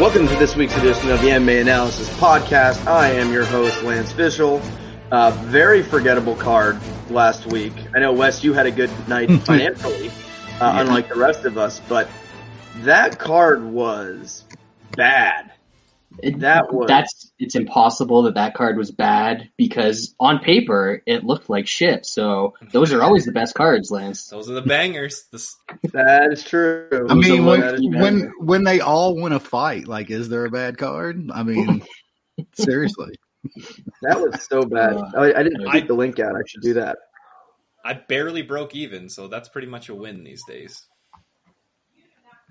Welcome to this week's edition of the MMA Analysis Podcast. I am your host, Lance Fishel. Uh, very forgettable card last week. I know, Wes, you had a good night financially, uh, unlike the rest of us, but that card was bad. It, That was- that's it's impossible that that card was bad because on paper it looked like shit. So those are always the best cards, Lance. Those are the bangers. That is true. I mean, So when, when when they all win a fight, like, is there a bad card? I mean, seriously. that was so bad. Uh, I, I didn't I- tweet the link out. I should do that. I barely broke even, so that's pretty much a win these days.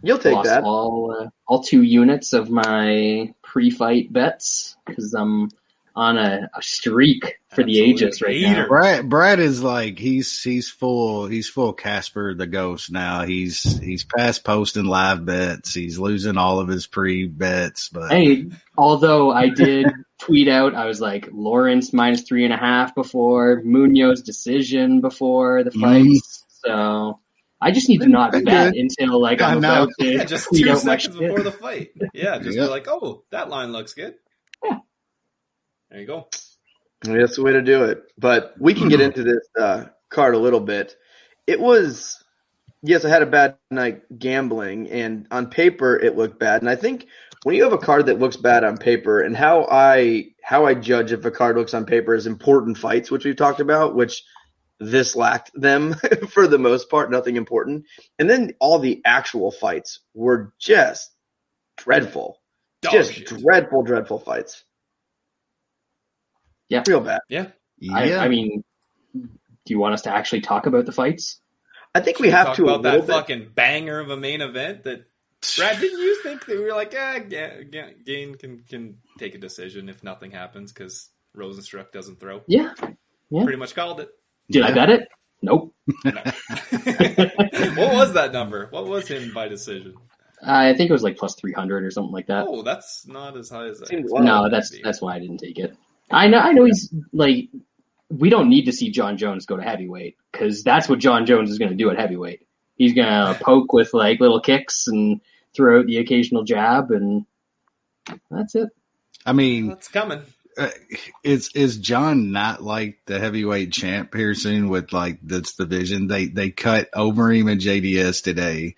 You'll take Lost that. all uh, all two units of my pre-fight bets because I'm on a, a streak for the ages right hater. now. Brad Brad is like he's he's full he's full Casper the Ghost now. He's he's past posting live bets. He's losing all of his pre bets, but Hey, although I did tweet out, I was like Lawrence minus three and a half before Munhoz decision before the fights. So I just need to not Been bet good. until like I I'm know. about to Yeah, just tweet two out my seconds shit. before the fight. Yeah, just Yeah. be like, oh, that line looks good. Yeah. There you go. That's the way to do it. But we can get into this uh, card a little bit. It was, yes, I had a bad night gambling, and on paper it looked bad. And I think when you have a card that looks bad on paper, and how I how I judge if a card looks on paper is important fights, which we've talked about, which this lacked them for the most part, nothing important. And then all the actual fights were just dreadful, Dog just shit. dreadful, dreadful fights. Yeah. real bad. Yeah. Yeah. I mean, do you want us to actually talk about the fights? I think we have Talk to a about little that bit. fucking banger of a main event that Brad, didn't you think that we were like, ah, Ga- Ga- Gane can can take a decision if nothing happens because Rozenstruik doesn't throw? Yeah. Yeah. Pretty much called it. Did I bet it? Nope. What was that number? What was him by decision? I think it was like plus three hundred or something like that. Oh, that's not as high as I Seems expected low. no, that's be. that's why I didn't take it. I know, I know he's like, we don't need to see Jon Jones go to heavyweight because that's what Jon Jones is going to do at heavyweight. He's going to poke with like little kicks and throw out the occasional jab, and that's it. I mean, That's coming. Uh, is is Jon not like the heavyweight champ here soon with like this division? They they cut Overeem and JDS today,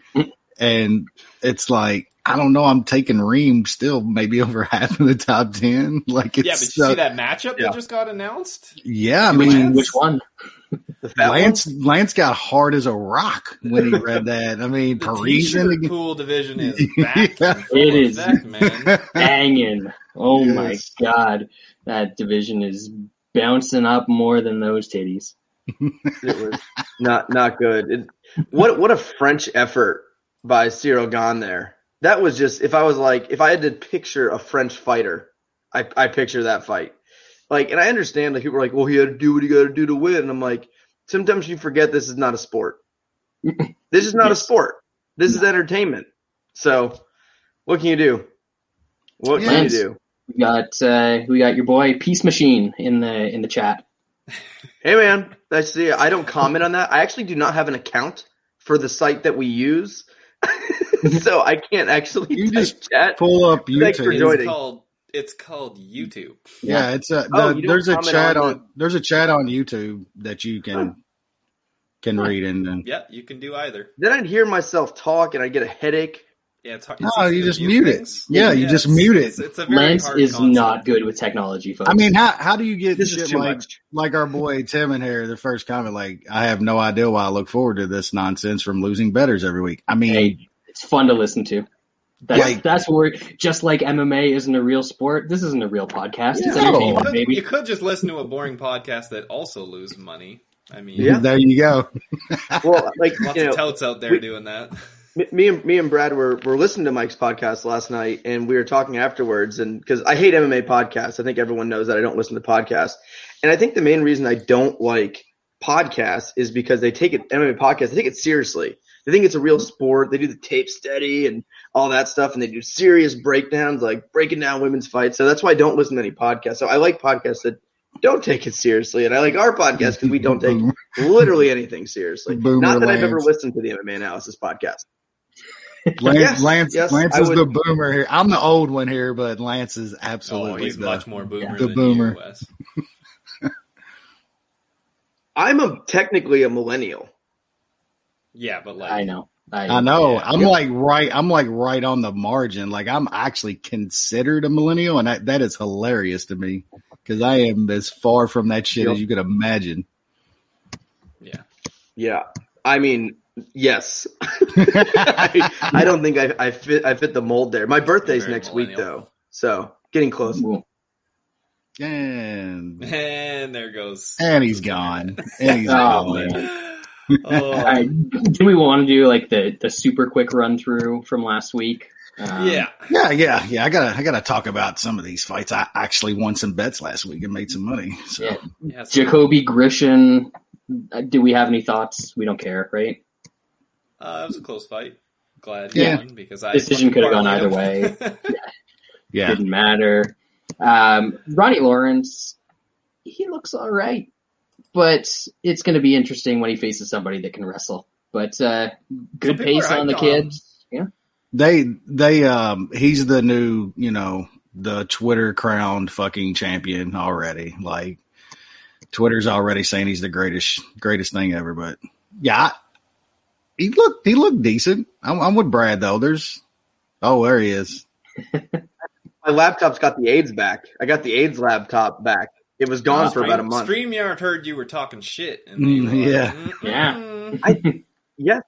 and it's like I don't know. I'm taking Reem still maybe over half of the top ten. Like it's Yeah, but you uh, see that matchup yeah. that just got announced? yeah. I mean, which one? The fat Lance Lance got hard as a rock when he read that. I mean, The Parisian. t-shirt pool division is back. Yeah. in full It is. effect, man. Banging! Oh my god, that division is bouncing up more than those titties. it was not not good. It, what what a French effort by Ciryl Gane there. That was just if I was like if I had to picture a French fighter, I I picture that fight. Like, and I understand like people are like, well, he had to do what he got to do to win. And I'm like, sometimes you forget this is not a sport. This is not a sport. This is entertainment. So, what can you do? What can you do? We got uh, we got your boy Peace Machine in the in the chat. Hey man, I see. I don't comment on that. I actually do not have an account for the site that we use, so I can't actually You just chat. Pull up Thanks for YouTube. joining. It's called it's called YouTube. Yeah, it's a Oh, the- you there's a chat on on, there's a chat on YouTube that you can can read and then Yeah, you can do either. Then I'd hear myself talk and I get a headache. Yeah, it's hard. No, it's easy you just mute mute it. things. Yeah, you just mute it. It's, it's a very Lance hard is concept. not good with technology, folks. I mean how how do you get This is shit too like much. like our boy Tim in here the first comment like I have no idea why I look forward to this nonsense from losing betters every week. I mean hey, it's fun to listen to. That's Like- that's where just like MMA isn't a real sport. This isn't a real podcast. It's Yeah. You entertainment, could, baby. you could just listen to a boring podcast that also lose money. I mean, Yeah. there you go. Well, like lots you know, of touts out there we- doing that. Me- Me and me and Brad were were listening to Mike's podcast last night, and we were talking afterwards. And because I hate MMA podcasts, I think everyone knows that I don't listen to podcasts. And I think the main reason I don't like podcasts is because they take it MMA podcasts. They take it seriously. They think it's a real sport. They do the tape study and all that stuff, and they do serious breakdowns, like breaking down women's fights. So that's why I don't listen to any podcasts. So I like podcasts that don't take it seriously, and I like our podcast because we don't take literally anything seriously. Boomer Not that I've ever listened to the MMA analysis podcast. Lance, Yes, Lance, yes, Lance is the boomer here. I'm the old one here, but Lance is Oh, absolutely he's the, much more boomer the than boomer. you, Wes. I'm a technically a millennial. Yeah, but like I know. I know. Yeah. I'm like right. I'm like right on the margin. Like I'm actually considered a millennial, and that, that is hilarious to me because I am as far from that shit Yep. as you could imagine. Yeah. Yeah, I mean, yes. I, I don't think I, I fit. I fit the mold there. My birthday's Very next week though, so getting close. Ooh. and And there goes. and he's gone. And he's Oh, gone. Man. Oh, All right. Do we want to do like the the super quick run through from last week? Um, yeah. Yeah, yeah, yeah. I gotta, I gotta talk about some of these fights. I actually won some bets last week and made some money. So Yeah. yeah so, Jacoby Grishin. uh, Do we have any thoughts? We don't care, right? uh, it was a close fight. Glad he Yeah. won because I Decision could have gone either way. him. yeah, Didn't matter. Um, Ronnie Lawrence, he looks all right, but it's going to be interesting when he faces somebody that can wrestle. But uh, good pace on the on kids. Yeah. they, they, um, he's the new, you know, the Twitter crowned fucking champion already. Like Twitter's already saying he's the greatest, greatest thing ever. But yeah, I, he looked, he looked decent. I'm, I'm with Brad though. There's, oh, there he is. My laptop's got the AIDS back. I got the AIDS laptop back. It was gone for about a month. StreamYard heard you were talking shit. And they were Mm, yeah. like, Yeah. "Mm-mm." Yeah,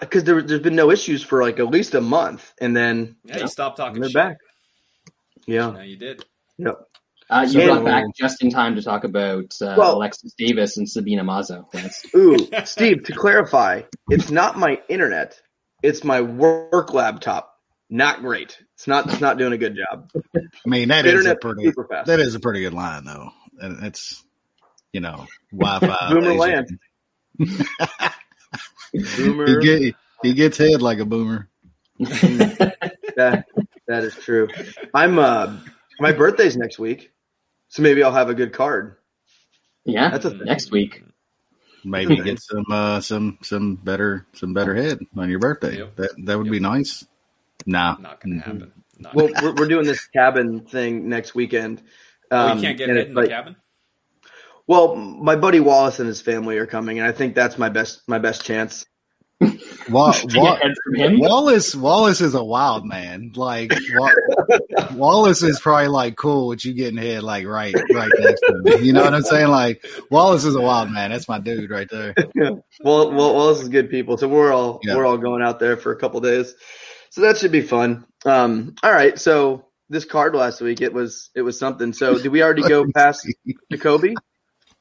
because there, there's been no issues for like at least a month, and then Yeah, you stopped talking they're shit. back. Yeah. No, you did. Yep. Uh, you So- got back just in time to talk about uh, Well- Alexis Davis and Sabina Mazo. Lance. Ooh, Steve, to clarify, it's not my internet. It's my work laptop. Not great. It's not. It's not doing a good job. I mean, that is a internet pretty, super fast. that is a pretty good line though. And it's, you know, Wi-Fi. Boomer laser. Lance. Boomer. He, get, he gets head like a boomer. that that is true. I'm uh my birthday's next week, so maybe I'll have a good card. yeah, That's a thing. next week. Maybe get some uh, some some better some better head on your birthday. Yep. That that would Yep. be nice. Nah, Not gonna happen. Not Well, gonna we're, we're doing this cabin thing next weekend. Oh, Um, you can't get it hit it's in the cabin. Well, my buddy Wallace and his family are coming, and I think that's my best my best chance. Wa- Wa- get head from him. Wallace Wallace is a wild man. Like Wa- Wallace is probably like cool with you getting head like right right next to me. You know what I'm saying? Like Wallace is a wild man. That's my dude right there. Well, well, Wallace is good people, so we're all Yeah. we're all going out there for a couple days, so that should be fun. Um, all right, so this card last week it was it was something. So did we already go past Jacoby?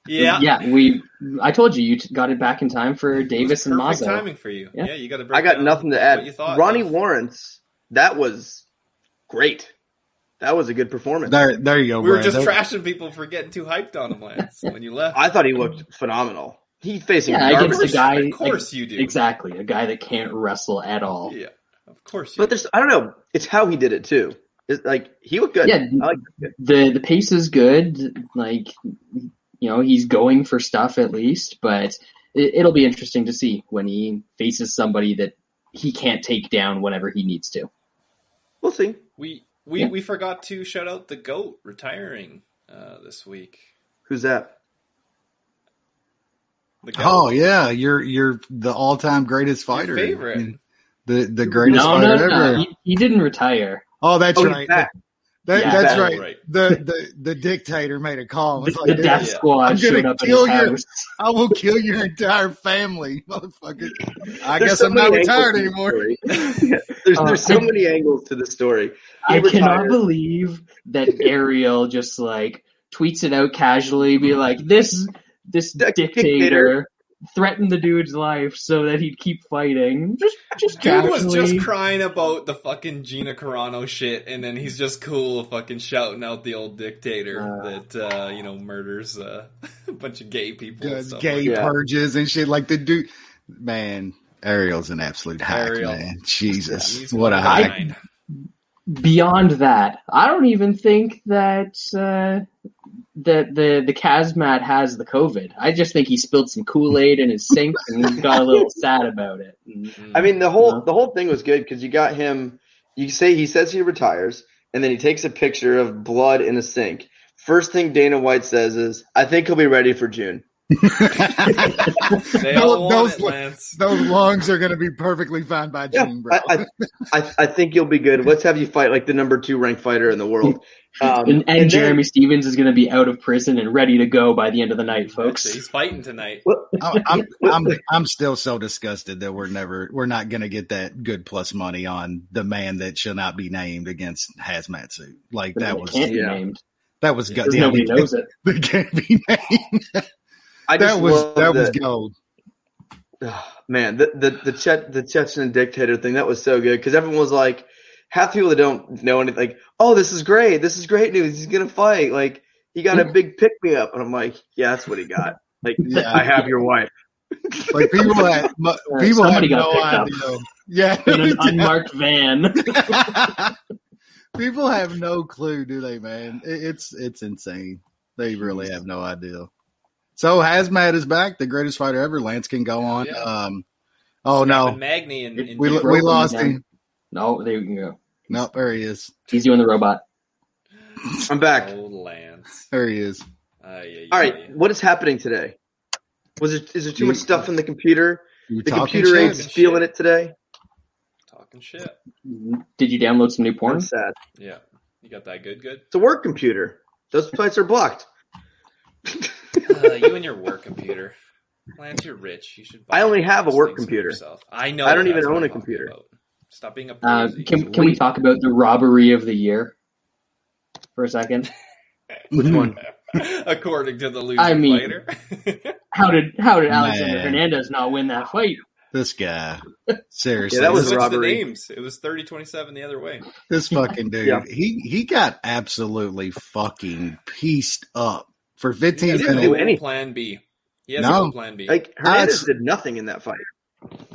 Yeah. yeah. We. I told you you t- got it back in time for Davis and Perfect timing for you. Yeah. Yeah, you got to. I got nothing to add. you thought Ronnie of- Lawrence, that was great. That was a good performance. There there you go. We were just There- trashing people for getting too hyped on him, Lance, when you left. I thought he looked phenomenal. He facing Yeah, garbage. against a guy. Of course you do. Exactly, a guy that can't wrestle at all. Yeah, of course you. But there's, I don't know. It's how he did it too. It's like he looked good. Yeah. Like it. the the pace is good. Like you know, he's going for stuff at least, but it, it'll be interesting to see when he faces somebody that he can't take down whenever he needs to. We'll see. we we Yeah. we forgot to shout out the goat retiring uh, this week. Who's that? Oh yeah, you're you're the all time greatest Your fighter. favorite. The the greatest no, fighter no, no, ever. he, he didn't retire. Oh, that's Oh, right. back. That, Yeah, that's back. right. Right. The, the the dictator made a call. The, like, the death squad I'm gonna showed up at kill his your- I will kill your entire family, motherfucker. I There's guess so I'm not retired anymore. the there's Uh, there's so I- many angles to the story. He I cannot believe that Ariel just like tweets it out casually, be like, "This this dictator, dictator. Threaten the dude's life so that he'd keep fighting. Just, just Dude was just crying about the fucking Gina Carano shit, and then he's just cool, fucking shouting out the old dictator Uh. that uh, you know murders uh, a bunch of gay people. and stuff gay like Yeah. purges and shit like the dude. Man, Ariel's an absolute hack, Ariel. man. Jesus, He's what a one hack! beyond that, I don't even think that uh, that the the Khamzat has the COVID. I just think he spilled some Kool Aid in his sink and he got a little sad about it. Mm. I mean, the whole Yeah. the whole thing was good because you got him. You say he says he retires, and then he takes a picture of blood in a sink. First thing Dana White says is, "I think he'll be ready for June." they all those, it, Lance. those lungs are going to be perfectly fine by Yeah, June, bro. I, I, I, I think you'll be good. Let's have you fight like the number two ranked fighter in the world. Um, and, and, then- Jeremy Stephens is going to be out of prison and ready to go by the end of the night, folks. He's fighting tonight. I'm, I'm, I'm, I'm still so disgusted that we're never, we're not going to get that good plus money on the man that shall not be named against hazmat suit. Like that was, can't yeah. be named that was gut. Yeah, nobody they- knows it. They can't be named. I just That was, love that was the- gold. man, the the the, che- the Chechen dictator thing that was so good because everyone was like, half the people that don't know anything, like, oh, this is great, this is great news. He's gonna fight. Like, he got a big pick me up, and I'm like, yeah, that's what he got. Like, Yeah. I have your wife. Like people had, people had somebody got no picked up. idea. Yeah. In an unmarked van. People have no clue, do they, man? It- It's it's insane. They really have no idea. So Hazmat is back, the greatest fighter ever. Lance can go on. Yeah. Um, oh no, Magni and, and we we lost down. him. no, there you go. Nope, there he is. He's doing the robot. I'm back. old Lance. There he is. Uh, yeah, All right, what is happening today? Was it is there too much stuff in the computer? The computer shit? aids feeling it today. Talking shit. Did you download some new porn? I'm sad. Yeah, you got that good, good. It's a work computer. Those sites are blocked. Uh, you and your work computer. Lance, you're rich. You should. Buy I only have a work computer. I know. I don't even own a computer. about. Stop being a Uh, can can we talk about the robbery of the year for a second? Which one? According to the losing I mean- fighter. How did how did Alexander Man. Hernandez not win that fight? This guy, seriously, Yeah, that was robbery. the names. It was 30-27 the other way. this fucking dude. Yeah. He he got absolutely fucking pieced up for 15 has didn't do minutes. anything. plan B. He has No. no plan B. Like Hernandez That's- did nothing in that fight.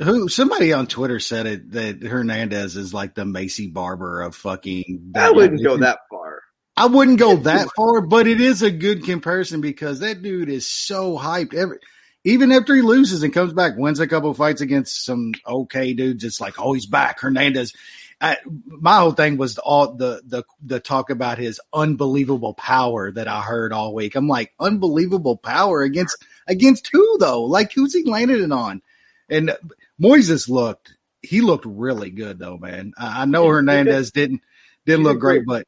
Who somebody on Twitter said it that Hernandez is like the Maycee Barber of fucking. I wouldn't go that far. I wouldn't go that far, but it is a good comparison because that dude is so hyped. Every even after he loses and comes back, wins a couple fights against some okay dudes, it's like, oh, he's back. Hernandez. I, my whole thing was all the the the talk about his unbelievable power that I heard all week. I'm like, unbelievable power against against who though? Like who's he landed it on? And Moises looked he looked really good though, man. I, know Hernandez didn't didn't look great, but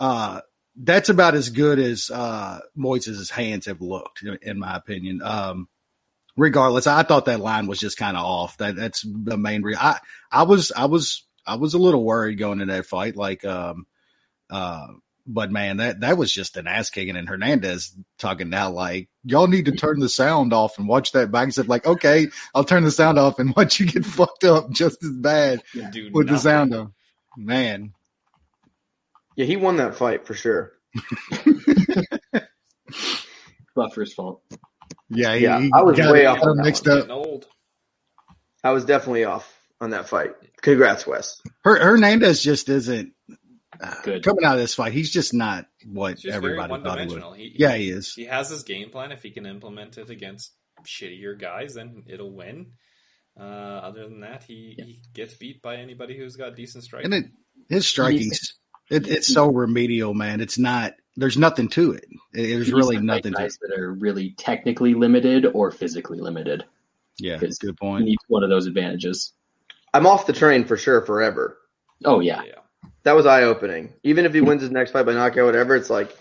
uh that's about as good as uh Moises' hands have looked, in- in my opinion. Um regardless, I thought that line was just kind of off. That that's the main reason. I I was I was I was a little worried going into that fight, like um uh but man, that that was just an ass kicking. And Hernandez talking now like y'all need to turn the sound off and watch that back. And said like, okay, I'll turn the sound off and watch you get fucked up just as bad Do with the sound off. Man, Yeah, he won that fight for sure. Buffer's fault. yeah, he, Yeah, he I was got, way got off on mixed up. old. I was definitely off on that fight. Congrats, Wes. Her, Hernandez just isn't uh, Good. coming out of this fight. He's just not what just everybody thought he dimensional. would. He, Yeah, he is. He has his game plan. If he can implement it against shittier guys, then it'll win. Uh, other than that, he, he gets beat by anybody who's got decent striking. And it, his striking's it, it's so remedial, man. It's not. There's nothing to it. It- There's He really to fight nothing to it. guys that are really technically limited or physically limited. Yeah, Because good He point. needs one of those advantages. I'm off the train for sure forever. Oh yeah. yeah. That was eye opening. Even if he wins his next fight by knockout, whatever, it's like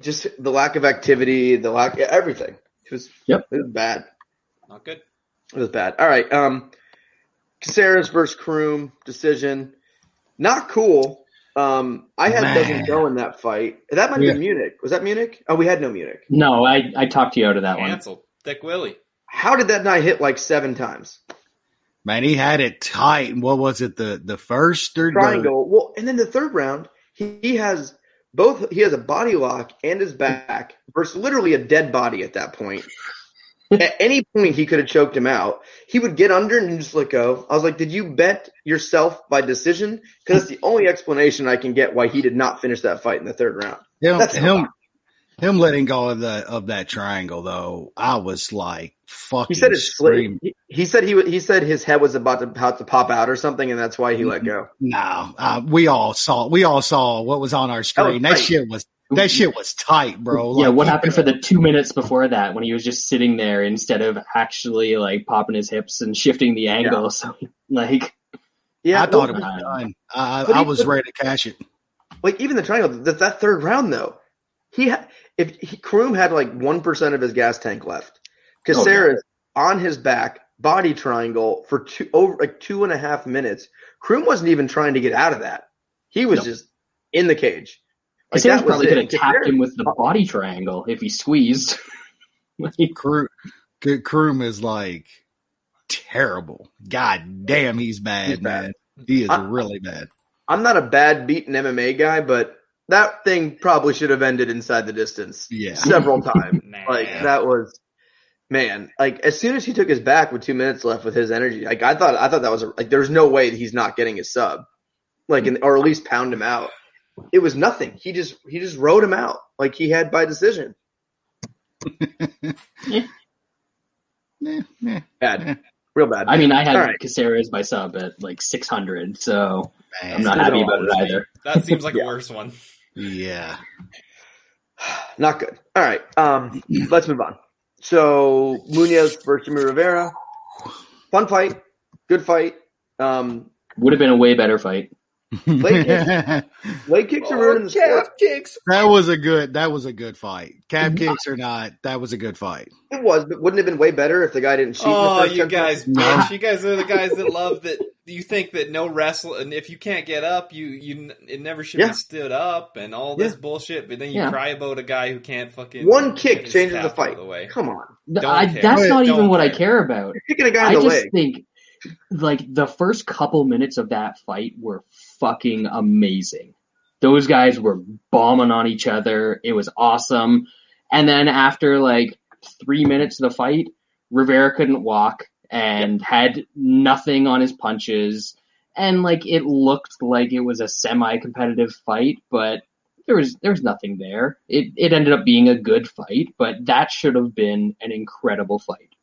just the lack of activity, the lack everything. It was Yep. it was bad. Not good. It was bad. All right. Um Caceres versus Croom decision. Not cool. Um I had Man. doesn't go in that fight. That might Yeah. be Munich. Was that Munich? Oh, we had no Munich. No, I, I talked you out of that one. Cancelled. Thick Willie. How did that not hit like seven times? Man, he had it tight. And what was it? The the first or the- Triangle. Well, and then the third round, he, he has both. He has a body lock and his back versus literally a dead body at that point. At any point, he could have choked him out. He would get under and just let go. I was like, "Did you bet yourself by decision?" Because it's the only explanation I can get why he did not finish that fight in the third round. him, That's him, him letting go of the of that triangle though. I was like fucking. He said his screaming. he, he said he he said his head was about to about to pop out or something, and that's why he let go. No, uh, we all saw. We all saw what was on our screen. That, tight. shit was that shit was tight, bro. yeah, what happened for the two minutes before that when he was just sitting there instead of actually like popping his hips and shifting the angle? So like, Yeah, I thought it was done. I, I was ready to cash it. like even the triangle. That that third round though, he if he, Croom had like one percent of his gas tank left. Oh, Caceres on his back, body triangle for two over like two and a half minutes. Croom wasn't even trying to get out of that. He was No. just in the cage. Like, Caceres was probably it. could have tapped him with the body triangle if he squeezed. Like, Croom, Croom is like terrible. God damn, he's bad, He's bad. man. He is I- really bad. I'm not a bad beaten MMA guy, but that thing probably should have ended inside the distance Yeah. several times. Like that was, man. Like as soon as he took his back with two minutes left with his energy, like I thought, I thought that was a, like there's no way that he's not getting his sub, like in, or at least pound him out. It was nothing. He just he just rode him out like he had by decision. Yeah, yeah, Bad, real bad. I mean, I had All right. Caceres by sub at like 600, so man. I'm not happy about it either. That seems like Yeah. a worse one. Yeah. Not good. All right, um, let's move on. So Munhoz versus Jimmie Rivera, fun fight, good fight. Um, Would have been a way better fight. Leg that leg kicks are oh, ruining the sport. kicks. was a good. That was a good fight. Calf kicks or not, that was a good fight. It was, but wouldn't it have been way better if the guy didn't cheat? Oh, you 10 guys, bitch. You guys are the guys that love that. You think that no wrestle, and if you can't get up, you you it never should Yeah. be stood up, and all this bullshit. But then you Yeah. cry about a guy who can't fucking One kick changes the fight. The way. Come on, I, that's not Don't even what I care. care about. you're kicking a guy I in the just leg. think like the first couple minutes of that fight were fucking amazing. Those guys were bombing on each other. It was awesome. And then after like three minutes of the fight, Rivera couldn't walk and had nothing on his punches. And like it looked like it was a semi-competitive fight, but there was there was nothing there. It it ended up being a good fight, but that should have been an incredible fight.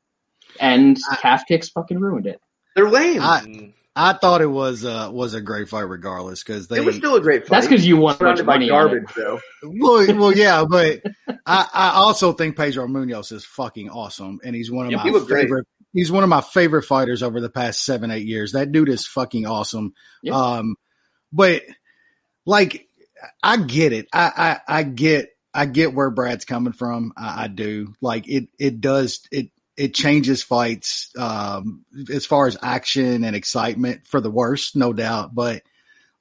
And I- calf kicks fucking ruined it. They're lame. I-. I thought it was uh was a great fight regardless because they it was still a great fight. That's because you won much surrounded by money garbage, though. well, well, yeah, but I, I also think Pedro Munhoz is fucking awesome, and he's one of Yeah, my he looked great. favorite. He's one of my favorite fighters over the past seven, eight years. That dude is fucking awesome. Yeah. Um, but like, I get it. I, I, I get, I get where Brad's coming from. I, I do. Like it, it does, it, it changes fights, um, as far as action and excitement for the worse, no doubt. But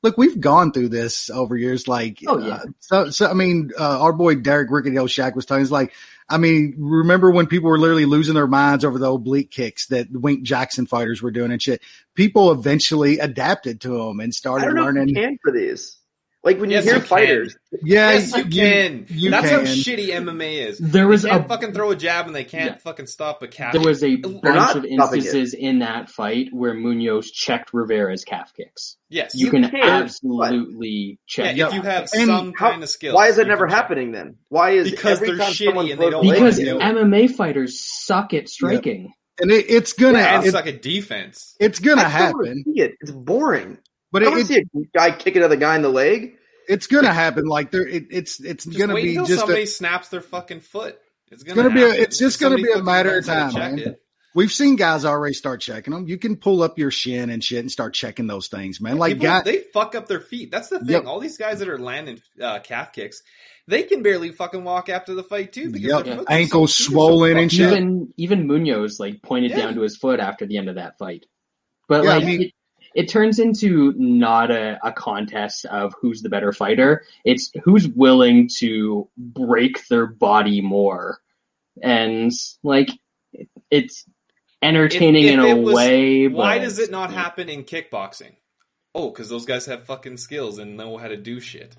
look, we've gone through this over years. Like, Oh, yeah. uh, so, so, I mean, uh, our boy Derek Rickety Shack was telling us like, I mean, remember when people were literally losing their minds over the oblique kicks that Wink Jackson fighters were doing and shit? People eventually adapted to them and started don't know if learning. for these. Like when Yes, you hear you fighters, Yeah, yes, you, can. you That's how shitty MMA is. There was they can't a fucking throw a jab and they can't Yeah. fucking stop a calf. there was a bunch of instances in that fight where Munhoz checked Rivera's calf kicks. yes. You, You can, can, absolutely yeah, check. if you have And some how- kind of skill. why is it never can check. happening then? Why is Because every they're time shitty and they don't a leg because kick- Yeah. MMA fighters suck at striking. and it, it's gonna, and it- suck at defense. it's gonna I still wanna happen. see it. It's boring. But I it, want it, to see a guy kick another guy in the leg. it's gonna happen. Like there, it, it's it's Just gonna wait be until just. somebody A, snaps their fucking foot. It's gonna, gonna be a- it's just gonna be a matter of knows how to time, man. it. we've seen guys already start checking them. You can pull up your shin and shit and start checking those things, man. Like People, guy, they fuck up their feet. That's the thing. Yep. All these guys that are landing uh, calf kicks, they can barely fucking walk after the fight too because Yep. their foot's so- Ankles feet are so swollen and shit. Even even Munhoz like pointed Yeah. down to his foot after the end of that fight. But Yeah, I like mean- it, it turns into not a, a contest of who's the better fighter. It's who's willing to break their body more. And like it's entertaining If- if in a was- way. Why but- does it not happen in kickboxing? Oh, because those guys have fucking skills and know how to do shit.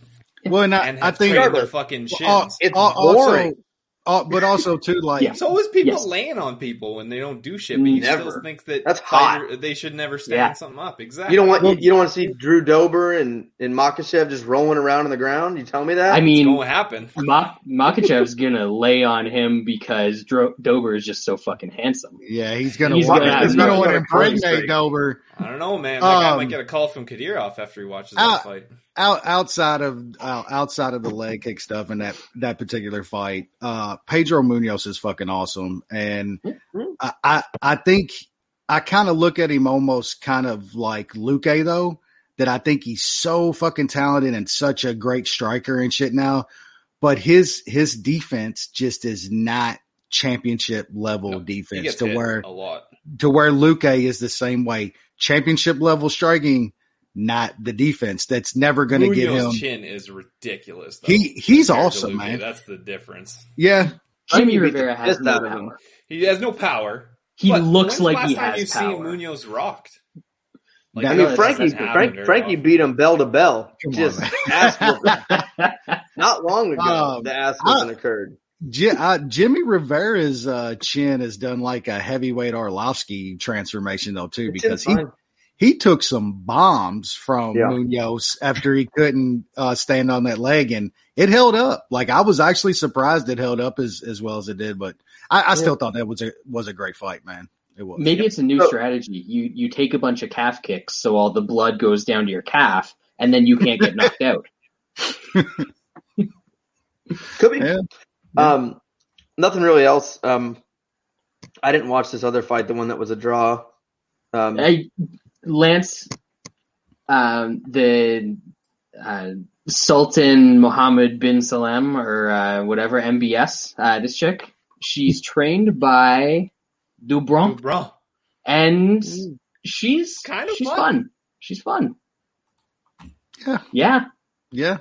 Well, and I, And I think trained their fucking uh, shins. It's uh, boring. Also, uh, but also too, like Yeah. so is people Yes. laying on people when they don't do shit, but you Never. still think that That's hot. fighter- they should never stand Yeah. something up. Exactly. You don't want you, you don't want to see Drew Dober and and Makhachev just rolling around on the ground. You tell me that? I It's mean, going to happen. Mak- Makhachev's gonna lay on him because Dro- Dober is just so fucking handsome. yeah, he's gonna He's want, gonna he's have- gonna he's want to gonna crazy impregnate. Dober. I don't know, man. That guy Um, might get a call from Kadyrov after he watches uh, that fight. Out outside of outside of the leg kick stuff in that that particular fight, uh, Pedro Munhoz is fucking awesome, and I I, I think I kind of look at him almost kind of like Luque though. That I think he's so fucking talented and such a great striker and shit now, but his his defense just is not championship level No, defense to where a lot. to where Luque is the same way. Championship level striking, not the defense. That's never going to get him. Chin is ridiculous. Though, He he's awesome, man. That's the difference. Yeah, Jimmie Rivera has no of power. He has no power. He But looks like last he time has you've power. seen Munhoz rocked. I I mean, Frankie Frank, Frankie beat him bell to bell. Come just man. ass. Not long ago, Um, the ass I- whooping occurred. Ji- uh, Jimmie Rivera's uh, chin has done like a heavyweight Arlovsky transformation though too, because he fine. he took some bombs from Yeah. Munhoz after he couldn't uh, stand on that leg, and it held up. Like I was actually surprised it held up as as well as it did, but I, I still thought that was a was a great fight, man. It was. Maybe it's a new So- strategy. You you take a bunch of calf kicks, so all the blood goes down to your calf, and then you can't get knocked out. Could be. Yeah. Um, nothing really else. Um, I didn't watch this other fight, the one that was a draw. Um, I, Lance, um, the uh, Sultan Mohammed bin Salem or uh, whatever MBS, uh, this chick, she's trained by Dubron, Bro, and she's Kind of she's fun. fun. She's fun. Yeah. Yeah. yeah.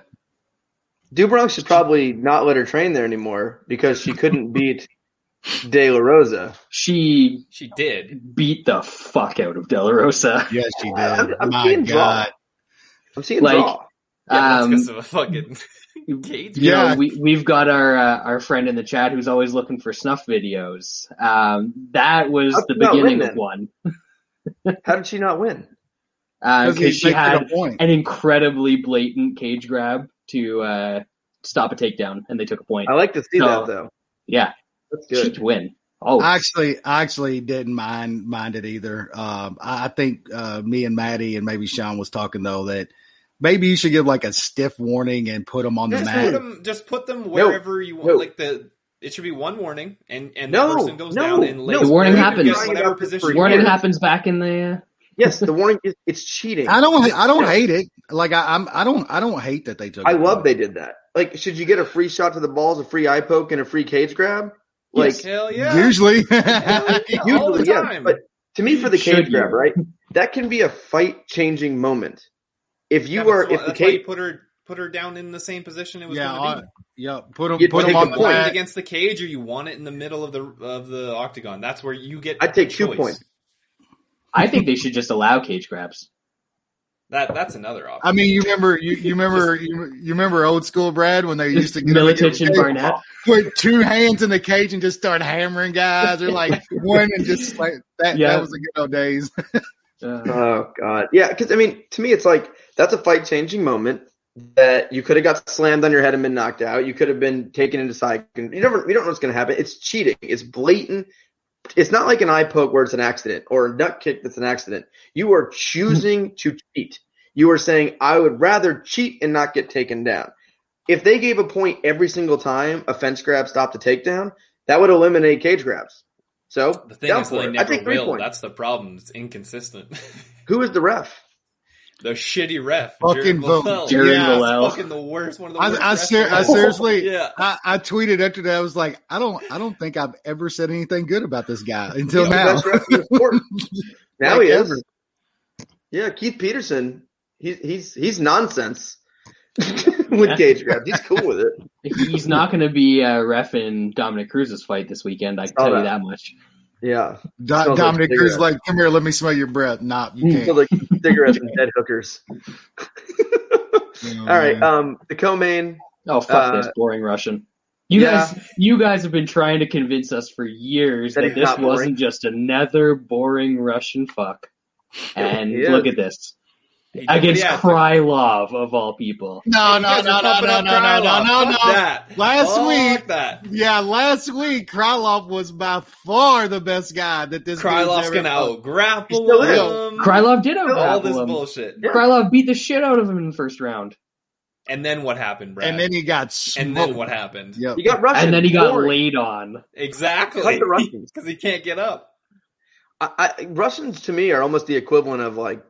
Dubronx should probably not let her train there anymore because she couldn't beat De La Rosa. She she did. beat the fuck out of De La Rosa. Yes, she did. I'm- I'm My seeing draw. God. I'm seeing Like, draw. Yeah, that's Um, because of a fucking cage. you Yeah. know, we we've got our uh, our friend in the chat who's always looking for snuff videos. Um, that was How'd the beginning win of one How did she not win? because he- she had an incredibly blatant cage grab to uh, stop a takedown, and they took a point. I like to see No. that though. Yeah, That's she good. to win. Oh, I actually, I actually didn't mind mind it either. Um, I, I think uh, me and Maddie and maybe Sean was talking though that maybe you should give like a stiff warning and put them on the mat. put them, just put them wherever you want. no. Like the, it should be one warning, and and No, the person goes no, down and no. lays The warning happens. Whatever For position. warning happens back in the. Yes, the warning is it's cheating. I don't, I don't hate it. Like I, I'm, I don't, I don't hate that they took. I it. love they did that. Like, should you get a free shot to the balls, a free eye poke, and a free cage grab? Like, Hell yeah. Usually, all the usually, yes. time. But to me, for the Should cage you? grab, right? That can be a fight changing moment. If you Yeah, are, that's why- if the that's why you cage, put her put her down in the same position it was yeah, going to be. yeah. Put them, You'd put take them on the point. against the cage, or you want it in the middle of the of the octagon. That's where you get. I'd take the two choice. points. I think they should just allow cage grabs. That that's another option. I mean, you remember, you, you remember, you, you remember old school Brad when they used to get Miletich and Barnett. put two hands in the cage and just start hammering guys, or like one and just like that. Yeah. That was the good old days. Uh, Oh god, yeah. Because I mean, to me, it's like that's a fight changing moment that you could have got slammed on your head and been knocked out. You could have been taken into side. You never, you don't know what's going to happen. It's cheating. It's blatant. It's not like an eye poke where it's an accident or a nut kick that's an accident. You are choosing hmm. to cheat. You are saying, I would rather cheat and not get taken down. If they gave a point every single time a fence grab stopped a takedown, that would eliminate cage grabs. So the thing is, they. I never take three will. That's the problem. It's inconsistent. Who is the ref? The shitty ref, Fucking Jared vote. Villel. Jared yeah, it's fucking the worst. One of the worst. I, I, refs ser- I seriously, Yeah. I, I tweeted after that. I was like, I don't, I don't think I've ever said anything good about this guy until He's now. the best ref in the sport. now Like he ever. is. Yeah, Keith Peterson. He's he's he's nonsense with cage grabs. He's cool with it. he's not going to be uh, ref in Dominick Cruz's fight this weekend. I can Saw tell you that. that much. Yeah. Do- Smells like Dominick Cruz like, come here, let me smell your breath. Nah, you can't. like cigarettes and dead hookers. Oh, All right. Um, the co-main. Oh fuck Uh, this boring Russian. You yeah. guys, you guys have been trying to convince us for years That that, this wasn't just another boring Russian fuck. And He look at this Hey, against yeah, Krylov of all people. no, no, no, no, no, no, no, no, no, no. That. Last Fuck week- that. Yeah, last week Krylov was by far the best guy that this dude's Krylov's ever gonna out grapple He still him. Krylov did all this him. All this bullshit. Yeah. Krylov beat the shit out of him in the first round, And then what happened, Brad? and then he got smoked. And then what happened? Yep. You got Russian. and then he got boring. laid on. Exactly. Cut the Russians. Because he can't get up. I, I, Russians to me are almost the equivalent of like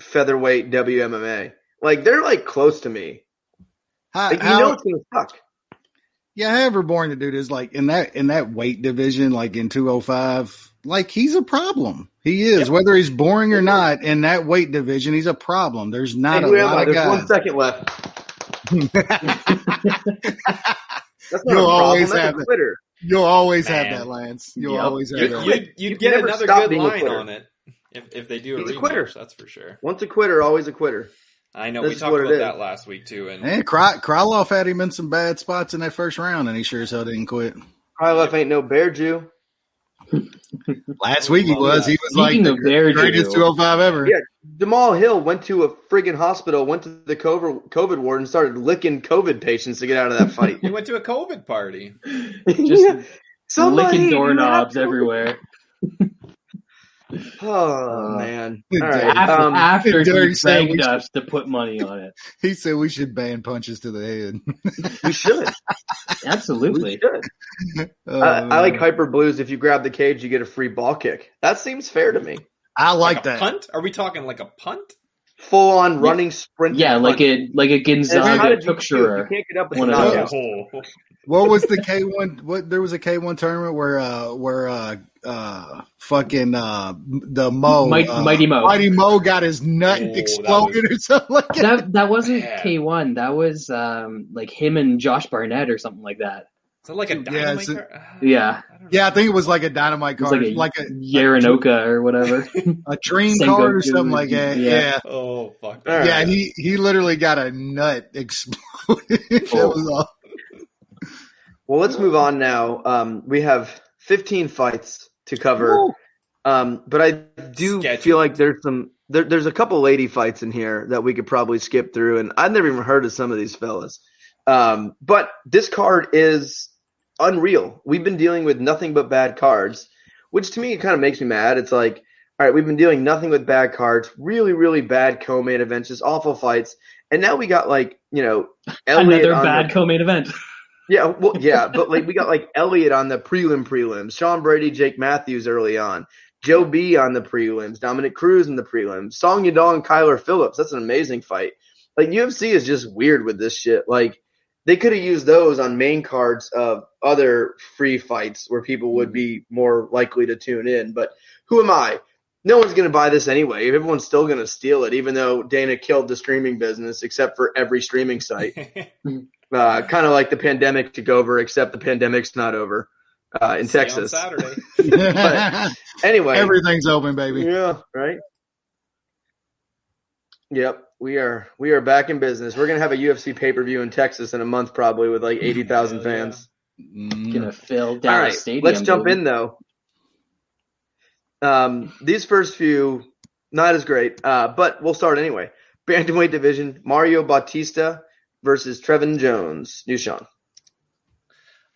featherweight WMMA. Like they're like close to me. How, Like, you how- know it's gonna suck. yeah, however boring the dude is, like in that in that weight division, like in two oh five, like he's a problem. He is, Yep. whether he's boring or not, in that weight division, he's a problem. There's not Hey, a lot I? of There's guys. one second left. That's not You'll a problem. always That's have a it. You'll always Man. have that, Lance. You'll Yep. always have You'd, that. you'd, you'd You get another good line on it if, if they do a He's a rematch. quitter. That's for sure. Once a quitter, always a quitter. I know. This we talked about that last week too. And Man, Kry- Krylov had him in some bad spots in that first round, and he sure as hell didn't quit. Krylov ain't no bear Jew. Last week he was. He was like the of greatest Jew, 205 ever. Yeah. Jamal Hill went to a friggin' hospital, went to the COVID, COVID ward, and started licking COVID patients to get out of that fight. he went to a COVID party. Just Somebody, licking doorknobs everywhere. Oh Uh, man! Dirty- All right. After, Um, after dirty he sandwich. begged us to put money on it. He said we should ban punches to the head. we should. We Absolutely. should. Oh, I, I like hyper blues. If you grab the cage, you get a free ball kick. That seems fair to me. I like a that. punt. Are we talking like a punt? Full on running sprint. Yeah, like a like a And it's how Gonzaga did you do it? Tuxerer. You can't get up with One a of knockout. those. What was the K one? What there was a K one tournament where uh where uh uh fucking uh the Mo Might- uh, Mighty Mo. Mighty Mo got his nut Oh, that exploded or something like that. That that wasn't K one. That was um like him and Josh Barnett or something like that. Is it like a Yeah, dynamite? it's a- car? Ah, Yeah. I. Yeah, I think it was like a dynamite It card, like a, like a Yaranoka or whatever. a dream Sengoku, card or something like that. yeah. Yeah. Oh fuck! All right. Yeah, he he literally got a nut exploded. that Oh. was all. Well, let's move on now. Um, we have 15 fights to cover. Um, but I do Sketchy. feel like there's some there, there's a couple lady fights in here that we could probably skip through, and I've never even heard of some of these fellas. Um, but this card is unreal. We've been dealing with nothing but bad cards, which to me kind of makes me mad. It's like, all right, we've been dealing nothing with bad cards, really, really bad co-main events, just awful fights, and now we got like you know Elliott Another on bad the- co-main event. Yeah, well, yeah, but like we got like Elliott on the prelim prelims, Sean Brady, Jake Matthews early on, Joe B on the prelims, Dominick Cruz in the prelims, Song Yadong, Kyler Phillips. That's an amazing fight. Like UFC is just weird with this shit. Like they could have used those on main cards of other free fights where people would be more likely to tune in. But who am I? No one's going to buy this anyway. Everyone's still going to steal it, even though Dana killed the streaming business except for every streaming site uh, kind of like the pandemic took over, except the pandemic's not over uh, in See you on Texas. Saturday. Anyway, Everything's open, baby. yeah, right. Yep, we are we are back in business. We're gonna have a UFC pay per view in Texas in a month, probably with like eighty thousand Hell fans. Mm. Gonna fill All Dallas right, Stadium. let's jump baby. in though. Um, these first few not as great, uh, but we'll start anyway. Bantamweight division: Mario Bautista versus Trevin Jones. New Sean.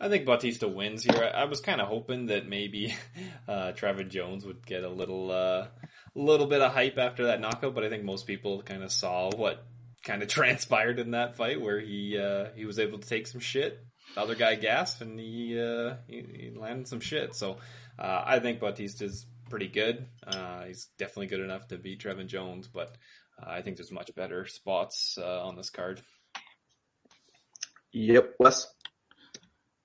I think Bautista wins here. I, I was kind of hoping that maybe uh, Trevor Jones would get a little, uh, little bit of hype after that knockout, but I think most people kind of saw what kind of transpired in that fight, where he uh, he was able to take some shit. The other guy gasped, and he uh, he, he landed some shit. So uh, I think Bautista's pretty good. Uh, he's definitely good enough to beat Trevin Jones, but uh, I think there's much better spots uh, on this card. Yep, Wes.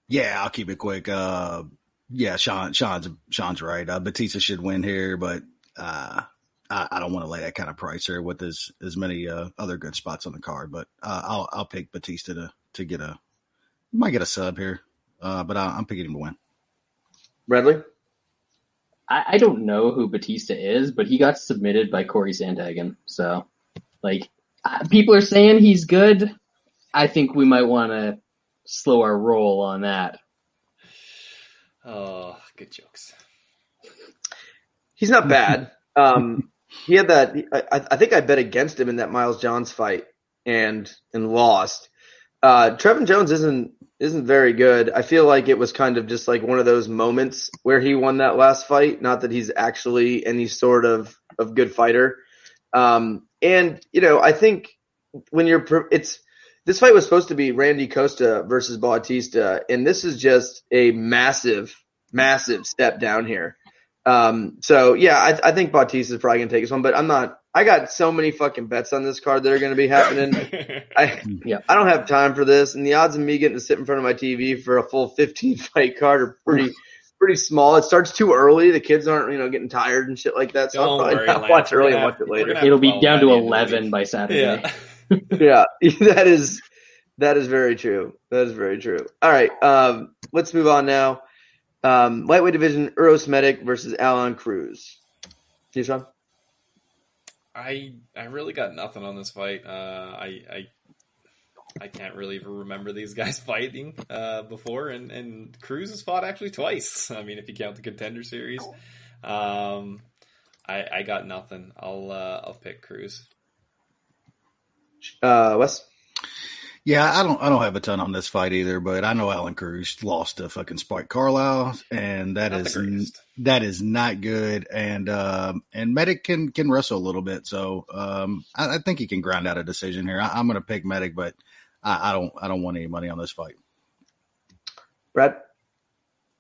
Yeah, I'll keep it quick. Uh, yeah, Sean, Sean's, Sean's right. Uh, Batista should win here, but, uh, I, I don't want to lay that kind of price here with as, as many, uh, other good spots on the card, but, uh, I'll, I'll pick Batista to, to get a, might get a sub here. Uh, but I, I'm picking him to win. Bradley. I, I don't know who Batista is, but he got submitted by Cory Sandhagen. So, like, people are saying he's good. I think we might want to slow our roll on that. Oh, good jokes. He's not bad. Um, he had that. I, I think I bet against him in that Miles Johns fight and and lost. Uh, Trevin Jones isn't isn't very good. I feel like it was kind of just like one of those moments where he won that last fight. Not that he's actually any sort of of good fighter. Um, and you know, I think when you're pro- it's this fight was supposed to be Randy Costa versus Bautista, and this is just a massive, massive step down here. Um, so yeah, I, I think Bautista is probably gonna take this one, but I'm not. I got so many fucking bets on this card that are gonna be happening. I Yeah. I don't have time for this, and the odds of me getting to sit in front of my TV for a full 15 fight card are pretty pretty small. It starts too early. The kids aren't you know getting tired and shit like that. So I'll probably worry, not watch early gonna and watch it later. It'll be down to the end of the 11 by Saturday. Yeah. Yeah, that is that is very true. That is very true. All right, um, let's move on now. Um, lightweight division: Uros Medic versus Alan Cruz. You Sean? I I really got nothing on this fight. Uh, I I I can't really remember these guys fighting uh, before, and and Cruz has fought actually twice. I mean, if you count the contender series, um, I I got nothing. I'll uh, I'll pick Cruz. Uh, Wes? Yeah, I don't I don't have a ton on this fight either, but I know Alan Cruz lost to fucking Spike Carlisle, and that not is that is not good. And um, and Medic can can wrestle a little bit, so um, I, I think he can grind out a decision here. I, I'm going to pick Medic, but I, I don't I don't want any money on this fight. Brad?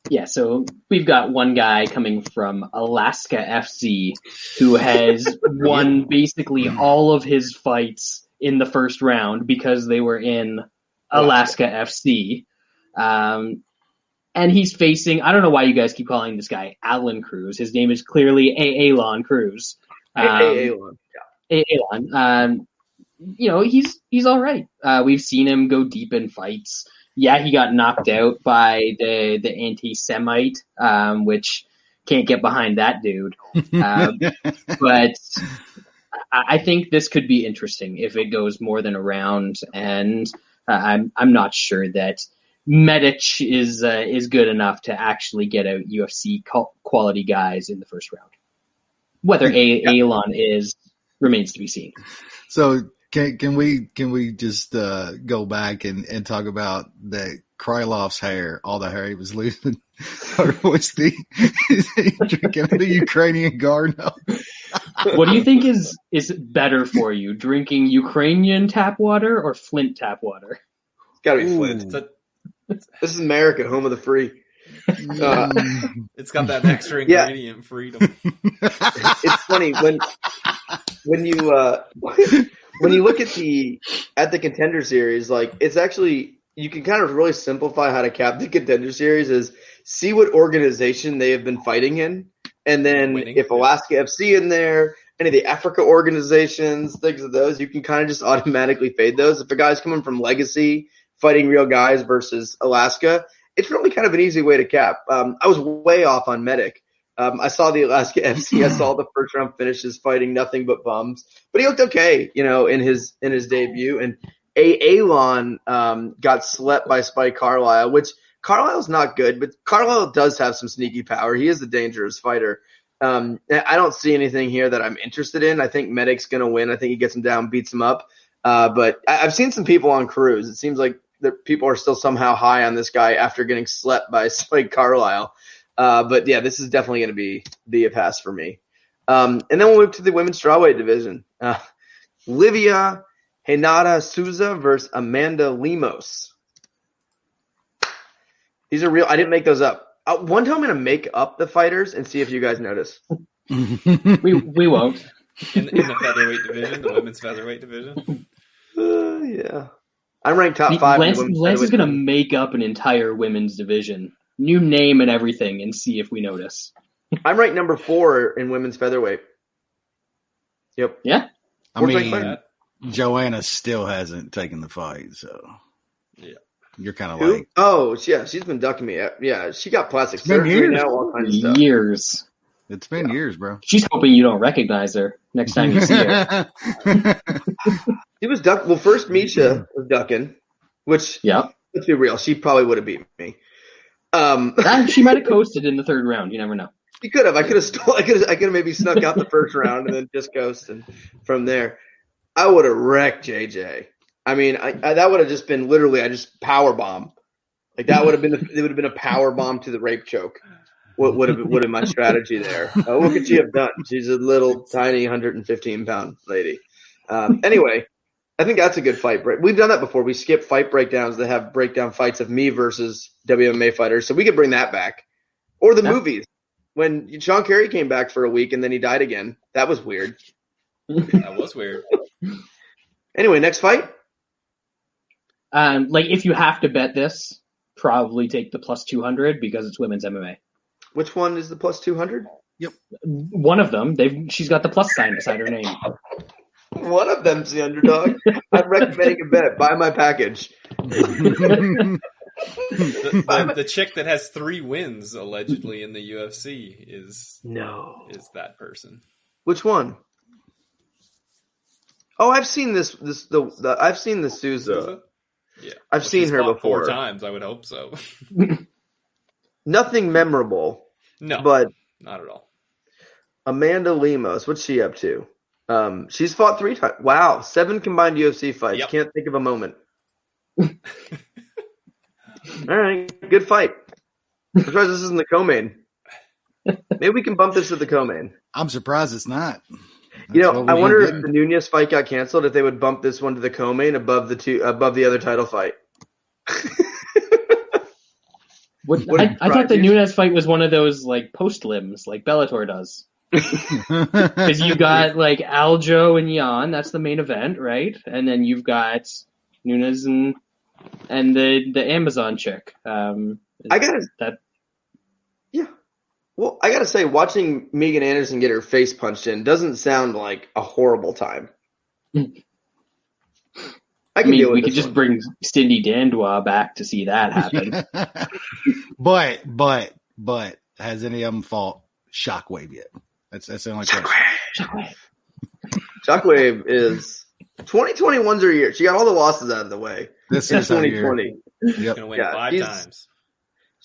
Yeah, so we've got one guy coming from Alaska FC who has won basically all of his fights in the first round because they were in Alaska FC. Um, and he's facing, I don't know why you guys keep calling this guy Alan Cruz. His name is clearly A. Aalon Cruz. Hey, Um, hey, Aalon. A- Aalon. Um, you know, he's, he's all right. Uh, we've seen him go deep in fights yeah, he got knocked out by the the anti-Semite, um, which can't get behind that dude. Um, but I, think this could be interesting if it goes more than a round, and uh, I'm I'm not sure that Medich is uh, is good enough to actually get out UFC quality guys in the first round. Whether a- Aalon is remains to be seen. So can can we can we just uh, go back and, and talk about that Krylov's hair, all the hair he was losing, or was the drinking the Ukrainian Garno? What do you think is is better for you, drinking Ukrainian tap water or Flint tap water? It's got to be Flint. It's, a, This is America, home of the free. Uh, it's got that extra Yeah. ingredient freedom. it's funny when when you uh, when you look at the at the contender series, like it's actually you can kind of really simplify how to cap the contender series is see what organization they have been fighting in, and then Winning, if. Alaska FC in there, any of the Africa organizations, things of those, you can kind of just automatically fade those. If a guy's coming from Legacy fighting real guys versus Alaska, it's really kind of an easy way to cap. Um, I was way off on Medic. Um, I saw the Alaska FC. I saw the first round finishes fighting nothing but bums, but he looked okay, you know, in his in his debut. And a Aalon um, got slept by Spike Carlisle, which Carlisle's not good, but Carlisle does have some sneaky power. He is a dangerous fighter. Um, I don't see anything here that I'm interested in. I think Medic's going to win. I think he gets him down, beats him up. Uh, but I- I've seen some people on Cruz. It seems like that people are still somehow high on this guy after getting slept by Spike Carlisle. Uh, but yeah, this is definitely going to be be a pass for me. Um, and then we'll move to the women's strawweight division. Uh, Livia Renata Souza versus Amanda Lemos. These are real. I didn't make those up. Uh, one time I'm going to make up the fighters and see if you guys notice. We we won't. In, in the featherweight division, the women's featherweight division. Uh, yeah. I'm ranked top five. in Lance, the Lance is going to division. make up an entire women's division, new name and everything, and see if we notice. I'm ranked number four in women's featherweight. Yep. Yeah, I Fourth mean. Joanna still hasn't taken the fight, so Yeah. You're kind of like Oh, yeah, she's been ducking me. Yeah, she got plastic It's surgery years. now, all kinds of stuff. years. It's been years, bro. She's hoping you don't recognize her next time you see her. He was duck. Well, first Misha was ducking, which yeah, let's be real, she probably would have beat me. Um, Ah, she might have coasted in the third round. You never know. He could have. I could have stole. I could. Have, I could have maybe snuck out the first round and then just ghosted from there. I would have wrecked JJ. I mean, I, I, that would have just been literally. I just power bomb. Like that would have been. It would have been a power bomb to the rape choke. What would have would have my strategy there? Uh, what could she have done? She's a little tiny 115 pound lady. Um, anyway, I think that's a good fight. break. We've done that before. We skip fight breakdowns that have breakdown fights of me versus WMA fighters, so we could bring that back. Or the Yeah. movies when Sean Carey came back for a week and then he died again. That was weird. That was weird. Anyway, next fight. Um, like if you have to bet this, probably take the plus two hundred because it's women's MMA. Which one is the plus 200? Yep. One of them, they've she's got the plus sign beside her name. One of them's the underdog. I'm recommending a bet. Buy my package. The, the, the chick that has three wins allegedly in the UFC is No. is that person. Which one? Oh, I've seen this. This the, the I've seen the Souza. Souza? Yeah, I've Well, seen her before. four times. I would hope so. Nothing memorable, No, but not at all. Amanda Lemos. What's she up to? Um, she's fought three times. Wow, seven combined UFC fights. Yep. Can't think of a moment. All right, good fight. I'm surprised this isn't the co-main. Maybe we can bump this to the co-main. I'm surprised it's not. You know, I wonder ain't if the Nunes fight got canceled, if they would bump this one to the co-main above the two above the other title fight. What, What I, I thought the? Nunes fight was one of those like post limbs, like Bellator does. Because you got like Aljo and Jan, that's the main event, right? And then you've got Nunes and and the the Amazon chick. Um, I gotta that Yeah. Well, I gotta say, watching Megan Anderson get her face punched in doesn't sound like a horrible time. I I mean, deal with we could just one. bring Cindy Dandois back to see that happen. but but but has any of them fought Shockwave yet? That's that's the only question. Shockwave. Shockwave is 2021's her year. She got all the losses out of the way. This In is 2020. Yep. Gonna win Yeah, five he's- times.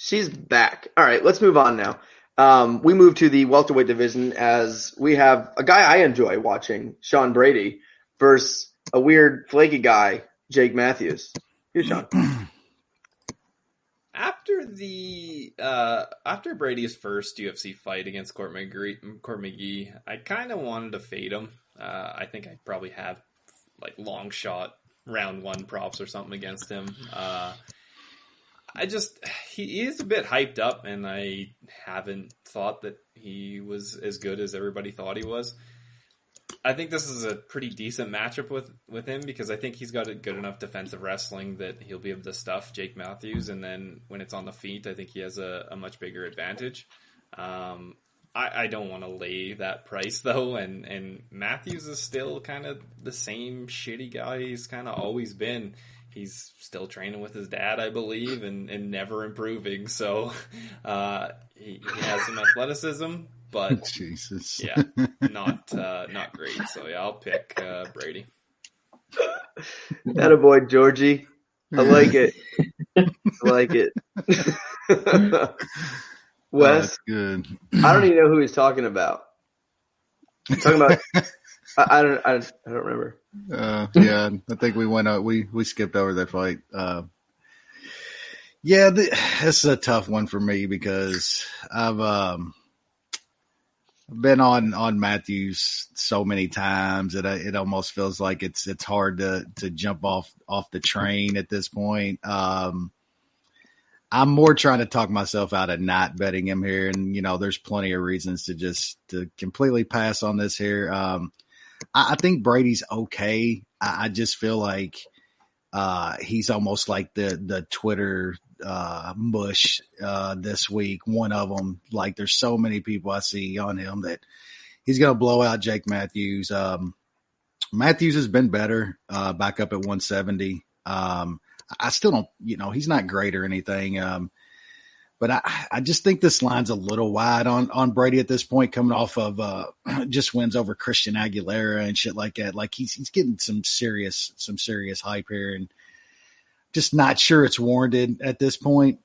She's back. All right, let's move on now. Um, we move to the welterweight division as we have a guy I enjoy watching, Sean Brady, versus a weird flaky guy, Jake Matthews. Here's Sean. After the uh, after Brady's first UFC fight against Court McGree, Court McGee, I kind of wanted to fade him. Uh, I think I probably have like long shot round one props or something against him. Uh, I just he is a bit hyped up, and I haven't thought that he was as good as everybody thought he was. I think this is a pretty decent matchup with with him because I think he's got a good enough defensive wrestling that he'll be able to stuff Jake Matthews, and then when it's on the feet, I think he has a, a much bigger advantage. Um, I, I don't want to lay that price though, and and Matthews is still kind of the same shitty guy he's kind of always been. He's still training with his dad, I believe, and, and never improving. So uh, he, he has some athleticism, but Jesus. yeah, not uh, not great. So yeah, I'll pick uh, Brady. That a boy, Georgie. I like it. I like it. Wes, that's good. I don't even know who he's talking about. I'm Talking about, I, I don't, I, don't- remember. Uh, yeah, I think we went out. We we skipped over that fight. Uh, yeah, this is a tough one for me because I've um been on on Matthews so many times that I, it almost feels like it's it's hard to to jump off off the train at this point. Um, I'm more trying to talk myself out of not betting him here, and you know, there's plenty of reasons to just to completely pass on this here. Um, I, I think Brady's okay. I, I just feel like uh, he's almost like the the Twitter uh, mush uh, this week. One of them, like there's so many people I see on him that he's gonna blow out Jake Matthews. Um, Matthews has been better, uh, back up at 170. Um, I still don't, you know, he's not great or anything. Um, but I, I just think this line's a little wide on, on Brady at this point, coming off of uh, just wins over Christian Aguilera and shit like that. Like he's he's getting some serious some serious hype here, and just not sure it's warranted at this point.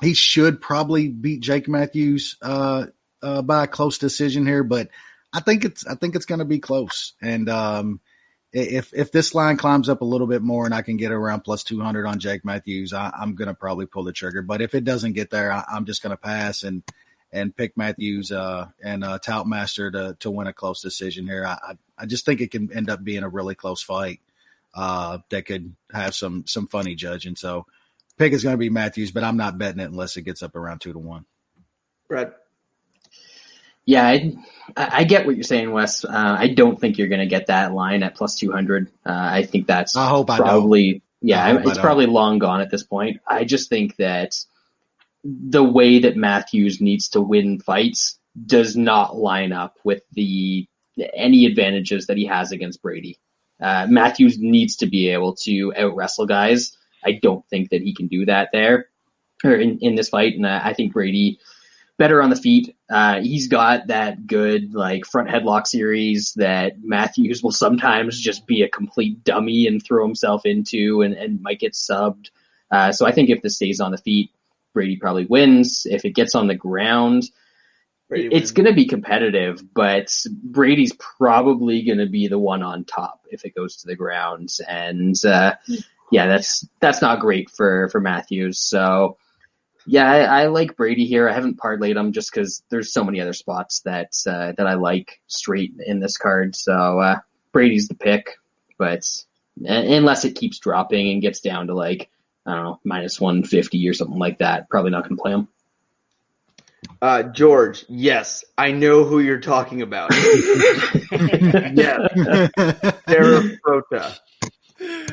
He should probably beat Jake Matthews uh, uh, by a close decision here, but I think it's I think it's going to be close. And um, if if this line climbs up a little bit more and I can get around plus two hundred on Jake Matthews, I, am going to probably pull the trigger. But if it doesn't get there, I, am just going to pass and and pick Matthews uh, and uh, Toutmaster to to win a close decision here. I I just think it can end up being a really close fight uh, that could have some some funny judging. So pick is going to be Matthews, but I'm not betting it unless it gets up around two to one. Brad. Yeah, I, I get what you're saying, Wes. Uh, I don't think you're going to get that line at plus 200. Uh, I think that's I probably, I yeah, it's probably long gone at this point. I just think that the way that Matthews needs to win fights does not line up with the any advantages that he has against Brady. Uh, Matthews needs to be able to out wrestle guys. I don't think that he can do that there or in, in this fight. And I think Brady, better on the feet. Uh, he's got that good like front headlock series that Matthews will sometimes just be a complete dummy and throw himself into and, and might get subbed. Uh, so I think if this stays on the feet, Brady probably wins. If it gets on the ground, Brady it's going to be competitive, but Brady's probably going to be the one on top if it goes to the ground. And uh, yeah, that's that's not great for for Matthews. So yeah, I, I, like Brady here. I haven't parlayed him just because there's so many other spots that uh, that I like straight in this card. So uh, Brady's the pick, but unless it keeps dropping and gets down to like I don't know minus one fifty or something like that, probably not going to play him. Uh, George, yes, I know who you're talking about. yes, Sarah Frota.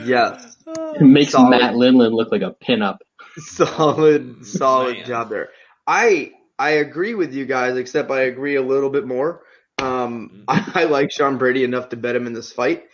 Yes, it makes Solid. Matt Lindland look like a pinup. solid, solid Man. job there. I I agree with you guys, except I agree a little bit more. Um, I, I like Sean Brady enough to bet him in this fight.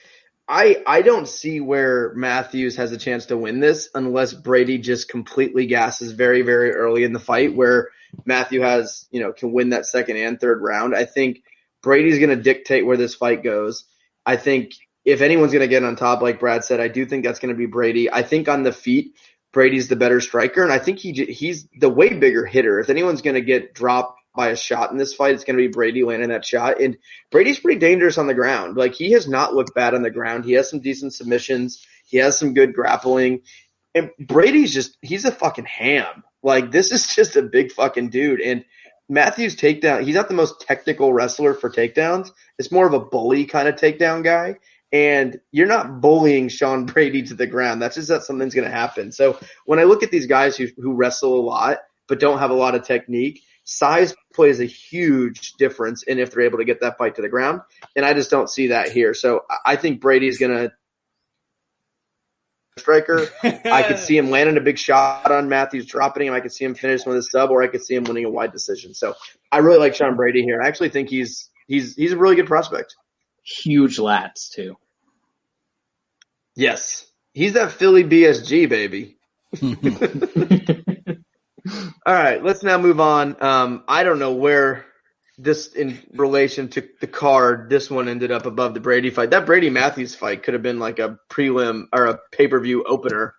I I don't see where Matthews has a chance to win this unless Brady just completely gasses very very early in the fight, where Matthew has you know can win that second and third round. I think Brady's going to dictate where this fight goes. I think if anyone's going to get on top, like Brad said, I do think that's going to be Brady. I think on the feet, Brady's the better striker, and I think he he's the way bigger hitter. If anyone's going to get dropped by a shot in this fight, it's going to be Brady landing that shot. And Brady's pretty dangerous on the ground. Like he has not looked bad on the ground. He has some decent submissions. He has some good grappling. And Brady's just he's a fucking ham. Like this is just a big fucking dude. And Matthews takedown, he's not the most technical wrestler for takedowns. It's more of a bully kind of takedown guy. And you're not bullying Sean Brady to the ground. That's just that something's going to happen. So when I look at these guys who, who wrestle a lot, but don't have a lot of technique, size plays a huge difference in if they're able to get that fight to the ground. And I just don't see that here. So I- I think Brady's going to striker. I could see him landing a big shot on Matthews, dropping him. I could see him finish with a sub, or I could see him winning a wide decision. So I really like Sean Brady here. I actually think he's he's he's a really good prospect. Huge lats too. Yes, he's that Philly BSG baby. All right, let's now move on. Um, I don't know where this in relation to the card, this one ended up above the Brady fight. That Brady Matthews fight could have been like a prelim or a pay per view opener.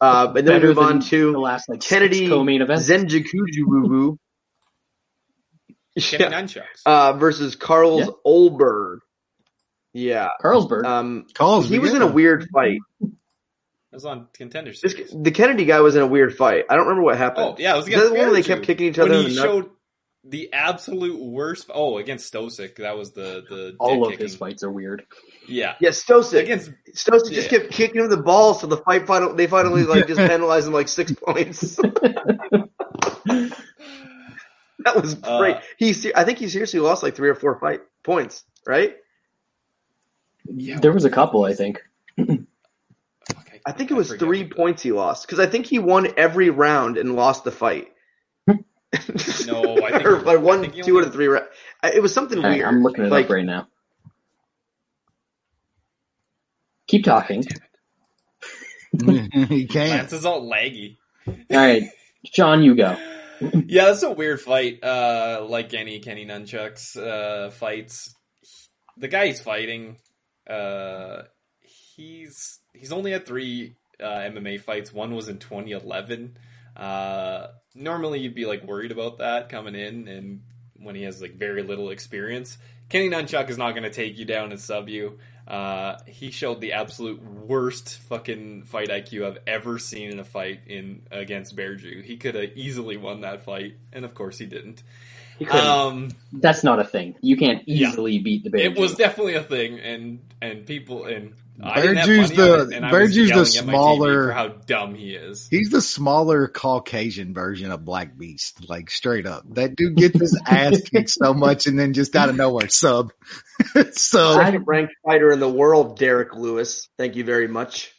Uh, and then we move on to the last like Kennedy six co-main events. Zenjikujuwu Kenny yeah. Uh, versus Carlos Yeah. Ulberg. Yeah. Carlsberg. Um, Calls he was in a weird fight. That was on Contender This, the Kennedy guy was in a weird fight. I don't remember what happened. Oh yeah, it was Is that against the one where they kept kicking each other when in he the nuts? showed the absolute worst. Oh, against Stosic, that was the the All dick of kicking. his fights are weird. Yeah, Yeah, Stosic. against Stosic just kept kicking him the ball, so the fight final they finally like just penalized him like six points. that was great. Uh, he, I think he seriously lost like three or four fight points, right? There was a couple, I think. fuck, I think it was three what points he lost because I think he won every round and lost the fight. No, I think- or like one, think two only- out of three. Ra- it was something All right, weird. I'm looking it like, up right now. Keep talking. he can't. Lance is all laggy. All right, John, you go. yeah, that's a weird fight. Uh, like any Kenny Nunchucks uh, fights, the guy he's fighting, uh, he's he's only had three uh, MMA fights. One was in 2011. Uh, normally, you'd be like worried about that coming in, and when he has like very little experience, Kenny Nunchuck is not going to take you down and sub you. Uh, he showed the absolute worst fucking fight IQ I've ever seen in a fight in against Bearjew. He could have easily won that fight, and of course he didn't. He couldn't. Um, That's not a thing. You can't Yeah. easily beat the bear. it was definitely a thing, and and people and I didn't have Bearjew's money on the- it, and I was the yelling at my TV smaller- for how dumb he is. He's the smaller Caucasian version of Black Beast, like straight up. That dude gets his ass kicked so much and then just out of nowhere sub. so Second ranked fighter in the world, Derrick Lewis. Thank you very much.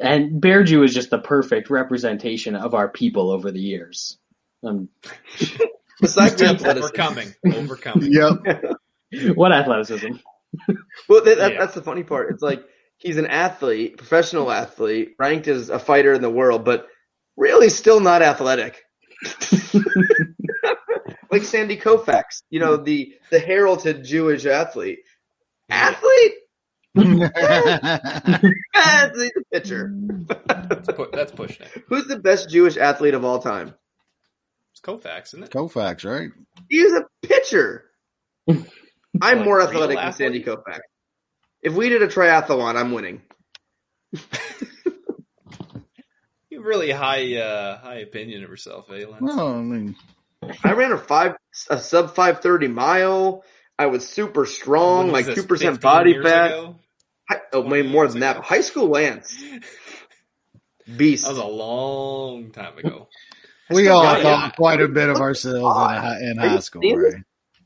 and Bearjew is just the perfect representation of our people over the years. Um, Besides the athleticism. Overcoming, overcoming. yep. what athleticism? Well, that, that, Yeah. that's the funny part. It's like he's an athlete, professional athlete, ranked as a fighter in the world, but really still not athletic. like Sandy Koufax, you know, the the heralded Jewish athlete. Athlete? He's a pitcher. That's, pu- that's pushing it. Who's the best Jewish athlete of all time? It's Koufax, isn't it? Koufax, right? He's a pitcher. I'm Like more athletic than? Sandy Koufax. If we did a triathlon, I'm winning. You have really high uh, high opinion of yourself, eh, Lance? Well, I mean, I ran a five, a sub five thirty mile. I was super strong, was like two percent body fat. I, oh, 20 way more years than that. High school Lance, beast. That was a long time ago. We all Yeah, thought yeah. quite a bit of ourselves in, a, in Are you high school, seeing this? right?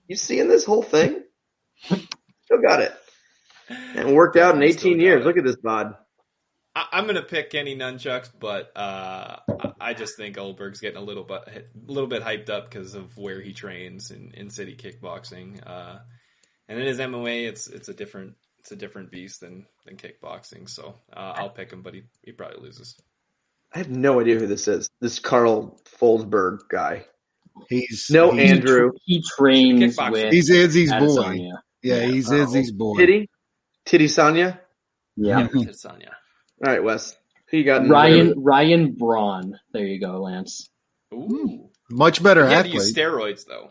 You seeing this whole thing? Still got it. And worked out in 18 years. it. Look at this bod. I, I'm gonna pick Kenny Nunchucks, but uh, I- I just think Goldberg's getting a little bit a little bit hyped up because of where he trains in, in city kickboxing. Uh, and in his MMA, it's it's a different it's a different beast than than kickboxing. So uh, I'll pick him, but he, he probably loses. I have no idea who this is. This Carl Foldsberg guy. He's No, he's, Andrew. He trains Kickboxer. with He's Izzy's boy. Adesanya. Yeah, he's Oh. Izzy's boy. Titty? Titty Sonya? Yeah. It's Sonya. All right, Wes. Who you got? Ryan there? Ryan Braun. There you go, Lance. Ooh, Much better he had to use athlete. steroids though.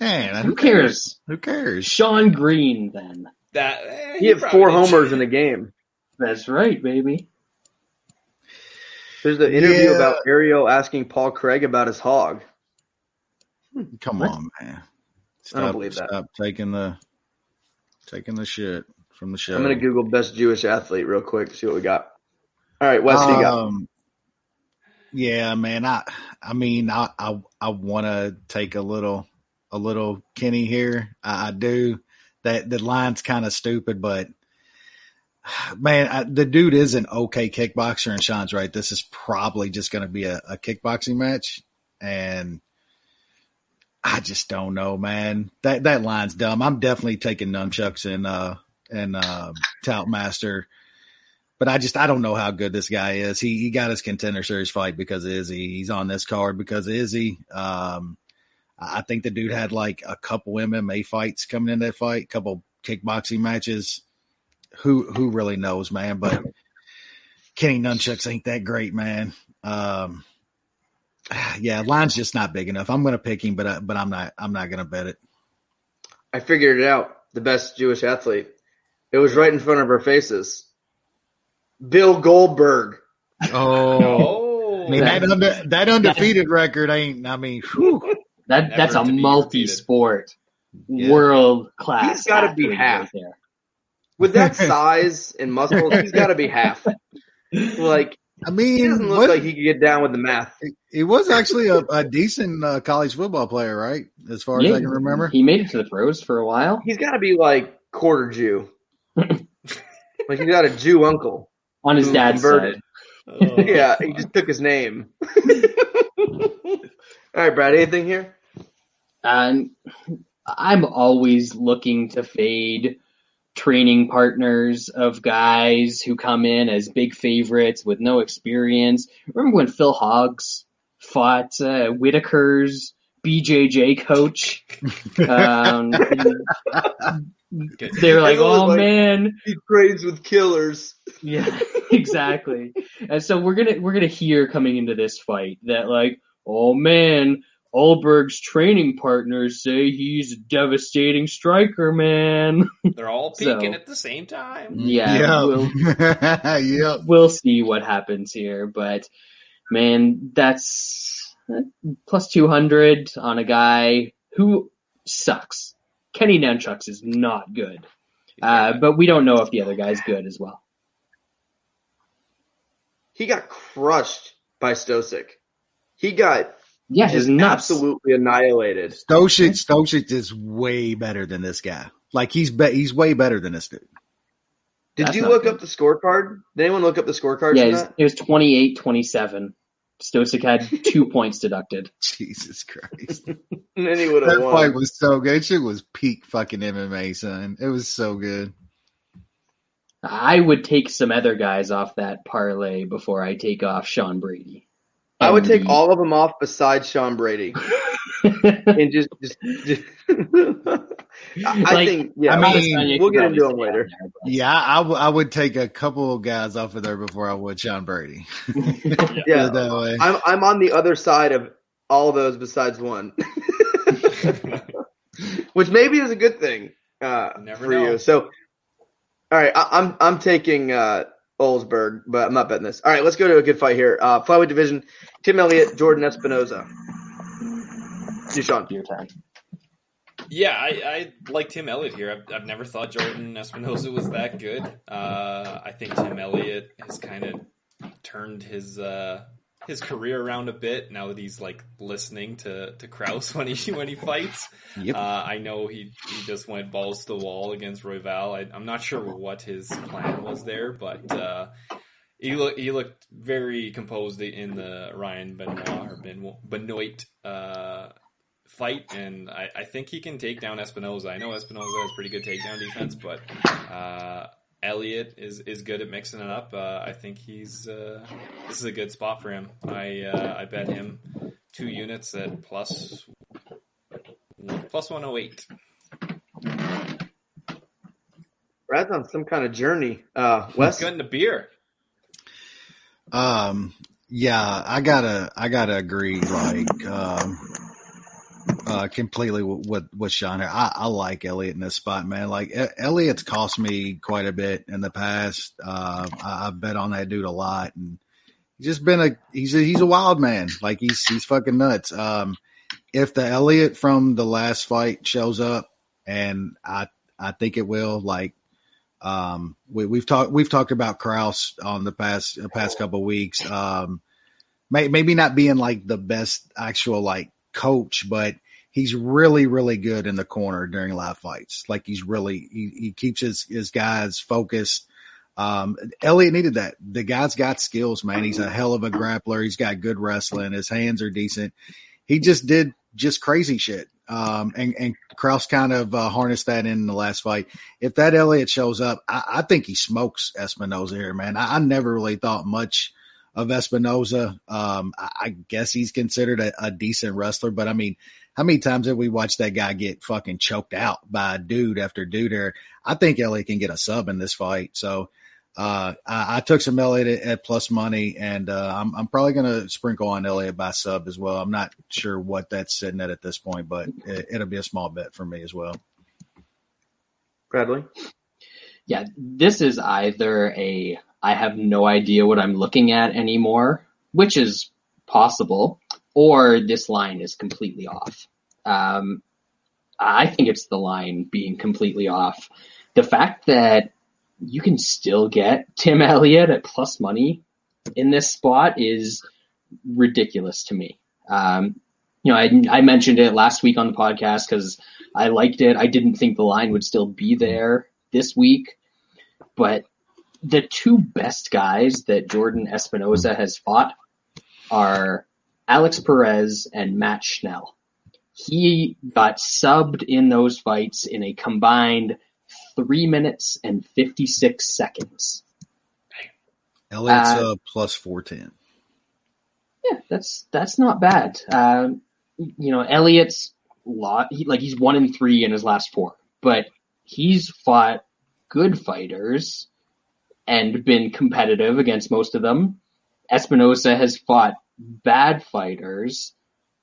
Man, Who cares? Who cares? Shawn Green, then. That eh, He had probably four did. homers in a game. That's right, baby. There's the interview Yeah. about Ariel asking Paul Craig about his hog. Come What? on, man. I don't Stop, believe that. Stop taking the taking the shit from the show. I'm gonna Google best Jewish athlete real quick. See what we got. All right, Wes, who you got? Um, yeah, man. I I mean, I I, I want to take a little a little Kenny here. I, I do. That the line's kind of stupid, but man, I, the dude is an okay kickboxer, and Sean's right. This is probably just going to be a, a kickboxing match, and I just don't know, man. That that line's dumb. I'm definitely taking nunchucks and uh and uh, Tout Master. But I just I don't know how good this guy is. He he got his contender series fight because of Izzy. He's on this card because of Izzy. Um, I think the dude had like a couple MMA fights coming in that fight, a couple kickboxing matches. Who who really knows, man? But Kenny Nunchucks ain't that great, man. Um, yeah, line's just not big enough. I'm gonna pick him, but I, but I'm not I'm not gonna bet it. I figured it out. The best Jewish athlete. It was right in front of our faces. Bill Goldberg. Oh, I mean that under, that undefeated record ain't. I mean, whew. That that's a multi-sport, Yeah. world class. He's gotta be half. right there. With that size and muscles, he's got to be half. Like I he mean, doesn't look what- like he could get down with the math. he was actually a, a decent uh, college football player, right? As far as I can remember. He made it to the pros for a while He's got to be like quarter Jew. like he's got a Jew uncle. on his dad's converted. side. Oh. Yeah, he just took his name. All right, Brad. Anything here? And I'm always looking to fade training partners of guys who come in as big favorites with no experience. Remember when Phil Hawes fought uh, Whittaker's BJJ coach. Um, they were like, "Oh like- man, He trades with killers. yeah, exactly." And so we're gonna we're gonna hear coming into this fight that like, "Oh man." Ulberg's training partners say he's a devastating striker, man. They're all So- peaking at the same time. Yeah, we'll, yeah. yep. we'll see what happens here, but man, that's plus 200 on a guy who sucks. Kenny Nunchucks is not good. Uh, but we don't know if the other guy's good as well. He got crushed by Stosic. He got Yeah, he's just nuts. absolutely annihilated. Stosic, Stosic is way better than this guy. Like he's be- he's way better than this dude. Did That's you look good. up the scorecard? Did anyone look up the scorecard Yeah, it was, that? it was 28-27. Stosic had two points deducted. Jesus Christ. And then he would That have fight was so good. Shit was peak fucking MMA, son. It was so good. I would take some other guys off that parlay before I take off Sean Brady. I would take all of them off besides Sean Brady. and just, just, just I, I Like, think, yeah, I mean, we'll get into probably him later. on there, but- Yeah, I, w- I would take a couple of guys off of there before I would Sean Brady. Yeah, that way. I'm, I'm on the other side of all those besides one, which maybe is a good thing uh, Never for know. you. So, all right, I, I'm I'm taking uh, Olsberg, but I'm not betting this. All right, let's go to a good fight here. Uh, flyweight division: Tim Elliott, Jordan Espinosa. You, Sean. Your time. Yeah, I, I like Tim Elliott here. I've, I've never thought Jordan Espinosa was that good. Uh, I think Tim Elliott has kind of turned his uh, his career around a bit now that he's like listening to, to Krause when he when he fights. Yep. Uh, I know he he just went balls to the wall against Royval. I, I'm not sure what his plan was there, but uh, he looked he looked very composed in the Ryan Benoit or Benoit, Benoit uh, fight, and I, I think he can take down Espinosa. I know Espinosa has pretty good takedown defense, but uh, Elliott is, is good at mixing it up. Uh, I think he's uh, this is a good spot for him. I uh, I bet him two units at plus plus one oh eight. Brad's on some kind of journey. Uh, Wes, Good in the beer. Um, yeah, I gotta, I gotta agree, like, um, uh, completely with, with, Sean here. I, I like Elliott in this spot, man. Like, E- Elliott's cost me quite a bit in the past. Uh, I, I bet on that dude a lot and he's just been a, he's a, he's a wild man. Like, he's, he's fucking nuts. Um, if the Elliott from the last fight shows up and I, I think it will, like, um, we, we've talked we've talked about Krause on the past uh, past couple weeks. Um, may, maybe not being like the best actual like coach, but he's really really good in the corner during live fights. Like he's really he, he keeps his his guys focused. Um, Elliott needed that. The guy's got skills, man. He's a hell of a grappler. He's got good wrestling. His hands are decent. He just did just crazy shit. Um, and, and Krause kind of uh, harnessed that in the last fight if that Elliott shows up, I, I think he smokes Espinosa here, man. I, I never really thought much of Espinosa. Um, I, I guess he's considered a, a decent wrestler, but I mean, how many times have we watched that guy get fucking choked out by dude after dude here? I think Elliott can get a sub in this fight. So, uh, I, I took some Elliott at, at plus money and, uh, I'm, I'm probably going to sprinkle on Elliott by sub as well. I'm not sure what that's sitting at at this point, but it, it'll be a small bet for me as well. Bradley. yeah, this is either a I have no idea what I'm looking at anymore, which is possible, or this line is completely off. Um, I think it's the line being completely off. The fact that you can still get Tim Elliott at plus money in this spot is ridiculous to me. Um, you know, I, I mentioned it last week on the podcast because I liked it. I didn't think the line would still be there this week, but the two best guys that Jordan Espinosa has fought are Alex Perez and Matt Schnell. He got subbed in those fights in a combined three minutes and 56 seconds. Elliott's Uh, uh, plus 410. Yeah, that's that's not bad. Uh, you know, Elliott's lot he, like he's one in three in his last four, but he's fought good fighters and been competitive against most of them. Espinosa has fought bad fighters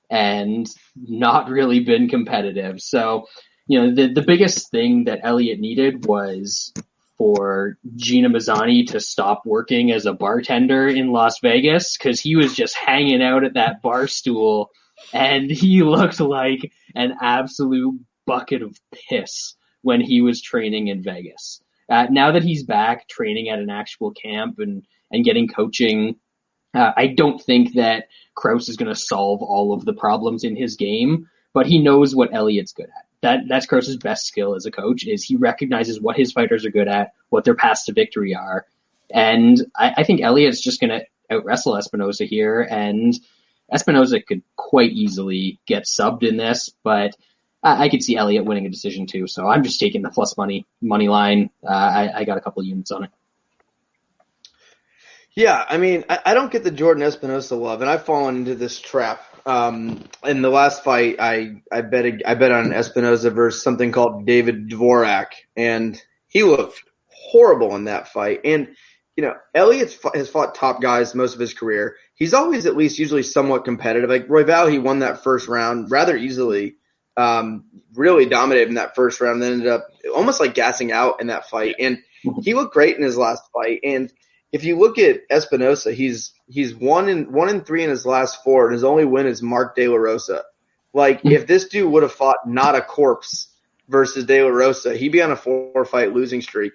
and not really been competitive. So, you know, the the biggest thing that Elliott needed was for Gina Mazany to stop working as a bartender in Las Vegas because he was just hanging out at that bar stool and he looked like an absolute bucket of piss when he was training in Vegas. Uh, now that he's back training at an actual camp and, and getting coaching, uh, I don't think that Krause is going to solve all of the problems in his game, but he knows what Elliott's good at. That that's Krause's best skill as a coach is he recognizes what his fighters are good at, what their paths to victory are, and I, I think Elliott's just going to out wrestle Espinosa here, and Espinosa could quite easily get subbed in this, but I, I could see Elliott winning a decision too. So I'm just taking the plus money money line. Uh, I, I got a couple units on it. Yeah, I mean, I, I don't get the Jordan Espinosa love, and I've fallen into this trap. Um, in the last fight, I I bet I bet on Espinosa versus something called David Dvorak, and he looked horrible in that fight. And you know, Elliott's has fought top guys most of his career. He's always at least usually somewhat competitive. Like Royval, he won that first round rather easily. Um, really dominated in that first round, then ended up almost like gassing out in that fight. And he looked great in his last fight. And if you look at Espinosa, he's he's one in one in three in his last four, and his only win is Mark De La Rosa. Like if this dude would have fought not a corpse versus De La Rosa, he'd be on a four fight losing streak.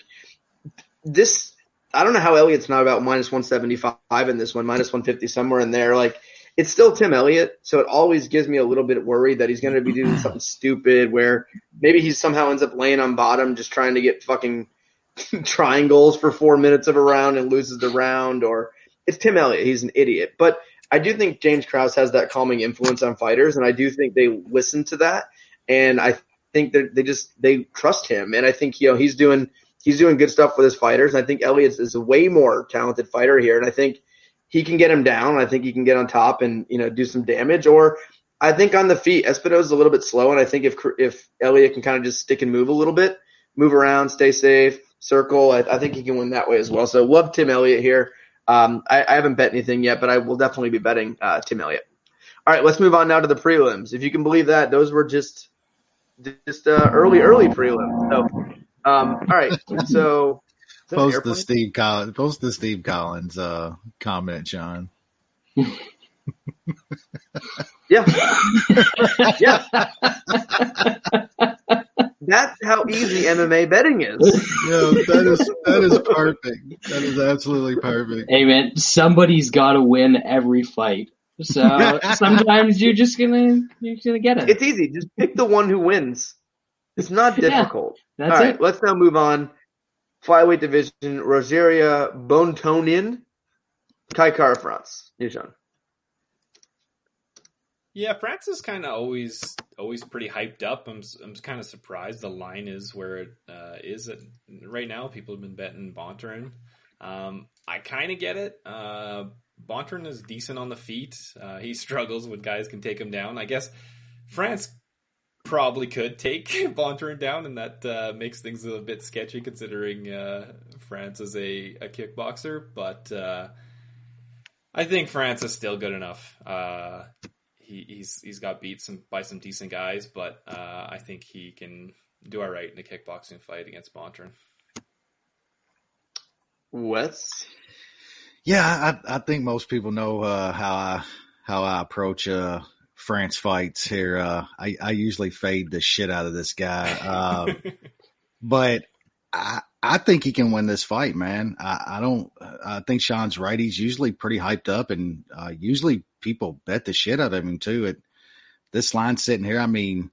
This I don't know how Elliott's not about minus one seventy five in this one, minus one fifty somewhere in there. Like it's still Tim Elliott, so it always gives me a little bit worried that he's going to be doing something stupid where maybe he somehow ends up laying on bottom just trying to get fucking triangles for four minutes of a round and loses the round, or it's Tim Elliott. He's an idiot. But I do think James Krause has that calming influence on fighters, and I do think they listen to that, and I think that they just they trust him, and I think you know he's doing he's doing good stuff with his fighters. And I think Elliott is a way more talented fighter here, and I think he can get him down. I think he can get on top and you know do some damage. Or I think on the feet, Espinosa is a little bit slow, and I think if if Elliott can kind of just stick and move a little bit, move around, stay safe, circle, I, I think he can win that way as well. So love Tim Elliott here. Um, I, I haven't bet anything yet, but I will definitely be betting uh, Tim Elliott. All right, let's move on now to the prelims. If you can believe that, those were just just uh, early, early prelims. So, um, all right, so post the Steve Collins, post the Steve Collins uh, comment, Sean. yeah, yeah. That's how easy MMA betting is. Yeah, that is that is perfect. That is absolutely perfect. Hey man, somebody's got to win every fight. So sometimes you're just gonna you're just gonna get it. It's easy. Just pick the one who wins. It's not difficult. Yeah, that's All right, it. let's now move on. Flyweight division: Rogerio Bontorin, Kai Kara France. John. Yeah, France is kind of always always pretty hyped up. I'm I'm kind of surprised the line is where it uh, is at, right now. People have been betting Bontorin. Um, I kind of get it. Uh, is decent on the feet. Uh, he struggles when guys can take him down. I guess France probably could take Bontorin down, and that uh, makes things a bit sketchy considering uh, France is a, a kickboxer. But uh, I think France is still good enough. Uh, he, he's he's got beat some by some decent guys, but uh, I think he can do all right in a kickboxing fight against Bontorin. Wes. Yeah, I, I think most people know uh, how I how I approach uh, France fights here. Uh, I, I usually fade the shit out of this guy, uh, but I I think he can win this fight, man. I, I don't. I think Sean's right. He's usually pretty hyped up, and uh, usually people bet the shit out of him too. At this line sitting here, I mean,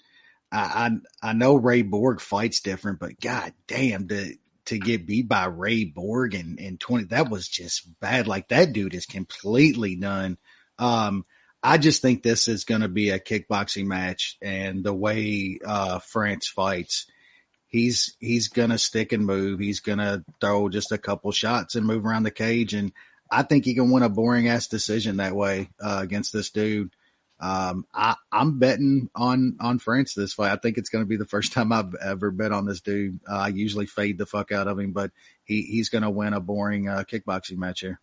I I, I know Ray Borg fights different, but god damn, to to get beat by Ray Borg in, in twenty, that was just bad. Like that dude is completely done. Um, I just think this is going to be a kickboxing match, and the way uh, France fights, he's he's going to stick and move. He's going to throw just a couple shots and move around the cage, and I think he can win a boring ass decision that way uh, against this dude. Um, I, I'm betting on on France this fight. I think it's going to be the first time I've ever bet on this dude. Uh, I usually fade the fuck out of him, but he, he's going to win a boring uh, kickboxing match here.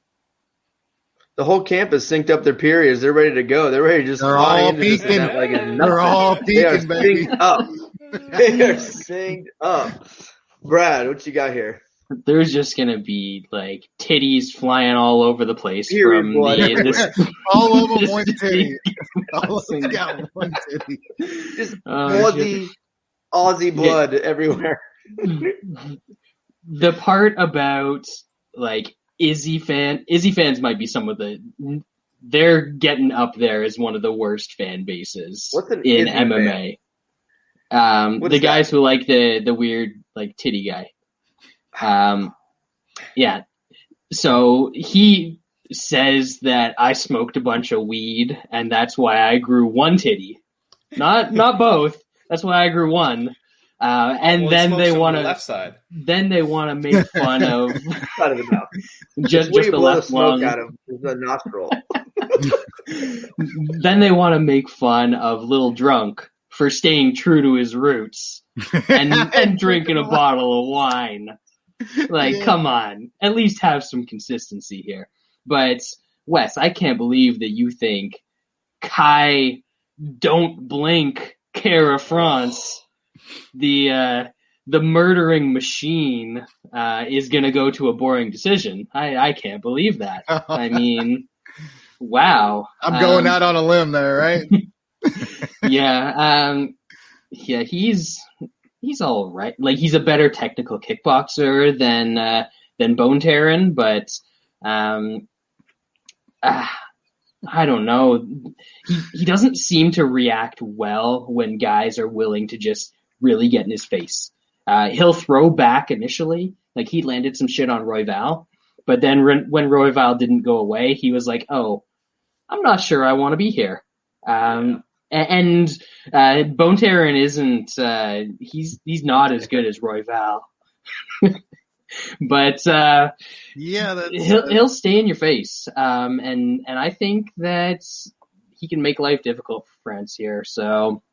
The whole camp has synced up their periods. They're ready to go. They're ready to just They're all into peaking. event like it's. They're all They are peaking, baby. synced up. They are synced up. Brad, what you got here? There's just gonna be like titties flying all over the place Period from blood the this, All of them one titty. All of them one titty. Just Oh, Aussie, Aussie blood everywhere. the part about like Izzy fan Izzy fans might be some of the they're getting up there as one of the worst fan bases What's an in Izzy MMA. Um, What the is that? guys who like the the weird like titty guy. Um, yeah. So he says that I smoked a bunch of weed and that's why I grew one titty, not not both. That's why I grew one. Uh, and Well, then they want to left side. then they want to make fun of Out of the mouth. just just the blow the left smoke lung. out of the nostril. Then they want to make fun of Little Drunk for staying true to his roots and and drinking a bottle of wine. Like, Yeah. come on, at least have some consistency here. But Wes, I can't believe that you think Kai don't blink Kara France, the uh, the murdering machine, uh, is going to go to a boring decision. I I can't believe that. I mean, wow. I'm going Um, out on a limb there, right? yeah, um, yeah, he's he's all right. Like he's a better technical kickboxer than uh, than Bontorin, but um, ah, I don't know. He he doesn't seem to react well when guys are willing to just really get in his face. Uh, he'll throw back initially, like he landed some shit on Roy Royval, but then when when Royval didn't go away, he was like, "Oh, I'm not sure I want to be here." Um, and uh, Bontorin isn't uh, he's he's not as good as Roy Royval, but uh, Yeah, that's he'll he'll stay in your face. Um, and and I think that he can make life difficult for France here. So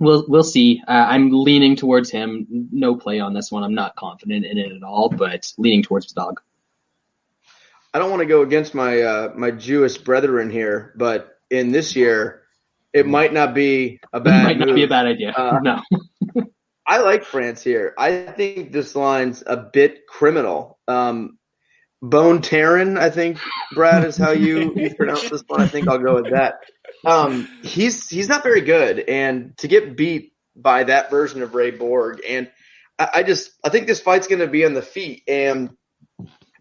we'll we'll see. Uh, I'm leaning towards him. No play on this one. I'm not confident in it at all, but leaning towards the dog. I don't want to go against my uh, my Jewish brethren here, but in this year, it might not be a bad Might not move. be a bad idea. Uh, no. I like France here. I think this line's a bit criminal. Um, Bontorin, I think Brad is how you, you pronounce this one. I think I'll go with that. Um, he's he's not very good, and to get beat by that version of Ray Borg, and I, I just I think this fight's going to be on the feet. And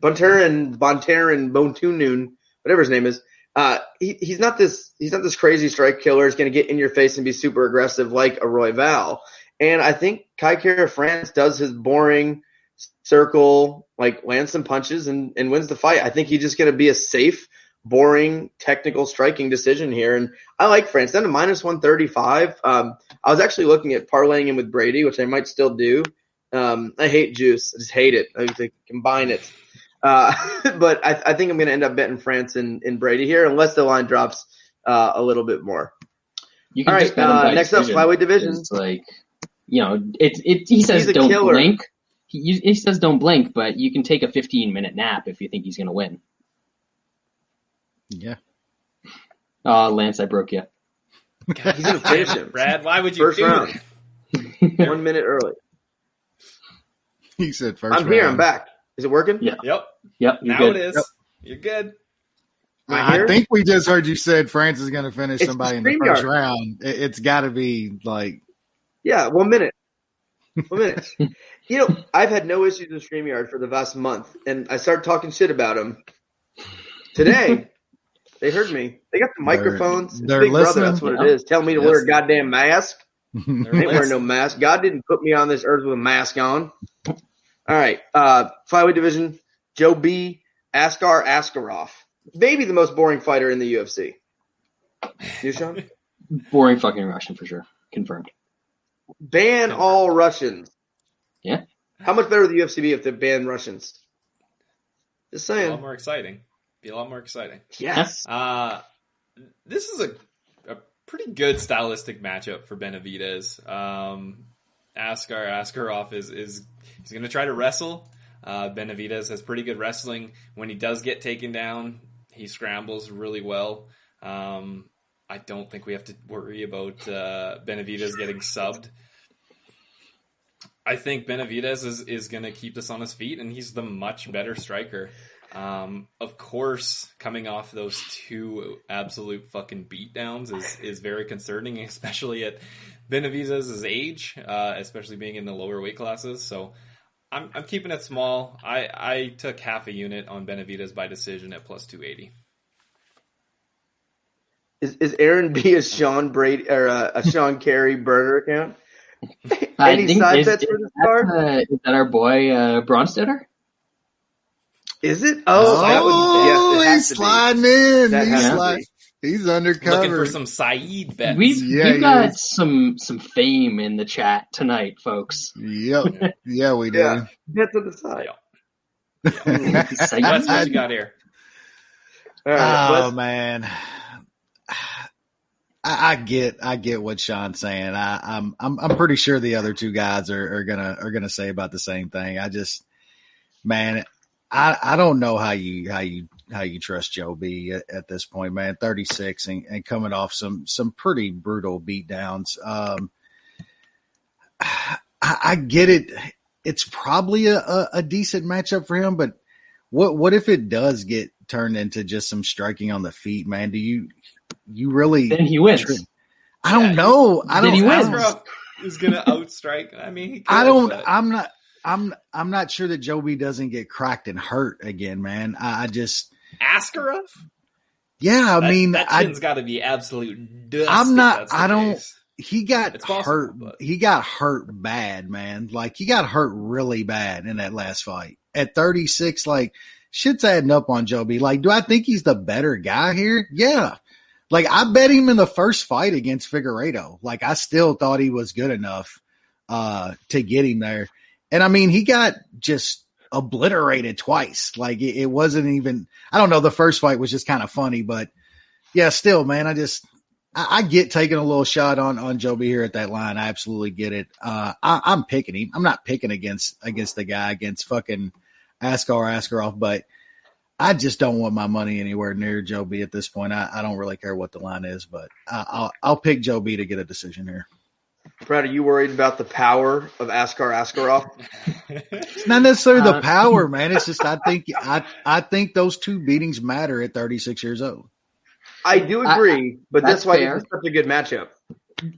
Bontorin, Bontorin, Bontunun, whatever his name is, uh, he, he's not this he's not this crazy strike killer. He's going to get in your face and be super aggressive like a Royval. And I think Kai Kara France does his boring circle, like lands some punches and, and wins the fight. I think he's just going to be a safe, boring, technical striking decision here. And I like France. Then to minus 135. Um, I was actually looking at parlaying him with Brady, which I might still do. Um, I hate juice. I just hate it. I to combine it. Uh, but I, I think I'm going to end up betting France in, in Brady here unless the line drops uh, a little bit more. You can All right, uh, next up, flyweight division. It's like, you know, it, it, he says don't killer. blink. He, he says don't blink, but you can take a 15 minute nap if you think he's going to win. Yeah. Oh, Lance, I broke you. God He's gonna damn finish him. Brad. Why would you First do round. that? One minute early. He said 1st I'm here. I'm back. Is it working? Yeah. Yep. Yep, Now good. it is. Yep. You're good. I I think we just heard you said France is going to finish It's somebody in the the first StreamYard. round. It, it's got to be like Yeah, one minute. One minute. you know, I've had no issues with StreamYard for the last month, and I started talking shit about him Today, they heard me. They got the They're- microphones. They're Big Brother, that's what Yeah. it is. Tell me to wear a goddamn mask. They're I ain't wearing no mask. God didn't put me on this earth with a mask on. All right. Uh, flyweight division, Joe B. Askar Askarov. Maybe the most boring fighter in the UFC. You, Sean? Boring fucking Russian for sure. Confirmed. Ban all Russians. Yeah. How much better would the UFC be if they banned Russians? Just saying. A lot more exciting. Be a lot more exciting. Yes. Uh, this is a, a pretty good stylistic matchup for Benavidez. Um, Askar Askarov is is he's going to try to wrestle. Uh, Benavidez has pretty good wrestling. When he does get taken down, he scrambles really well. Um, I don't think we have to worry about uh, Benavidez getting subbed. I think Benavidez is, is going to keep this on his feet, and he's the much better striker. Um, of course, coming off those two absolute fucking beatdowns is, is very concerning, especially at Benavidez's age, uh, especially being in the lower weight classes. So I'm, I'm keeping it small. I, I took half a unit on Benavidez by decision at plus 280. Is, is Aaron B a Sean Brady or a, a Sean Carey burner account? I Any think- side is- bets is for this that, card? uh, is that our boy uh, Bronstetter? Is it? Oh, that would, Oh, yes, it he's oh, to be. sliding in. That he's has to sliding. He's Looking undercover. for some Saeed bets. We've Yeah, we've got is. some some fame in the chat tonight, folks. Yep. Yeah, we do. Yeah. Bets on the side. Saeed? That's what you got here. All right, oh let's- man, I, I get, I get what Sean's saying. I, I'm, I'm, I'm pretty sure the other two guys are, are gonna, are gonna say about the same thing. I just, man, I, I don't know how you, how you, how you trust Joe B at, at this point, man. 36 and, and coming off some, some pretty brutal beatdowns. Um, I, I get it. It's probably a, a, a decent matchup for him, but what, what if it does get turned into just some striking on the feet, man? Do you, you really? Then he wins. True. I don't Yeah, know. I Then don't. he I wins. is going to outstrike. I mean, he I don't. but- I'm not. I'm. I'm not sure that Joby doesn't get cracked and hurt again, man. I, I just. Askarov? Yeah, I That- mean, that I. chin's got to be absolute dust. I'm not- I don't- case. He got possible, hurt. but- He got hurt bad, man. Like he got hurt really bad in that last fight. At 36, like shit's adding up on Joby. Like, do I think he's the better guy here? Yeah. Like I bet him in the first fight against Figueiredo. Like I still thought he was good enough uh to get him there. And I mean, he got just obliterated twice. Like it, it wasn't even I don't know, the first fight was just kind of funny, but yeah, still, man, I just I, get taking a little shot on on Joby here at that line. I absolutely get it. Uh I, I'm picking him. I'm not picking against against the guy against fucking Askar Askarov, but I just don't want my money anywhere near Joby at this point. I, I don't really care what the line is, but I, I'll I'll pick Joby to get a decision here. Brad, are you worried about the power of Askar Askarov? It's not necessarily the Uh, power, man. It's just I think I I think those two beatings matter at 36 years old. I do I- agree, but that's that's why it's such a good matchup.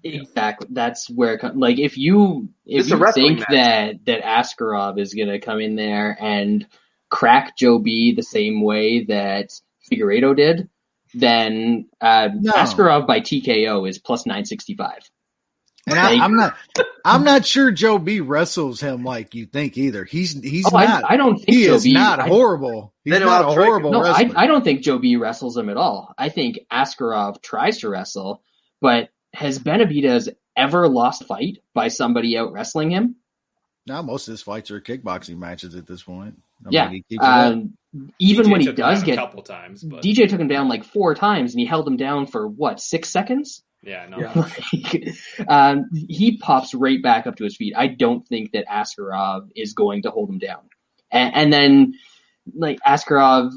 Exactly. That's where it comes. Like if you if It's you think match. that that Askarov is gonna come in there and crack Joe B the same way that Figueiredo did, then uh, No. Askarov by TKO is plus nine sixty five. And I, I'm not I'm not sure Joe B wrestles him like you think either. He's he's Oh, not. I don't think he Joe is B. not horrible. He's not a I'll horrible. No, I, wrestler. I don't think Joe B wrestles him at all. I think Askarov tries to wrestle, but has Benavidez ever lost fight by somebody out wrestling him? now most of his fights are kickboxing matches at this point. I mean, Yeah. he keeps it up. Um, even DJ when he does get a couple times, but DJ took him down like four times, and he held him down for what six seconds. Yeah, no. Like, um, he pops right back up to his feet. I don't think that Askarov is going to hold him down. And, and then, like Askarov,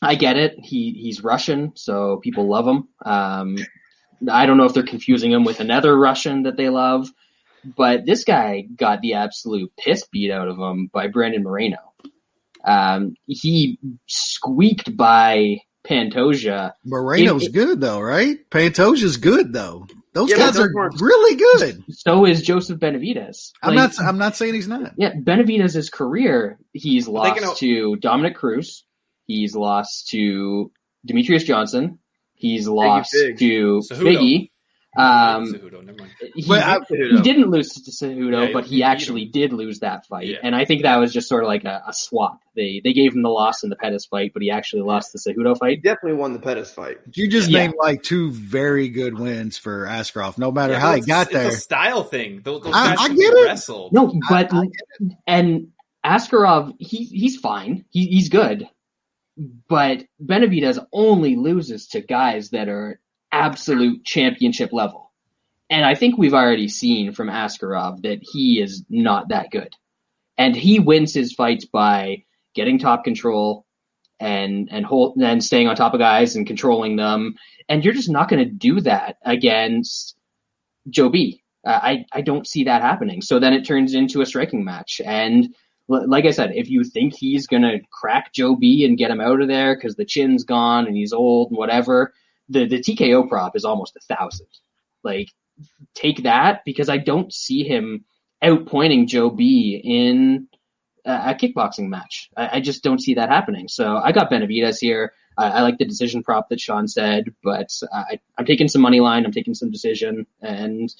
I get it. He he's Russian, so people love him. Um, I don't know if they're confusing him with another Russian that they love, but this guy got the absolute piss beat out of him by Brandon Moreno. Um, he squeaked by Pantoja. Moreno's it- it- good though, right? Pantoja's good though. Those Yeah, guys are weren't- really good. So is Joseph Benavidez. I'm not. I'm not saying he's not. Yeah, Benavidez' career, he's lost can to Dominick Cruz. He's lost to Demetrious Johnson. He's lost Fig. to Cejudo. Figgy. Um, Cejudo, never mind. he, But I- he didn't lose to Cejudo, Yeah, but he he actually did lose that fight. Yeah. And I think that was just sort of like a, a swap. They they gave him the loss in the Pettis fight, but he actually lost the Cejudo fight. He definitely won the Pettis fight. You just Yeah. named like two very good wins for Askarov. No matter Yeah, how well, he got it's there, a style thing. Those, those I- I get it. wrestled. No, but I- and Askarov, he he's fine. He he's good. but Benavidez only loses to guys that are absolute championship level. And I think we've already seen from Askarov that he is not that good. And he wins his fights by getting top control and and hold and staying on top of guys and controlling them. And you're just not going to do that against Joe B. Uh, I I don't see that happening. So then it turns into a striking match. And l- like I said, if you think he's going to crack Joe B and get him out of there because the chin's gone and he's old and whatever, the the TKO prop is almost a thousand. Like take that because I don't see him outpointing Joe B in a a kickboxing match. I, I just don't see that happening. So I got Benavidez here. I, I like the decision prop that Sean said, but I, I'm taking some money line. I'm taking some decision, and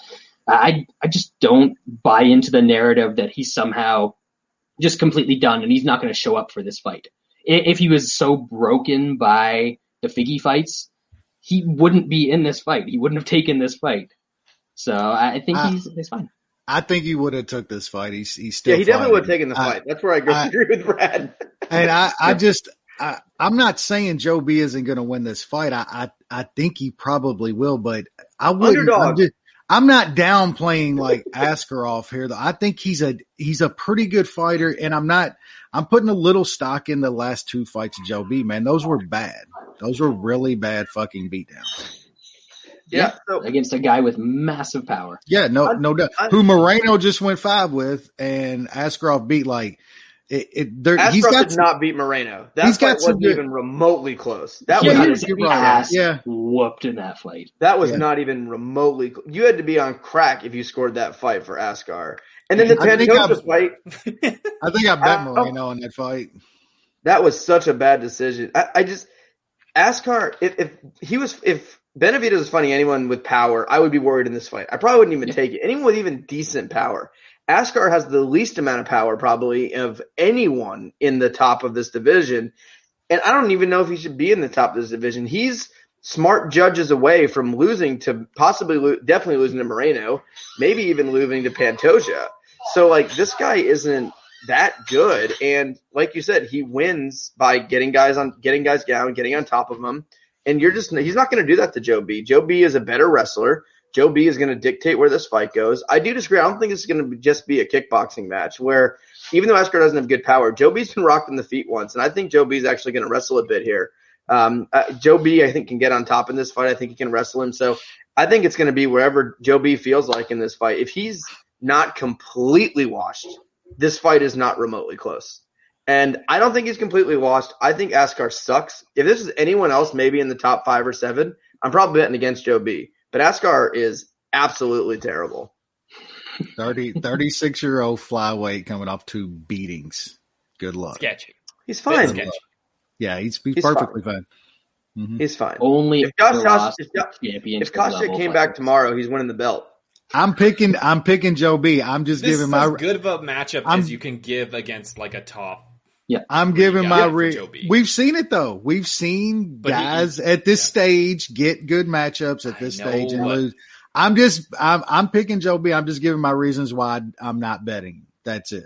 I I just don't buy into the narrative that he's somehow just completely done and he's not going to show up for this fight. If he was so broken by the Figgy fights, he wouldn't be in this fight. He wouldn't have taken this fight. So I I think I- he's he's fine. I think he would have took this fight. He's he's still Yeah, he definitely would have taken the I- fight. That's where I agree, I- agree with Brad. And I, I just, I, I'm not saying Joe B isn't going to win this fight. I, I, I think he probably will, but I wouldn't. I'm, just, I'm not downplaying like Askarov here. Though I think he's a he's a pretty good fighter, and I'm not. I'm putting a little stock in the last two fights of Joe B. Man, those were bad. Those were really bad fucking beatdowns. Yeah. So against a guy with massive power. Yeah, no, I- no doubt. I- Who Moreno just went five with, and Askarov beat like it. it there, he's Askarov got did some- not beat Moreno. That he's got fight some wasn't good- even remotely close. That He was got you're- his you're right. ass Yeah. whooped in that fight. that was Yeah. not even remotely. cl- You had to be on crack if you scored that fight for Askar. And then the I think Pantoja I'm- fight, I think I bet Uh. Moreno in that fight. that was such a bad decision. I, I just Askar, if, if he was, if Benavidez is fighting anyone with power, I would be worried in this fight. I probably wouldn't even Yeah. take it. Anyone with even decent power. Askar has the least amount of power probably of anyone in the top of this division. And I don't even know if he should be in the top of this division. He's smart judges away from losing to possibly, lo- definitely losing to Moreno, maybe even losing to Pantoja. So like this guy isn't that good. And like you said, he wins by getting guys on, getting guys down, getting on top of them. And you're just, he's not going to do that to Joe B. Joe B is a better wrestler. Joe B is going to dictate where this fight goes. I do disagree. I don't think is going to just be a kickboxing match where even though Askar doesn't have good power, Joe B's been rocked in the feet once. And I think Joe B is actually going to wrestle a bit here. Um, uh, Joe B, I think, can get on top in this fight. I think he can wrestle him. So I think it's going to be wherever Joe B feels like in this fight. If he's not completely washed, this fight is not remotely close. And I don't think he's completely washed. I think Askar sucks. If this is anyone else, maybe in the top five or seven, I'm probably betting against Joe B. But Askar is absolutely terrible. 30, 36 year old flyweight coming off two beatings. Good luck. Sketchy. He's fine. sketchy. Yeah, he's, he's, He's perfectly fine. Mhm. He's fine. Only If Josh Josh- if Jo- If Kostya came back tomorrow, he's winning the belt. I'm picking. I'm picking Joe B. I'm just This giving is my. as good of a matchup I'm- as you can give against like a top. Yeah, I'm giving my. Re- Joe B. We've seen it though. We've seen But he- guys at this yeah. stage get good matchups at this know, stage and lose. I'm just. I'm. I'm picking Joe B. I'm just giving my reasons why I'm not betting. That's it.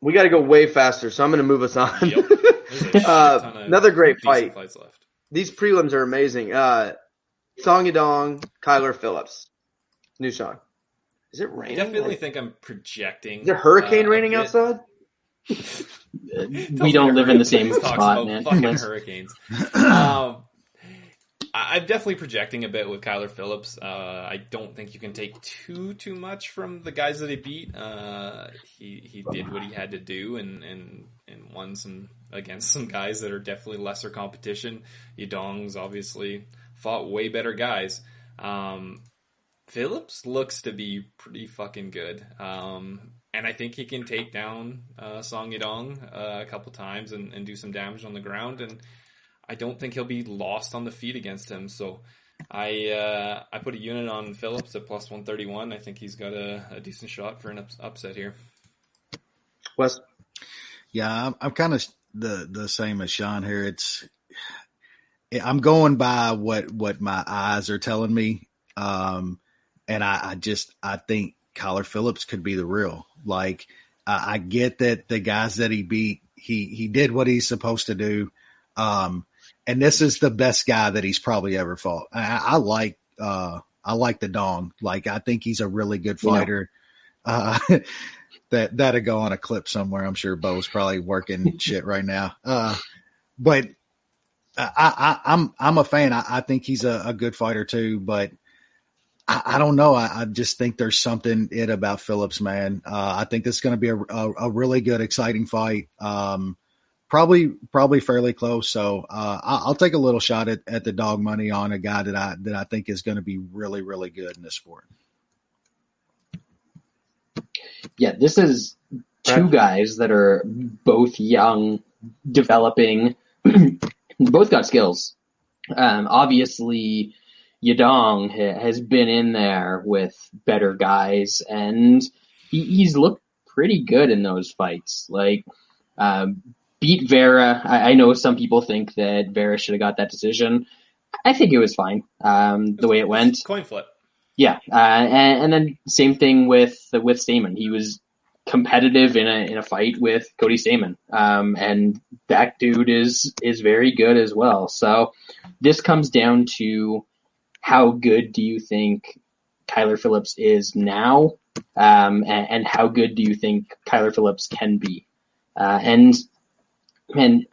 We got to go way faster, so I'm going to move us on. Yep. A Uh, another great fight. Left. These prelims are amazing. Uh, Song Yadong, Kyler Phillips. New song. Is it raining? I definitely Like, think I'm projecting. is there hurricane uh, raining bit. outside? we don't live in the same spot, about man. Fucking hurricanes. um, I- I'm definitely projecting a bit with Kyler Phillips. Uh, I don't think you can take too too much from the guys that he beat. Uh, he he did what he had to do and and and won some against some guys that are definitely lesser competition. Yadong's obviously fought way better guys. Um, Phillips looks to be pretty fucking good. Um, and I think he can take down uh, Song Yadong uh, a couple times and, and do some damage on the ground. And I don't think he'll be lost on the feet against him. So I uh, I put a unit on Phillips at plus 131. I think he's got a, a decent shot for an ups- upset here. Wes, Yeah, I'm, I'm kind of the the same as Sean here. It's I'm going by what what my eyes are telling me, um, and I, I just I think Kyler Phillips could be the real. Like I, I get that the guys that he beat he he did what he's supposed to do. Um, and this is the best guy that he's probably ever fought. I, I like uh, I like the Dong. Like I think he's a really good fighter. Uh, that that'll go on a clip somewhere. I'm sure Bo's probably working shit right now. Uh, but I, I, I'm I'm a fan. I, I think he's a, a, good fighter too. But I, I don't know. I, I, just think there's something it about Phillips, man. Uh, I think this is going to be a, a, a, really good, exciting fight. Um, probably probably fairly close. So uh, I'll take a little shot at, at the dog money on a guy that I that I think is going to be really really good in this sport. Yeah, this is two guys that are both young, developing, both got skills. Um, obviously, Yadong has been in there with better guys, and he, he's looked pretty good in those fights. Like, um, beat Vera. I, I, know some people think that Vera should have got that decision. I think it was fine um, the way it went. Coin flip. Yeah, uh, and, and, then same thing with with Stamann. He was competitive in a in a fight with Cody Stamann, um, and that dude is is very good as well. So this comes down to how good do you think Kyler Phillips is now, um, and, and, how good do you think Kyler Phillips can be? Uh, and and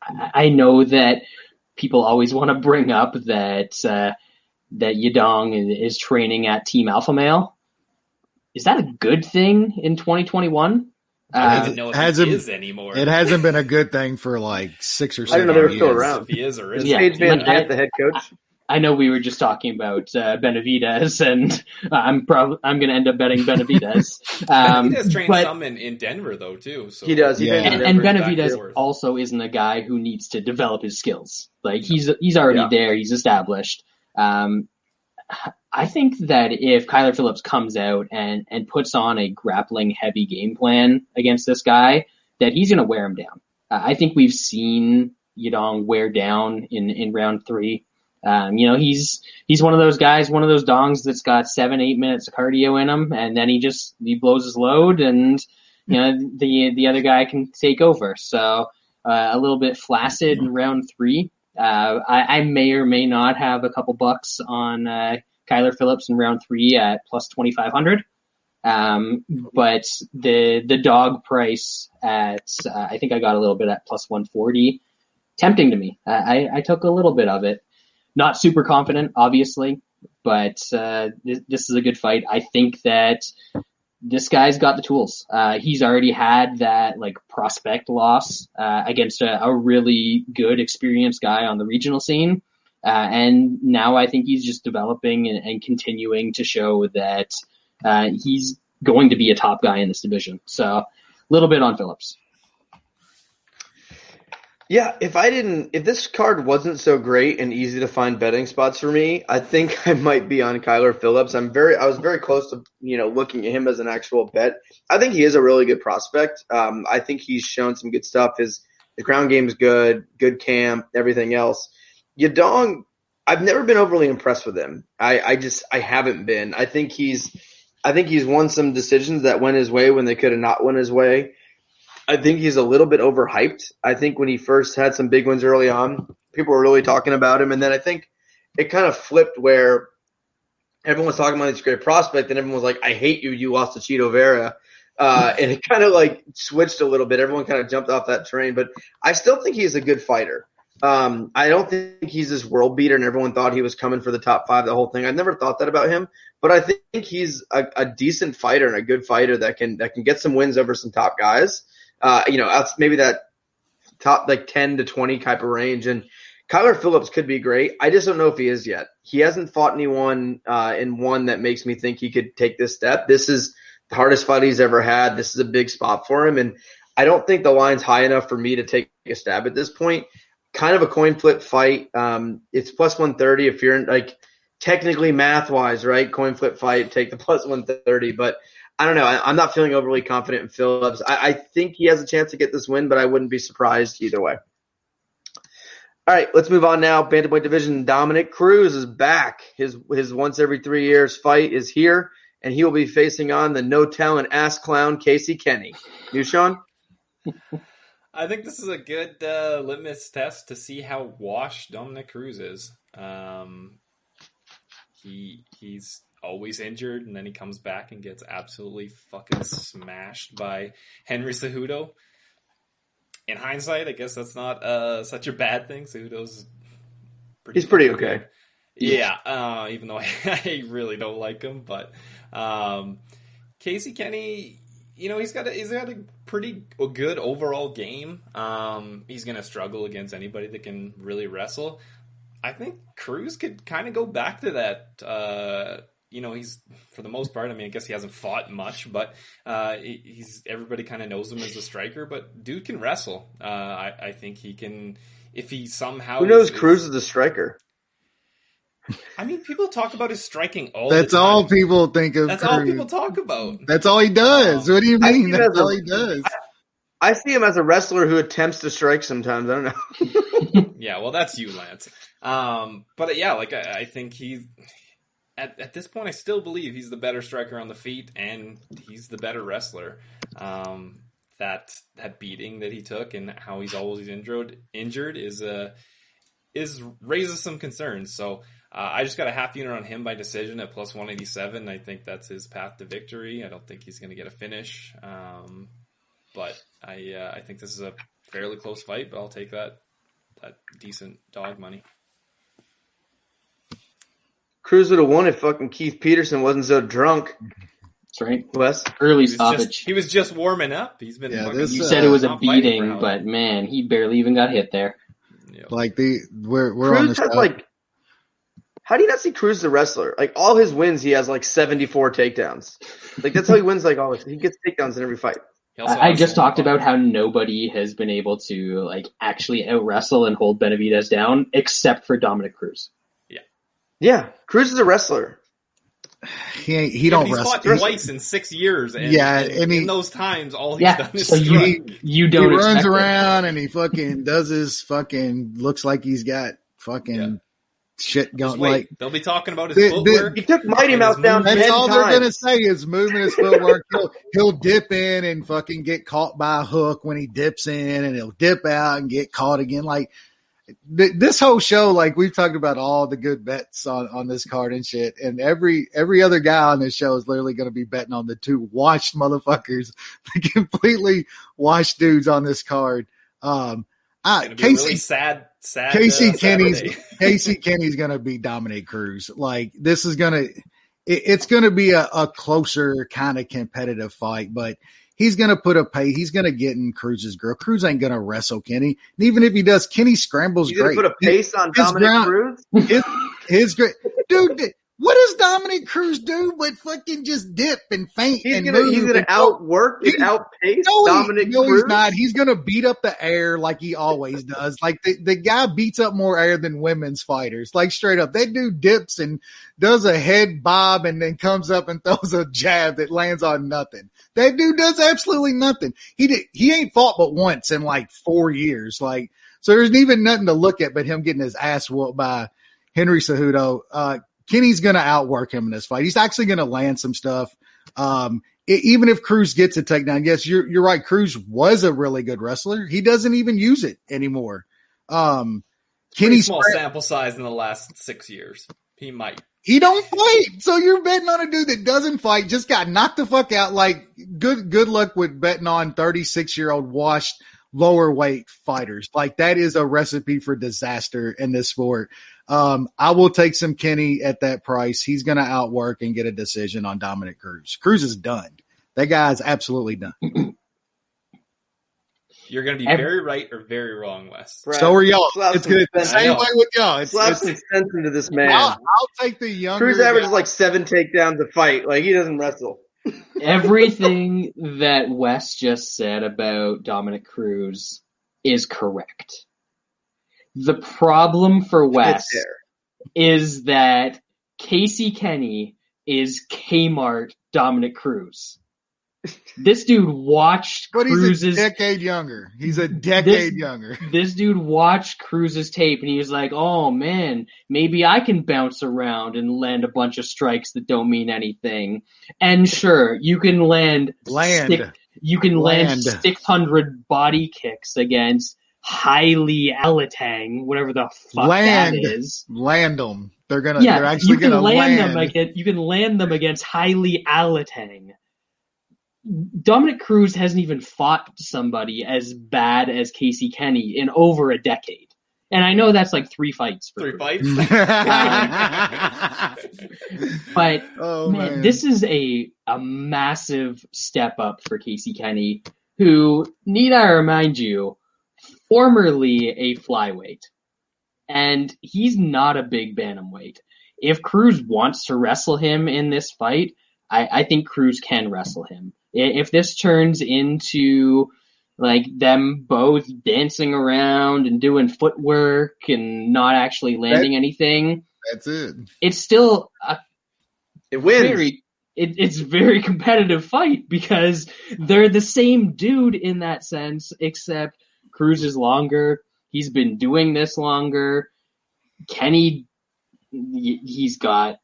I know that people always want to bring up that uh, that Yadong is training at Team Alpha Male. Is that a good thing in 2021? I don't uh, know if hasn't, he is anymore. It hasn't been a good thing for like six or seven. I don't know they're still around. If he is or is yeah, Paige VanZant, the head coach. I know we were just talking about uh, Benavidez, and uh, I'm probably I'm going to end up betting Benavidez. Um, Benavidez trained but, some in, in Denver though too. So. He does, he yeah. And, and Benavidez also isn't a guy who needs to develop his skills. Like he's he's already yeah. there, he's established. Um, I think that if Kyler Phillips comes out and and puts on a grappling heavy game plan against this guy, that he's going to wear him down. Uh, I think we've seen Yadong wear down in in round three. Um, you know, he's he's one of those guys, one of those dongs that's got seven, eight minutes of cardio in him, and then he just he blows his load, and you know the the other guy can take over. So uh, a little bit flaccid in round three. Uh, I, I, may or may not have a couple bucks on uh, Kyler Phillips in round three at plus twenty five hundred. Um, but the the dog price at uh, I think I got a little bit at plus one forty, tempting to me. I, I took a little bit of it. Not super confident, obviously, but uh, this, this, is a good fight. I think that this guy's got the tools. Uh, he's already had that like prospect loss uh, against a, a, really good, experienced guy on the regional scene, uh, and now I think he's just developing and, and continuing to show that uh, he's going to be a top guy in this division. So, a little bit on Phillips. Yeah, if I didn't, if this card wasn't so great and easy to find betting spots for me, I think I might be on Kyler Phillips. I'm very, I was very close to, you know, looking at him as an actual bet. I think he is a really good prospect. Um, I think he's shown some good stuff. His, the ground game's good, good camp, everything else. Yadong, I've never been overly impressed with him. I, I just, I haven't been. I think he's, I think he's won some decisions that went his way when they could have not went his way. I think he's a little bit overhyped. I think when he first had some big wins early on, people were really talking about him, and then I think it kind of flipped where everyone was talking about this great prospect, and everyone was like, "I hate you, you lost to Chito Vera," uh, and it kind of like switched a little bit. Everyone kind of jumped off that train, but I still think he's a good fighter. Um, I don't think he's this world beater, and everyone thought he was coming for the top five. The whole thing. I never thought that about him, but I think he's a, a decent fighter and a good fighter that can that can get some wins over some top guys uh, you know, maybe that top like 10 to 20 type of range. And Kyler Phillips could be great. I just don't know if he is yet. He hasn't fought anyone uh, in one that makes me think he could take this step. This is the hardest fight he's ever had. This is a big spot for him. And I don't think the line's high enough for me to take a stab at this point. Kind of a coin flip fight. Um, it's plus 130 if you're in, like technically math wise, right? Coin flip fight, take the plus 130. But I don't know. I, am not feeling overly confident in Phillips. I, I think he has a chance to get this win, but I wouldn't be surprised either way. All right, let's move on now. Bantamweight division. Dominick Cruz is back. His his once every three years fight is here, and he will be facing on the no talent ass clown Casey Kenney. You, Sean? I think this is a good uh, litmus test to see how washed Dominick Cruz is. Um, he he's always injured, and then he comes back and gets absolutely fucking smashed by Henry Cejudo. In hindsight, I guess that's not uh, such a bad thing. Cejudo's He's pretty okay. good. Yeah, uh, even though I, I really don't like him, but um, Casey Kenney, you know, he's got a, he's got a pretty good overall game. Um, he's gonna struggle against anybody that can really wrestle. I think Cruz could kind of go back to that. Uh, you know, he's for the most part. I mean, I guess he hasn't fought much, but uh, he's everybody kind of knows him as a striker. But dude can wrestle. Uh, I, I think he can. If he somehow Who knows is- Cruz is the striker? I mean, people talk about his striking all. That's the time. all people think of. That's all people talk about. That's all he does. Um, what do you mean? That's as a- all he does. I see him as a wrestler who attempts to strike sometimes. I don't know. Yeah, well, that's you, Lance. Um, but yeah, like I, I think he's at at this point, I still believe he's the better striker on the feet, and he's the better wrestler. Um, that that beating that he took and how he's always injured injured is uh is raises some concerns. So uh, I just got a half unit on him by decision at plus one eighty seven. I think that's his path to victory. I don't think he's going to get a finish. Um, but I uh, I think this is a fairly close fight, but I'll take that that decent dog money. Cruz would have won if fucking Keith Peterson wasn't so drunk. That's right. Wes, Early He was, stoppage. just, he was just warming up. He's been. Yeah, fucking- this, you uh, said it was a not fighting for beating, but man, he barely even got hit there. Yeah. Like the we're we're on Cruz the has like. How do you not see Cruz the wrestler? Like all his wins, he has like seventy four takedowns. Like that's how he wins. Like all his, he gets takedowns in every fight. I, I just some- talked about how nobody has been able to like actually out wrestle and hold Benavidez down except for Dominick Cruz. Yeah, Cruz is a wrestler. he ain't, he Yeah, don't he's wrestle. fought twice in six years, and, Yeah, and, and he- in those times, all he's Yeah, done is so you strike. you He don't runs expect it. around and he fucking does his fucking looks like he's got fucking Yeah. shit going. wait, Like they'll be talking about his The- the- footwork. He took Mighty Mouse down movement- that's all times. they're gonna say is moving his footwork. he'll, he'll dip in and fucking get caught by a hook when he dips in, and he'll dip out and get caught again. Like th- this whole show, like we've talked about all the good bets on on this card and shit, and every every other guy on this show is literally going to be betting on the two washed motherfuckers, the completely washed dudes on this card. Um, I, It's gonna be a Casey really sad, sad. Casey uh, Kenney's Casey Kenney's gonna beat Dominick Cruz. Like this is gonna it, it's gonna be a, a closer kind of competitive fight, but he's gonna put a pay. He's gonna get in Cruz's girl. Cruz ain't gonna wrestle Kenney, and even if he does, Kenney scrambles He's great. put a pace on his Dominick ground- Cruz. his, his great dude. What does Dominick Cruz do but fucking just dip and faint He's and gonna move he's gonna and outwork and outpace no, he- Dominick no, Cruz. he's not. He's gonna beat up the air like he always does. Like the, the guy beats up more air than women's fighters. Like straight up, that dude dips and does a head bob and then comes up and throws a jab that lands on nothing. That dude does absolutely nothing. He did, he ain't fought but once in like four years. Like so, there's even nothing to look at but him getting his ass whooped by Henry Cejudo. Uh, Kenney's gonna outwork him in this fight. He's actually gonna land some stuff. Um, e- even if Cruz gets a takedown, yes, you're you're right. Cruz was a really good wrestler. He doesn't even use it anymore. Um, Kenney's small sample size in the last six years. He might. he don't fight, so you're betting on a dude that doesn't fight. Just got knocked the fuck out. Like good good luck with betting on 36 year old washed lower weight fighters. Like that is a recipe for disaster in this sport. Um, I will take some Kenney at that price. He's going to outwork and get a decision on Dominick Cruz. Cruz is done. That guy's absolutely done. You're going to be Ev- very right or very wrong, Wes. Brad, so are y'all. slap It's some good. sense- Same I way with y'all. It's, Slap it's some sense into this man. I'll, I'll take the younger. Cruz averages guy. like seven takedowns a fight. Like he doesn't wrestle. Everything that Wes just said about Dominick Cruz is correct. The problem for Wes is that Casey Kenney is Kmart Dominick Cruz. This dude watched But he's a Cruz's decade younger. He's a decade This- younger. this dude watched Cruz's tape and he was like, "Oh man, maybe I can bounce around and land a bunch of strikes that don't mean anything." And sure, you can land Land. six- You can land, Land. 600 body kicks against Heili Alateng, whatever the fuck Land. that is. Land them. They're gonna. Yeah, they're actually you can gonna land, land. them against you can land them against Heili Alateng. Dominick Cruz hasn't even fought somebody as bad as Casey Kenney in over a decade. And I know that's like three fights for Three Cruz. fights. But oh man, man, this is a a massive step up for Casey Kenney, who need I remind you, formerly a flyweight, and he's not a big bantamweight. If Cruz wants to wrestle him in this fight, I, I think Cruz can wrestle him. If this turns into like them both dancing around and doing footwork and not actually landing anything, that's it. it's still a It wins. very it, it's very competitive fight because they're the same dude in that sense, except Cruz is longer. He's been doing this longer. Kenney, he's got.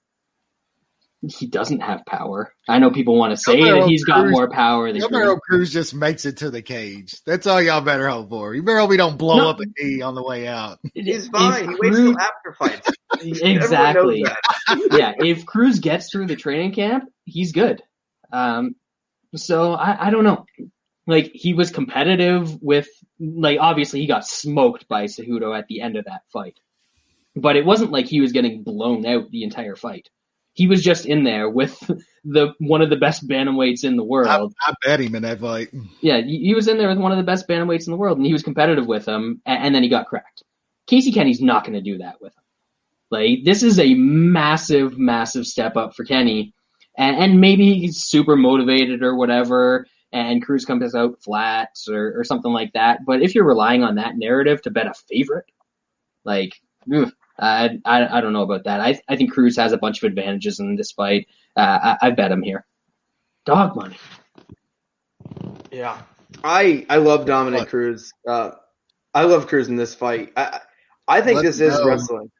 He doesn't have power. I know people want to say better that hope he's got more power than Y'all Cruz. Cruz just makes it to the cage. That's all y'all better hope for. You better hope he don't blow No. up a knee on the way out. He's fine. He waits Cruz- till after fights. exactly. Everyone knows that. yeah, if Cruz gets through the training camp, he's good. Um, so I, I don't know. Like he was competitive with, like obviously he got smoked by Cejudo at the end of that fight, but it wasn't like he was getting blown out the entire fight. He was just in there with the one of the best bantamweights in the I, world. I bet him in that fight. Yeah, he he was in there with one of the best bantamweights in the world, and he was competitive with him, and, and then he got cracked. Casey Kenney's not going to do that with him. Like this is a massive, massive step up for Kenney, and, and maybe he's super motivated or whatever, and Cruz comes out flat or, or something like that. But if you're relying on that narrative to bet a favorite, like ugh, I, I I don't know about that. I I think Cruz has a bunch of advantages in this fight. Uh, I, I bet him here. Dog money. Yeah, I I love Dominick What? Cruz. Uh, I love Cruz in this fight. I I think Let's this is go. wrestling.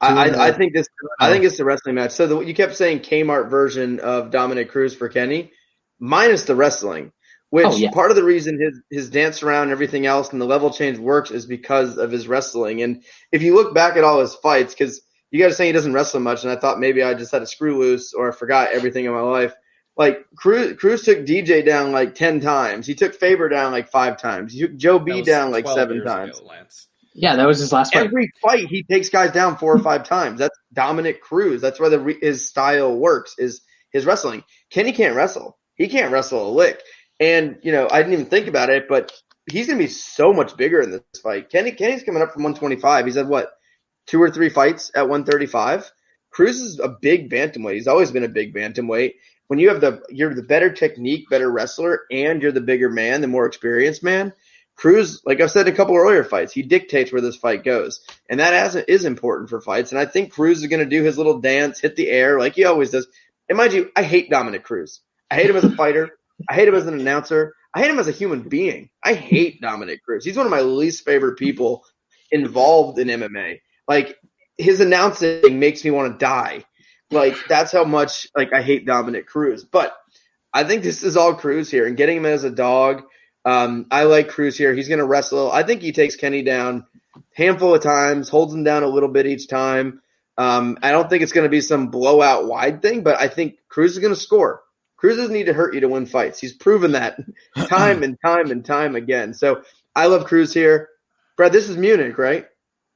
I, I, I think this I think it's a wrestling match. So the, you kept saying Kmart version of Dominick Cruz for Kenney, minus the wrestling. Which Oh, yeah. part of the reason his his dance around and everything else and the level change works is because of his wrestling. And if you look back at all his fights, because you got to say he doesn't wrestle much, and I thought maybe I just had a screw loose or I forgot everything in my life. Like Cruz, Cruz took DJ down like ten times. He took Faber down like five times. He took Joe B down like seven times. ago, Yeah, that was his last fight. Every fight he takes guys down four or five times. That's Dominick Cruz. That's why the his style works is his wrestling. Kenney can't wrestle. He can't wrestle a lick. And you know, I didn't even think about it, but he's gonna be so much bigger in this fight. Kenney Kenney's coming up from 125. He's had what two or three fights at 135. Cruz is a big bantamweight. He's always been a big bantamweight. When you have the you're the better technique, better wrestler, and you're the bigger man, the more experienced man. Cruz, like I've said in a couple earlier fights, he dictates where this fight goes, and that has, is important for fights. And I think Cruz is going to do his little dance, hit the air like he always does. And mind you, I hate Dominick Cruz. I hate him as a fighter. I hate him as an announcer. I hate him as a human being. I hate Dominick Cruz. He's one of my least favorite people involved in MMA. Like his announcing makes me want to die. Like that's how much like I hate Dominick Cruz. But I think this is all Cruz here, and getting him as a dog. Um, I like Cruz here. He's going to wrestle. I think he takes Kenney down handful of times, holds him down a little bit each time. Um, I don't think it's going to be some blowout wide thing, but I think Cruz is going to score. Cruz doesn't need to hurt you to win fights. He's proven that time and time and time again. So I love Cruz here. Brad, this is Munich, right?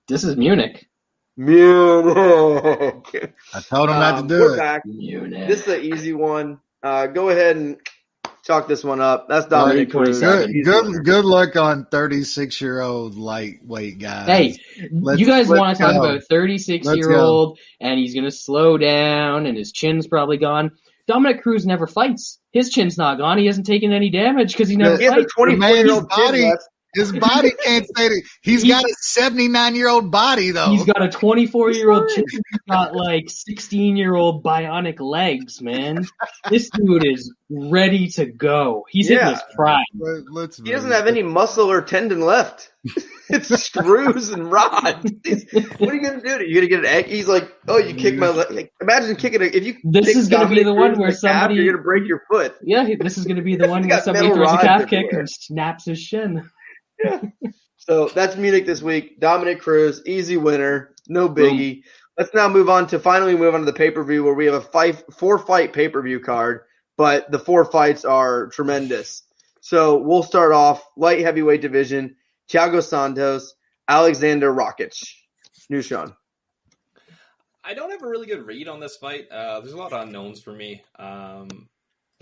This is Munich. Munich. I told him not to Um, do we're it. back. Munich. This is an easy one. Uh, go ahead and chalk this one up. That's Dominick Cruz. 27. Good, good, good luck on thirty-six year old lightweight guys. Hey, Let's- you guys want to talk go. about 36 Let's year old and he's going to slow down and his chin's probably gone. Dominick Cruz never fights. His chin's not gone. He hasn't taken any damage because he never He has a fights. 24 year old body- left. His body can't say that. He's got a 79 year old body, though. He's got a 24 year old chick. He's got like 16 year old bionic legs, man. This dude is ready to go. He's in his prime. Let- Let's He doesn't have any muscle or tendon left. it's screws and rods. what are you gonna do? You gonna get an egg? He's like, oh, you kick my leg. Like, imagine kicking a. If you. This is gonna be the one where the somebody calf, you're gonna break your foot. Yeah, this is going to be the one where somebody throws a rods calf kick everywhere. and snaps his shin. So that's Munich this week. Dominick Cruz, easy winner, no biggie. Let's now move on to finally move on to the pay per view where we have a five four fight pay per view card, but the four fights are tremendous. So we'll start off light heavyweight division: Thiago Santos, Aleksandar Rakic. New Sean. I don't have a really good read on this fight. Uh, there's a lot of unknowns for me. Um,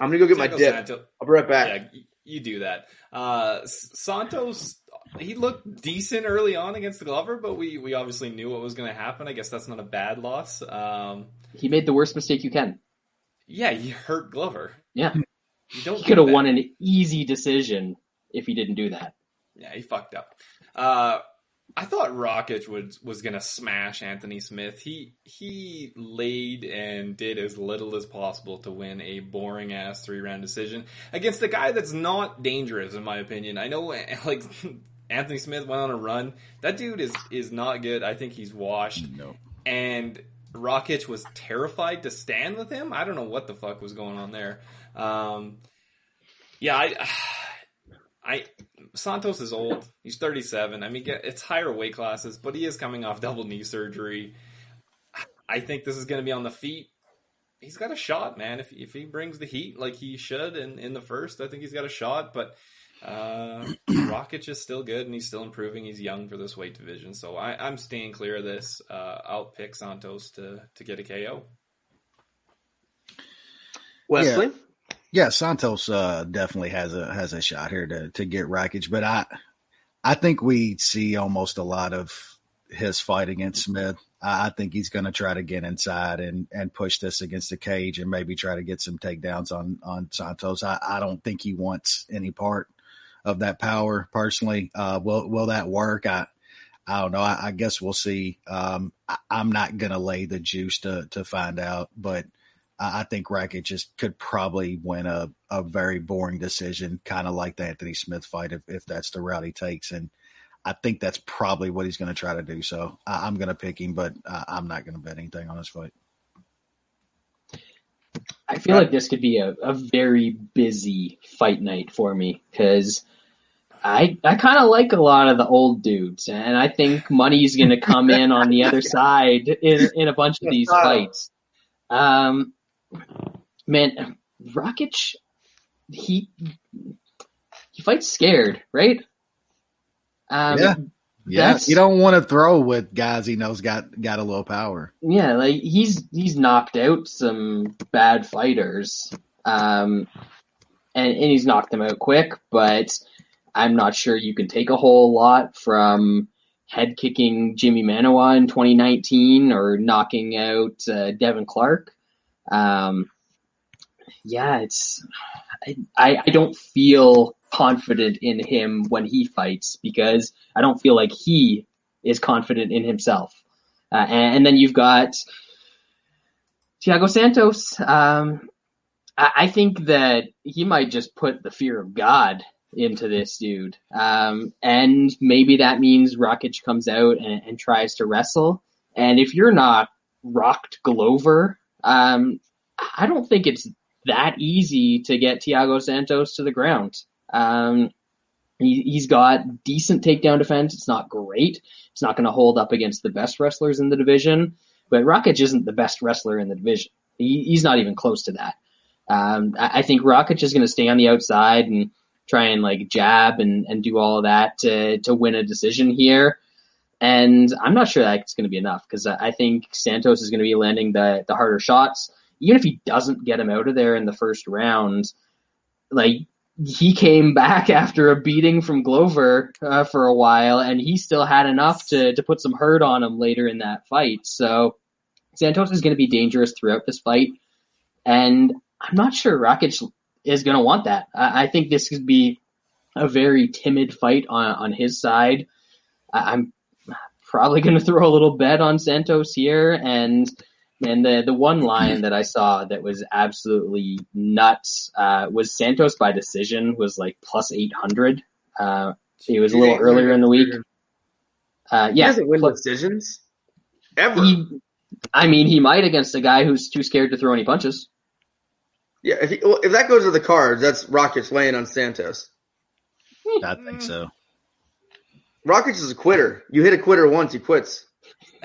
I'm gonna go get my dip. I'll be right back. yeah, you do that. Uh, Santos, he looked decent early on against the Glover, but we, we obviously knew what was going to happen. I guess that's not a bad loss. Um, He made the worst mistake you can. yeah, he hurt Glover. Yeah. You don't He could have won an easy decision if he didn't do that. Yeah, he fucked up. Uh, I thought Rakic was was gonna smash Anthony Smith. He he laid and did as little as possible to win a boring ass three round decision against a guy that's not dangerous in my opinion. I know like Anthony Smith went on a run. That dude is is not good. I think he's washed. No. And Rakic was terrified to stand with him. I don't know what the fuck was going on there. Um, yeah, I, I Santos is old. He's 37. I mean, it's higher weight classes, but he is coming off double knee surgery. I think this is going to be on the feet. He's got a shot, man. If if he brings the heat like he should in in the first, I think he's got a shot. But uh, Rakic is still good and he's still improving. He's young for this weight division, so I, I'm staying clear of this. Uh, I'll pick Santos to to get a KO. Wesley. Yeah, Santos uh, definitely has a has a shot here to to get Rakic, but I I think we see almost a lot of his fight against Smith. I I think he's going to try to get inside and and push this against the cage and maybe try to get some takedowns on on Santos. I, I don't think he wants any part of that power personally. Uh, will will that work? I I don't know. I, I guess we'll see. Um, I, I'm not going to lay the juice to to find out, but. I I think Rakic just could probably win a, a very boring decision, kind of like the Anthony Smith fight, if, if that's the route he takes. And I think that's probably what he's going to try to do. So I, I'm going to pick him, but uh, I'm not going to bet anything on this fight. I feel like this could be a, a very busy fight night for me because I I kind of like a lot of the old dudes, and I think money's going to come in on the other side in, in a bunch of these fights. Um, man, Rakic, he he fights scared, right? Um, Yeah. Yeah, That's- you don't want to throw with guys he knows got got a little power. Yeah, like he's he's knocked out some bad fighters, um, and and he's knocked them out quick. But I'm not sure you can take a whole lot from head kicking Jimi Manuwa in 2019 or knocking out uh, Devin Clark. Um, yeah, it's I, I don't feel confident in him when he fights because I don't feel like he is confident in himself. Uh, and, and then you've got Thiago Santos. Um, I, I think that he might just put the fear of God into this dude. Um, and maybe that means Rakic comes out and, and tries to wrestle. And if you're not rocked Glover, um, I don't think it's that easy to get Thiago Santos to the ground. Um, he, he's got decent takedown defense. It's not great. It's not going to hold up against the best wrestlers in the division. But Rakic isn't the best wrestler in the division. He, he's not even close to that. Um, I, I think Rakic is going to stay on the outside and try and like jab and, and do all of that to, to win a decision here. And I'm not sure that's going to be enough because I think Santos is going to be landing the, the harder shots. Even if he doesn't get him out of there in the first round, like he came back after a beating from Glover uh, for a while, and he still had enough to to put some hurt on him later in that fight. So Santos is going to be dangerous throughout this fight, and I'm not sure Rakic is going to want that. I, I think this could be a very timid fight on on his side. I, I'm probably going to throw a little bet on Santos here, and and the the one line that I saw that was absolutely nuts uh, was Santos by decision was like plus eight hundred. Uh, it was a little earlier in the week. Uh, yeah, doesn't win pl- decisions ever. he, I mean, he might against a guy who's too scared to throw any punches. yeah, if, he, well, if that goes to the cards, that's Rockets laying on Santos. I think so. Rockets is a quitter. You hit a quitter once, he quits.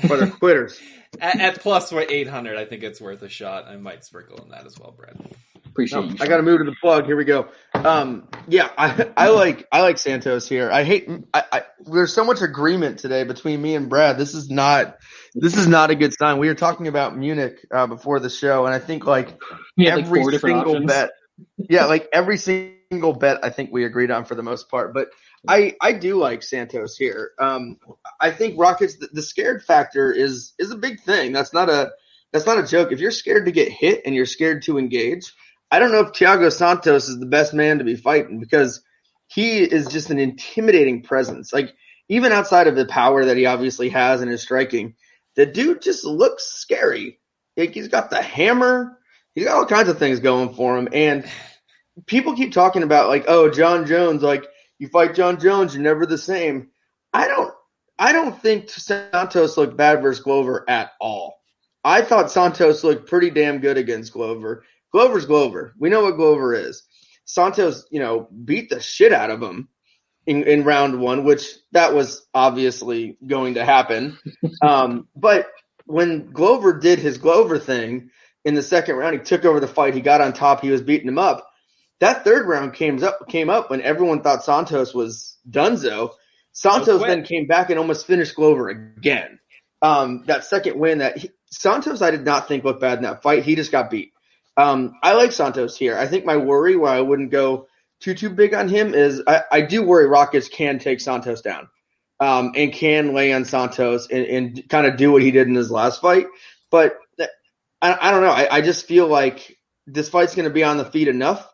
Or they're quitters. At, at plus eight hundred, I think it's worth a shot. I might sprinkle in that as well, Brad. Appreciate No, you. I got to move to the plug. Here we go. Um, yeah, I, I like I like Santos here. I hate. I, I there's so much agreement today between me and Brad. This is not this is not a good sign. We were talking about Munich uh, before the show, and I think like We had like every single bet. Yeah, like every single bet I think we agreed on for the most part. But I I do like Santos here. Um, I think Rockets the, the scared factor is is a big thing. That's not a that's not a joke. If you're scared to get hit and you're scared to engage, I don't know if Thiago Santos is the best man to be fighting because he is just an intimidating presence. Like even outside of the power that he obviously has in his striking, the dude just looks scary. Like he's got the hammer. He's got all kinds of things going for him. And people keep talking about like, oh, Jon Jones, like you fight Jon Jones, you're never the same. I don't I don't think Santos looked bad versus Glover at all. I thought Santos looked pretty damn good against Glover. Glover's Glover. We know what Glover is. Santos, you know, beat the shit out of him in, in round one, which that was obviously going to happen. Um, but when Glover did his Glover thing in the second round, he took over the fight. He got on top. He was beating him up. That third round came up came up when everyone thought Santos was Dunzo. Santos then came back and almost finished Glover again. Um, that second win that he, Santos, I did not think looked bad in that fight. He just got beat. Um, I like Santos here. I think my worry why I wouldn't go too too big on him is I, I do worry Rockets can take Santos down. Um, and can lay on Santos and, and kind of do what he did in his last fight. But that- I, I don't know. I, I just feel like this fight's going to be on the feet enough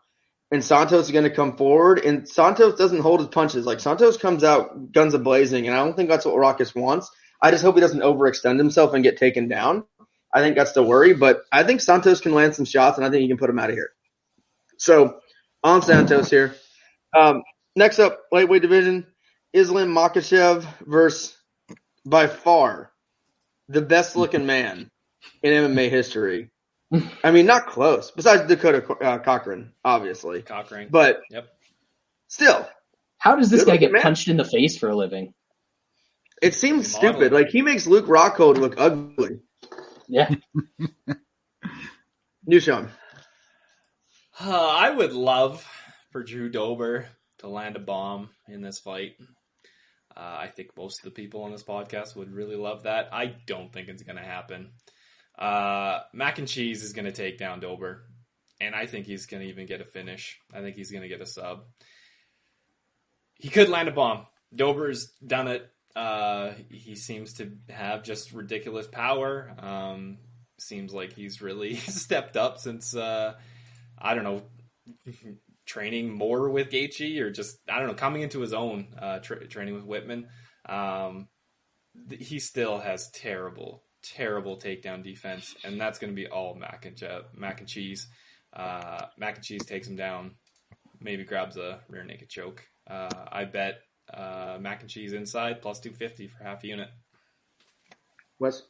and Santos is going to come forward and Santos doesn't hold his punches. Like Santos comes out guns a blazing and I don't think that's what Rockets wants. I just hope he doesn't overextend himself and get taken down. I think that's the worry, but I think Santos can land some shots and I think he can put him out of here. So on Santos here. Um, next up, lightweight division, Islam Makhachev versus by far the best looking man in MMA history. I mean, not close. Besides Dakota uh, Cochrane, obviously, Cochrane. but Yep. still, How does this guy get man. punched in the face for a living? it seems Model. stupid. Like he makes Luke Rockhold look ugly. Yeah, New Sean. Uh, I would love for Drew Dober to land a bomb in this fight. Uh, I think most of the people on this podcast would really love that. I don't think it's going to happen. Uh, Mac and Cheese is going to take down Dober, and I think he's going to even get a finish. I think he's going to get a sub. He could land a bomb. Dober's done it. Uh, he seems to have just ridiculous power. Um, seems like he's really stepped up since uh, I don't know training more with Gaethje or just I don't know coming into his own uh, tra- training with Whitman. Um, th- he still has terrible, terrible takedown defense, and that's going to be all mac and che- mac and cheese. Uh, mac and cheese takes him down, maybe grabs a rear naked choke. Uh, I bet uh, mac and cheese inside plus two fifty for half a unit. Wes.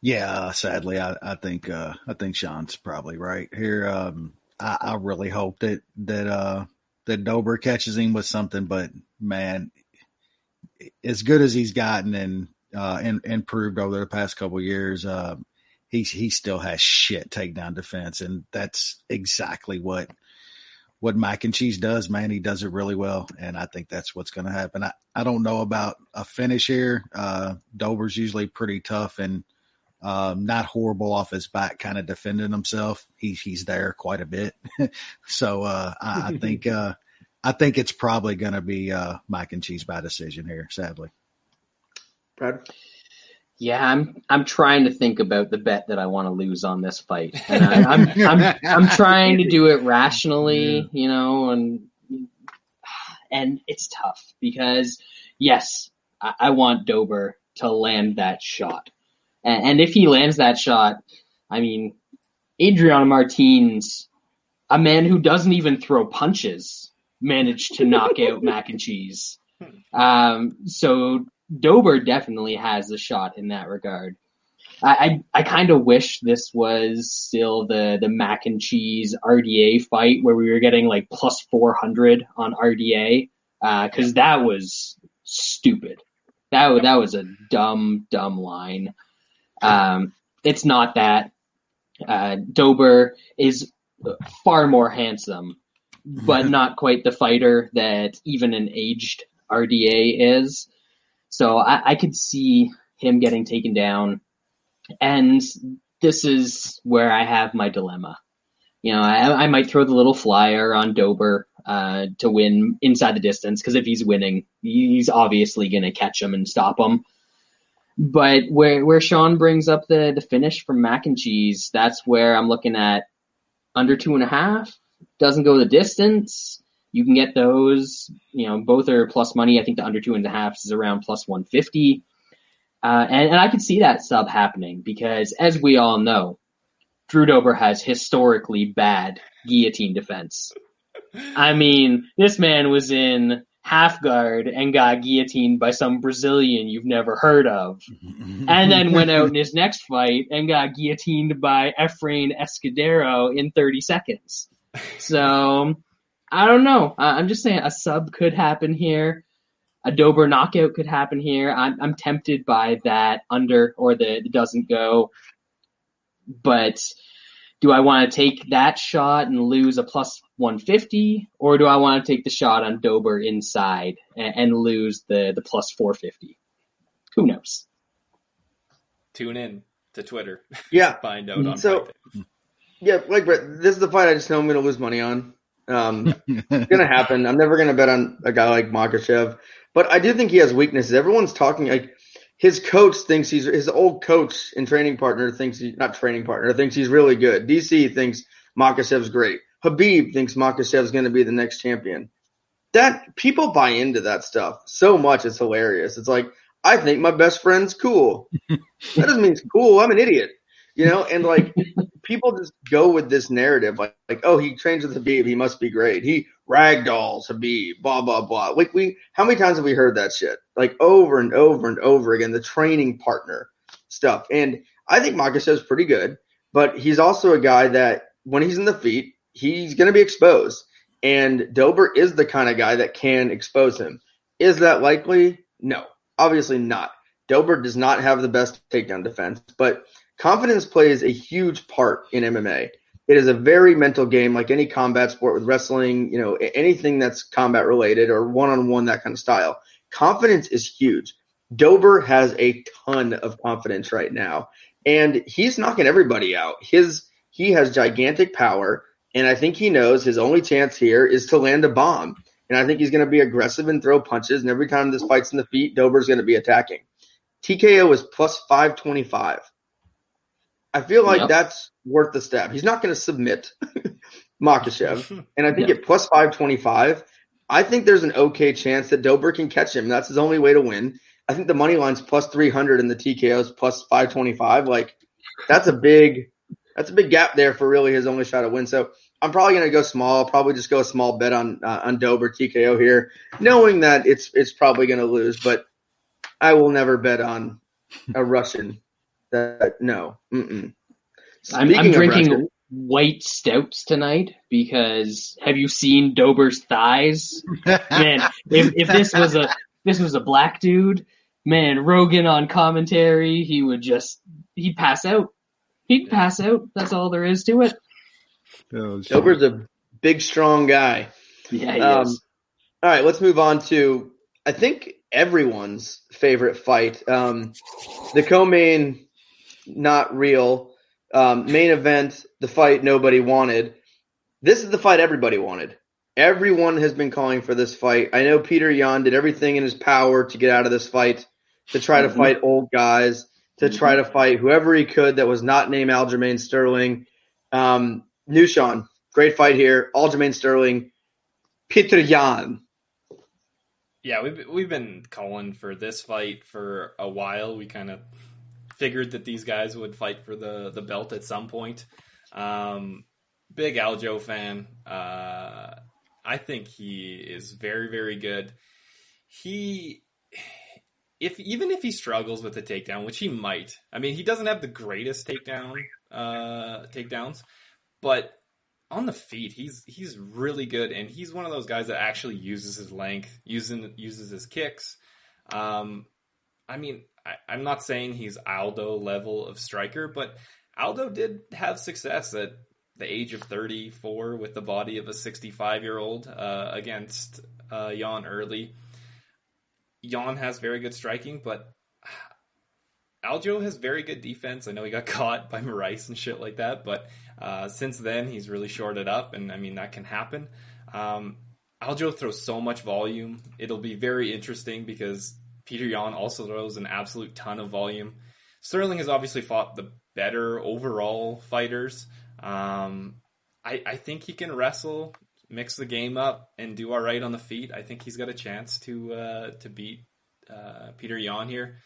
Yeah, sadly, I, I think uh, I think Sean's probably right here. Um, I, I really hope that that uh, that Dober catches him with something, but man, as good as he's gotten and uh, improved over the past couple years, uh, he he still has shit takedown defense, and that's exactly what what Mac and Cheese does. Man, he does it really well, and I think that's what's going to happen. I I don't know about a finish here. Uh, Dober's usually pretty tough and um, not horrible off his back, kind of defending himself. He's he's there quite a bit, so uh, I, I think uh, I think it's probably going to be uh, Mac and Cheese by decision here. Sadly, Brad. yeah. I'm I'm trying to think about the bet that I want to lose on this fight, and I, I'm I'm I'm trying to do it rationally, you know, and and it's tough because yes, I, I want Dober to land that shot, and, and if he lands that shot, I mean, Adriano Martins, a man who doesn't even throw punches, managed to knock out Mac and Cheese. Um, so Dober definitely has a shot in that regard. I, I, I kind of wish this was still the, the mac and cheese RDA fight where we were getting like plus 400 on RDA, uh, cause that was stupid. That, that was a dumb, dumb line. Um, it's not that. Uh, Dober is far more handsome, but not quite the fighter that even an aged RDA is. So I, I could see him getting taken down. And this is where I have my dilemma. You know, I, I might throw the little flyer on Dober uh, to win inside the distance because if he's winning, he's obviously going to catch him and stop him. But where where Sean brings up the the finish from Mac and Cheese, that's where I'm looking at under two and a half. Doesn't go the distance. You can get those. You know, both are plus money. I think the under two and a half is around plus one fifty. Uh, and, and I could see that sub happening because, as we all know, Drew Dober has historically bad guillotine defense. I mean, this man was in half guard and got guillotined by some Brazilian you've never heard of, and then went out in his next fight and got guillotined by Efrain Escudero in 30 seconds. So, I don't know. I- I'm just saying a sub could happen here. A Dober knockout could happen here. I'm, I'm tempted by that under or the, the doesn't go. But do I want to take that shot and lose a plus 150, or do I want to take the shot on Dober inside and, and lose the, the plus 450? Who knows? Tune in to Twitter. Yeah. find out on So- Fight Yeah, like Brett, this is the fight I just know I'm going to lose money on. Um, it's to happen. I'm never to bet on a guy like Makhachev, but I do think he has weaknesses. Everyone's talking like his coach thinks he's his old coach and training partner thinks he's not training partner thinks he's really good. DC thinks Makhachev's great. Khabib thinks Makhachev's going to be the next champion. That people buy into that stuff so much. It's hilarious. It's like I think my best friend's cool. that doesn't mean he's cool. I'm an idiot, you know. And like people just go with this narrative, like like oh he trains with Khabib, he must be great. He ragdolls Khabib, blah blah blah. Like we, how many times have we heard that shit? Like over and over and over again, the training partner stuff. And I think Makhachev's pretty good, but he's also a guy that when he's in the feet, he's going to be exposed. And Dober is the kind of guy that can expose him. Is that likely? No, obviously not. Dober does not have the best takedown defense, but confidence plays a huge part in MMA. It is a very mental game, like any combat sport with wrestling, you know, anything that's combat related or one on one, that kind of style. Confidence is huge. Dober has a ton of confidence right now, and he's knocking everybody out. His he has gigantic power, and I think he knows his only chance here is to land a bomb. And I think he's going to be aggressive and throw punches. And every time this fight's in the feet, Dober's going to be attacking. TKO is plus 525. I feel like Yep. that's worth the stab. He's not going to submit Makhachev. And I think at plus 525, I think there's an okay chance that Dober can catch him. That's his only way to win. I think the money line's plus 300 and the TKO's plus 525. Like, that's a big, that's a big gap there for really his only shot at win. So I'm probably going to go small. Probably just go a small bet on, uh, on Dober TKO here, knowing that it's, it's probably going to lose, but I will never bet on a Russian that, no. Mm-mm. I'm, I'm drinking Russian- white stouts tonight because have you seen Dober's thighs? Man, if, if this was a this was a black dude, man, Rogan on commentary, he would just he'd pass out. He'd pass out. That's all there is to it. Oh. Dober's a big, strong guy. Yeah, he Um, is. All right, let's move on to I think everyone's favorite fight. Um, the co-main, not real. Um, main event, the fight nobody wanted. This is the fight everybody wanted. Everyone has been calling for this fight. I know Peter Yan did everything in his power to get out of this fight, to try to Mhm. fight old guys, to try to fight whoever he could that was not named Aljamain Sterling. Um, Nushan, great fight here. Aljamain Sterling, Peter Yan. Yeah, we've we've been calling for this fight for a while. We kind of figured that these guys would fight for the the belt at some point. Um, big Aljo fan. Uh, I think he is very very good. He if even if he struggles with the takedown, which he might. I mean, he doesn't have the greatest takedown uh takedowns, but on the feet, he's he's really good, and he's one of those guys that actually uses his length, using uses his kicks. Um, I mean, I, am not saying he's Aldo level of striker, but Aldo did have success at the age of 34 with the body of a 65 year old uh, against uh, Yan Early. Yan has very good striking, but Aljo has very good defense. I know he got caught by Moraes and shit like that, but uh, since then he's really shorted up, and I mean that can happen. Um, Aljo throws so much volume; it'll be very interesting because Peter Yan also throws an absolute ton of volume. Sterling has obviously fought the better overall fighters. Um, I, I think he can wrestle, mix the game up, and do all right on the feet. I think he's got a chance to uh, to beat uh, Peter Yan here.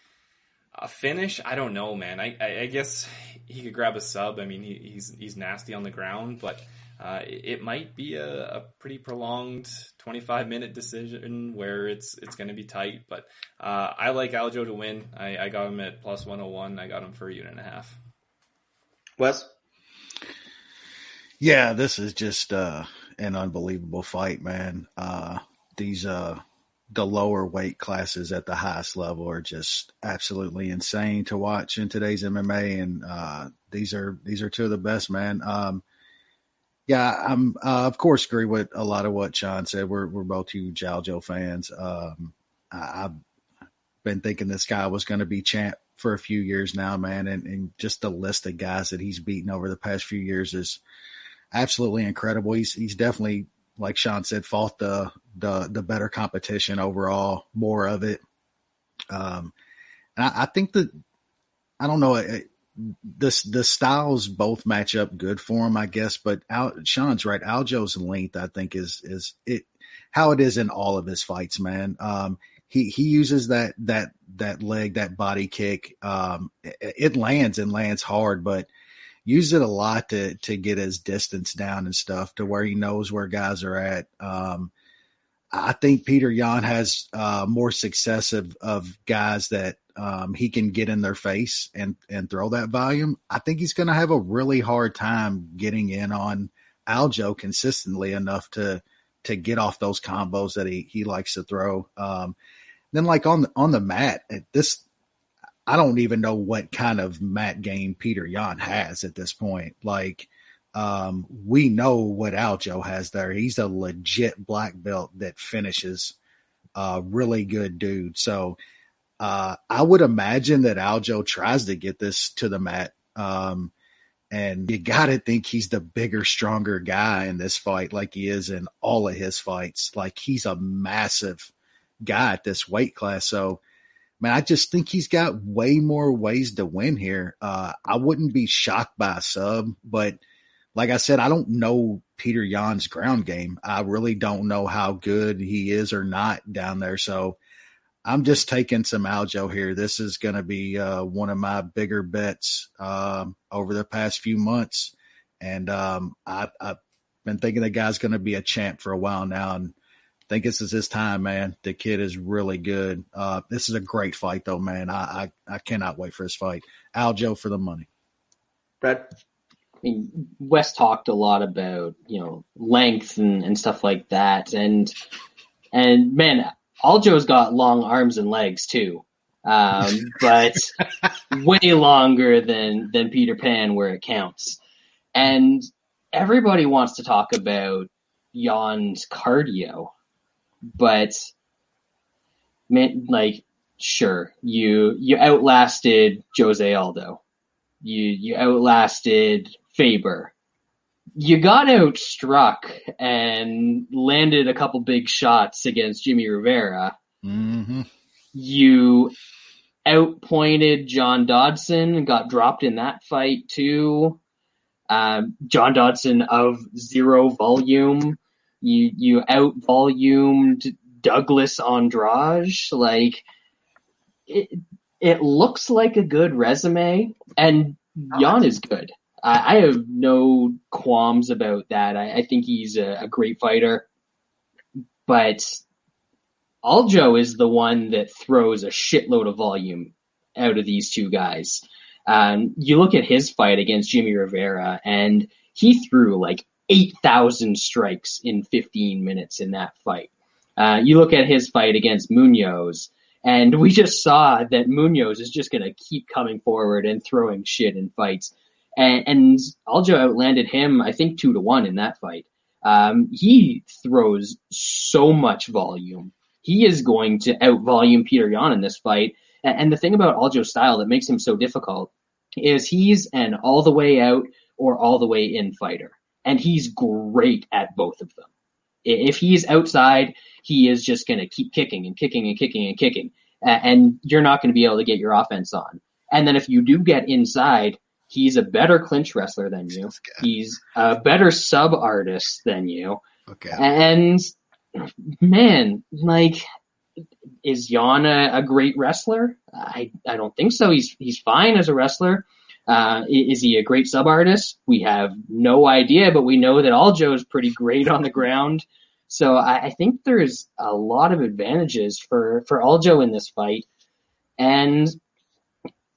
A finish, I don't know, man. I, I, I, guess he could grab a sub. I mean, he, he's he's nasty on the ground, but uh, it, might be a, a, pretty prolonged 25 minute decision where it's it's going to be tight. But uh, I like Aljo to win. I, I got him at plus 101. I got him for a unit and a half. Wes. Yeah, this is just uh, an unbelievable fight, man. Uh, these uh, the lower weight classes at the highest level are just absolutely insane to watch in today's MMA, and uh, these are these are two of the best, man. Um, yeah, I'm uh, of course agree with a lot of what Sean said. We're we're both huge Aljo fans. Um, I, have been thinking this guy was going to be champ for a few years now, man, and, and just the list of guys that he's beaten over the past few years is absolutely incredible. He's he's definitely like Sean said, fought the the the better competition overall, more of it. Um, and I, I think that I don't know. It, the the styles both match up good for him, I guess. But Al, Sean's right. Aljo's length, I think, is is it how it is in all of his fights, man. Um, he he uses that that that leg, that body kick. Um, it, it lands and lands hard, but used it a lot to to get his distance down and stuff to where he knows where guys are at. Um, I think Peter Yan has uh, more success of, of guys that um, he can get in their face and and throw that volume. I think he's going to have a really hard time getting in on Aljo consistently enough to to get off those combos that he he likes to throw. Um, then like on the, on the mat, this I don't even know what kind of mat game Peter Yan has at this point. Like, um, we know what Aljo has there. He's a legit black belt that finishes a really good dude. So, uh, I would imagine that Aljo tries to get this to the mat. Um, and you got to think he's the bigger, stronger guy in this fight, like he is in all of his fights. Like he's a massive guy at this weight class. So, man, I just think he's got way more ways to win here. Uh, I wouldn't be shocked by a sub, but like I said, I don't know Peter Yan's ground game. I really don't know how good he is or not down there. So I'm just taking some Aljo here. This is going to be uh, one of my bigger bets uh, over the past few months. And um, I, have been thinking the guy's going to be a champ for a while now. And I think this is his time, man. The kid is really good. Uh, this is a great fight, though, man. I, I, I cannot wait for this fight. Aljo for the money. Brad? I mean, Wes talked a lot about you know length and, and stuff like that, and and man, Aljo's got long arms and legs too, um, but way longer than than Peter Pan where it counts. And everybody wants to talk about Yan's cardio, but man, like sure you you outlasted Jose Aldo, you you outlasted Faber. You got outstruck and landed a couple big shots against Jimmie Rivera. Mm-hmm. You outpointed John Dodson and got dropped in that fight too. Um, John Dodson of zero volume you you out volumed Douglas Andrade. Like it, it looks like a good resume, and Yan is good. I, I have no qualms about that. I, I think he's a, a great fighter, but Aljo is the one that throws a shitload of volume out of these two guys. Um, you look at his fight against Jimmie Rivera, and he threw like 8,000 strikes in 15 minutes in that fight. Uh, you look at his fight against Munhoz, and we just saw that Munhoz is just going to keep coming forward and throwing shit in fights. And, and Aljo outlanded him, I think, two to one in that fight. Um, he throws so much volume. He is going to out volume Peter Yan in this fight. And, and the thing about Aljo's style that makes him so difficult is he's an all the way out or all the way in fighter. And he's great at both of them. If he's outside, he is just going to keep kicking and kicking and kicking and kicking. And you're not going to be able to get your offense on. And then if you do get inside, he's a better clinch wrestler than you. He's a better sub artist than you. Okay. And man, like, is Yan a, a great wrestler? I, I don't think so. He's he's fine as a wrestler. Uh, is he a great sub artist? We have no idea, but we know that Aljo is pretty great on the ground. So I, I think there's a lot of advantages for for Aljo in this fight, and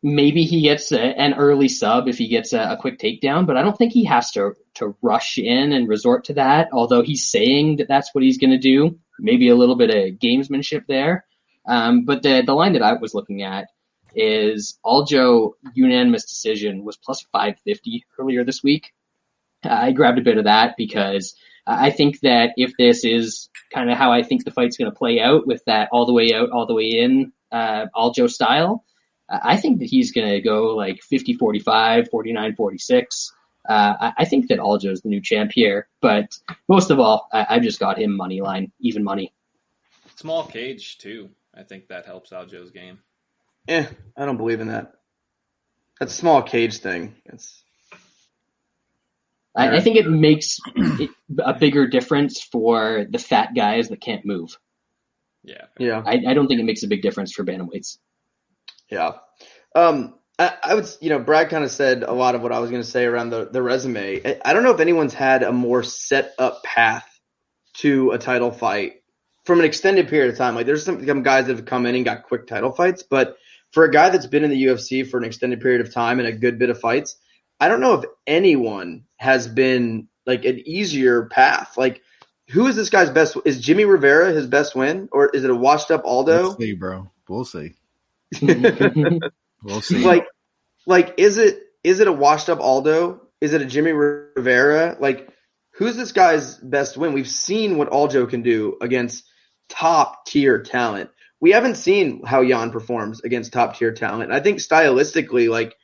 maybe he gets a, an early sub if he gets a, a, quick takedown, but I don't think he has to to rush in and resort to that. Although he's saying that that's what he's going to do, maybe a little bit of gamesmanship there. Um, but the the line that I was looking at is Aljo unanimous decision was plus 550 earlier this week. Uh, I grabbed a bit of that because I think that if this is kind of how I think the fight's going to play out with that all the way out, all the way in uh, Aljo style, I think that he's going to go like 50 45, 49 46. Uh, I, I think that Aljo's the new champ here, but most of all, I, I just got him money line, even money. Small cage too. I think that helps Aljo's game. Eh, I don't believe in that. That's a small cage thing. It's. I, I think it makes it a bigger difference for the fat guys that can't move. Yeah. Yeah. I, I don't think it makes a big difference for bantamweights. Yeah. Um, I, I would, you know, Brad kind of said a lot of what I was going to say around the, the resume. I, I don't know if anyone's had a more set up path to a title fight from an extended period of time. Like there's some, some guys that have come in and got quick title fights, but for a guy that's been in the UFC for an extended period of time and a good bit of fights, I don't know if anyone has been like an easier path. Like, who is this guy's best? Is Jimmie Rivera his best win, or is it a washed up Aldo? We'll see, bro. We'll see. Mm-hmm. we'll see. Like, like is it is it a washed up Aldo? Is it a Jimmie Rivera? Like, who's this guy's best win? We've seen what Aljo can do against top tier talent. We haven't seen how Yan performs against top tier talent. I think stylistically, like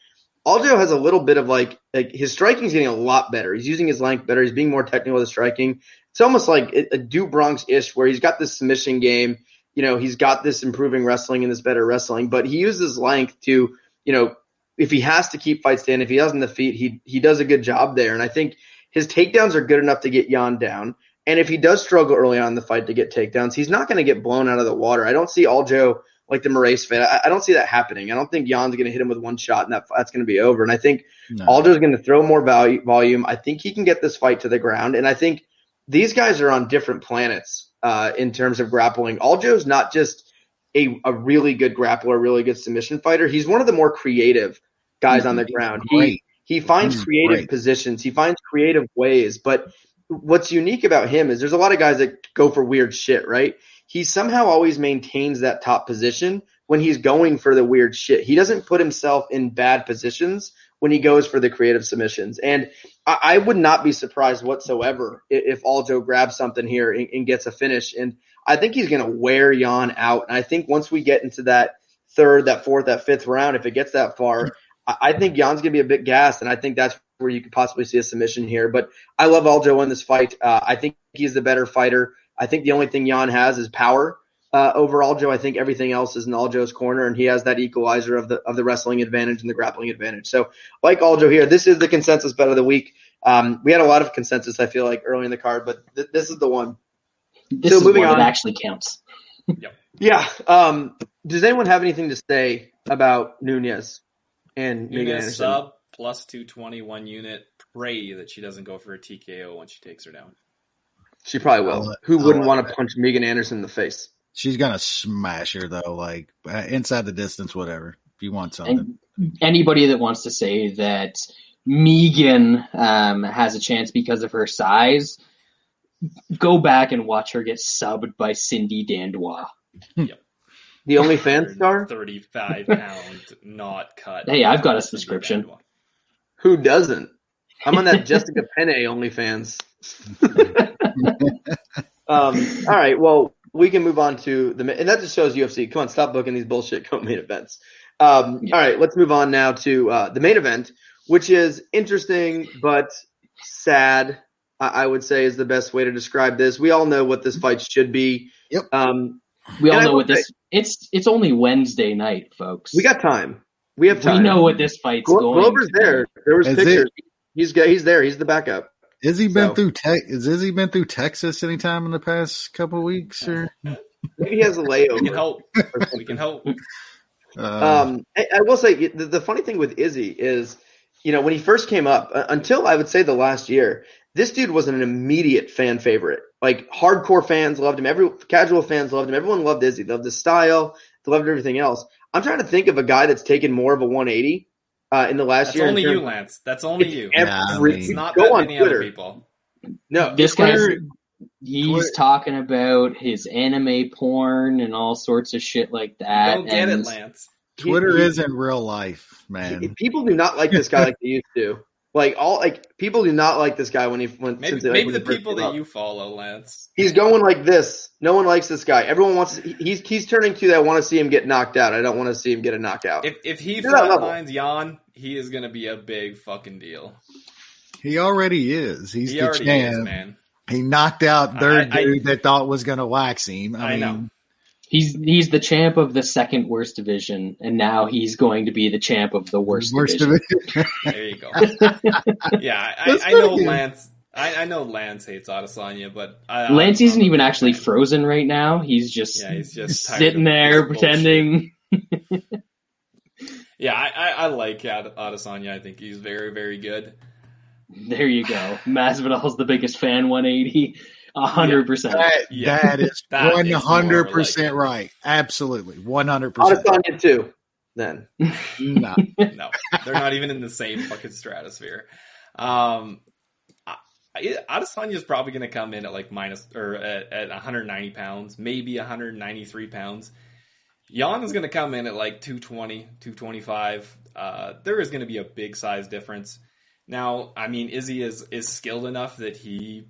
Aljo has a little bit of like like his striking's getting a lot better. He's using his length better. He's being more technical with the striking. It's almost like a, a Do Bronx ish where he's got this submission game. You know, he's got this improving wrestling and this better wrestling, but he uses length to, you know, if he has to keep fights in, if he doesn't defeat, he he does a good job there. And I think his takedowns are good enough to get Yan down. And if he does struggle early on in the fight to get takedowns, he's not going to get blown out of the water. I don't see Aljo like the Moraes fight. I, I, don't see that happening. I don't think Yan's going to hit him with one shot and that that's going to be over. And I think no. Aljo's going to throw more value, volume. I think he can get this fight to the ground. And I think these guys are on different planets uh, in terms of grappling. Aljo's not just a, a really good grappler, really good submission fighter. He's one of the more creative guys Mm-hmm. on the ground. He he finds creative great. positions. He finds creative ways. But what's unique about him is there's a lot of guys that go for weird shit, right? He somehow always maintains that top position when he's going for the weird shit. He doesn't put himself in bad positions when he goes for the creative submissions. And I, I would not be surprised whatsoever if, if Aljo grabs something here and, and gets a finish. And I think he's going to wear Yan out. And I think once we get into that third, that fourth, that fifth round, if it gets that far, I, I think Yan's going to be a bit gassed. And I think that's where you could possibly see a submission here. But I love Aljo in this fight. Uh, I think he's the better fighter. I think the only thing Yan has is power uh, over Aljo. I think everything else is in Aljo's corner, and he has that equalizer of the of the wrestling advantage and the grappling advantage. So, like Aljo here, this is the consensus bet of the week. Um, we had a lot of consensus, I feel like, early in the card, but th- this is the one. This So is moving one on. that actually counts. Yeah. Um, does anyone have anything to say about Nunes and Megan Nunes Anderson? sub plus 220, one unit. Pray that she doesn't go for a TKO once she takes her down. She probably will. I'll- Who I'll wouldn't want to punch Megan Anderson in the face? She's gonna smash her though, like uh, inside the distance, whatever. If you want something, And anybody that wants to say that Megan um, has a chance because of her size, go back and watch her get subbed by Cindy Dandois. The only OnlyFans star? 35 pound, not cut. Hey, I've got a subscription. Who doesn't? I'm on that Jessica Penne OnlyFans. um, all right, well, we can move on to the and that just shows UFC. Come on, stop booking these bullshit co-main events. Um, Yeah. All right, let's move on now to uh, the main event, which is interesting but sad. I I would say is the best way to describe this. We all know what this fight should be. Yep. Um, We all know what this. It's it's only Wednesday night, folks. we got time. We have we know what this fight's Glo- going. Glover's there. There was Is pictures. He's go- he's there. He's the backup. Izzy been So- through te- Has Izzy been through Texas anytime in the past couple of weeks or? Maybe he has a We can layover. hope. We can hope. Uh, Um, I, I will say the, the funny thing with Izzy is, you know, when he first came up, uh, until I would say the last year, this dude was an immediate fan favorite. Like hardcore fans loved him. Every casual fans loved him. Everyone loved Izzy. Loved his style. They loved everything else. I'm trying to think of a guy that's taken more of a 180 uh, in the last That's year. in only you, Lance. That's only It's you. every- Yeah, I mean- It's not go that on many Twitter. other people. No, This guy's he's Twitter- talking about his anime porn and all sorts of shit like that. Don't get it, and Lance. Twitter he- isn't real life, man. People do not like this guy like they used to. Like all like people do not like this guy when he when Maybe, since, like, maybe when the he people that up. you follow, Lance. He's going like this. No one likes this guy. Everyone wants. He's he's turning to that. I want to see him get knocked out. I don't want to see him get a knockout. If if he To that level. flatlines Jan, he is going to be a big fucking deal. He already is. He's he the already champ. is, man. He knocked out their I- I- dude that thought was going to wax him. I, I mean, know. He's he's the champ of the second worst division, and now he's going to be the champ of the worst, worst division. division. There you go. yeah, I, I, I know good. Lance. I, I know Lance hates Adesanya, but I, Lance I'm- isn't I'm even actually fan. frozen right now. He's just Yeah, he's just sitting there pretending. Yeah, I, I, I like Ad- Adesanya. I think he's very, very good. There you go. Masvidal's the biggest fan. 180, hundred percent. That is That is one hundred more percent right. Absolutely, one hundred percent. Adesanya too. Then No, No, they're not even in the same fucking stratosphere. Um, I- Adesanya is probably going to come in at like minus or at, at 190 pounds, maybe 193 pounds. Jan is going to come in at like 220, 225. Uh, there is going to be a big size difference. Now, I mean, Izzy is is skilled enough that he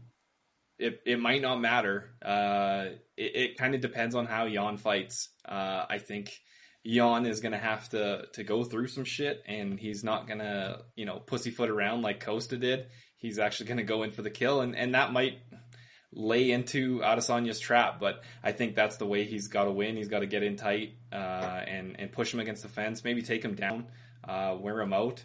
it it might not matter. Uh, it, it kind of depends on how Jan fights. Uh, I think Jan is gonna have to to go through some shit, and he's not gonna you know pussyfoot around like Costa did. He's actually gonna go in for the kill, and and that might lay into Adesanya's trap. But I think that's the way he's got to win. He's got to get in tight uh, and and push him against the fence. Maybe take him down, wear him out.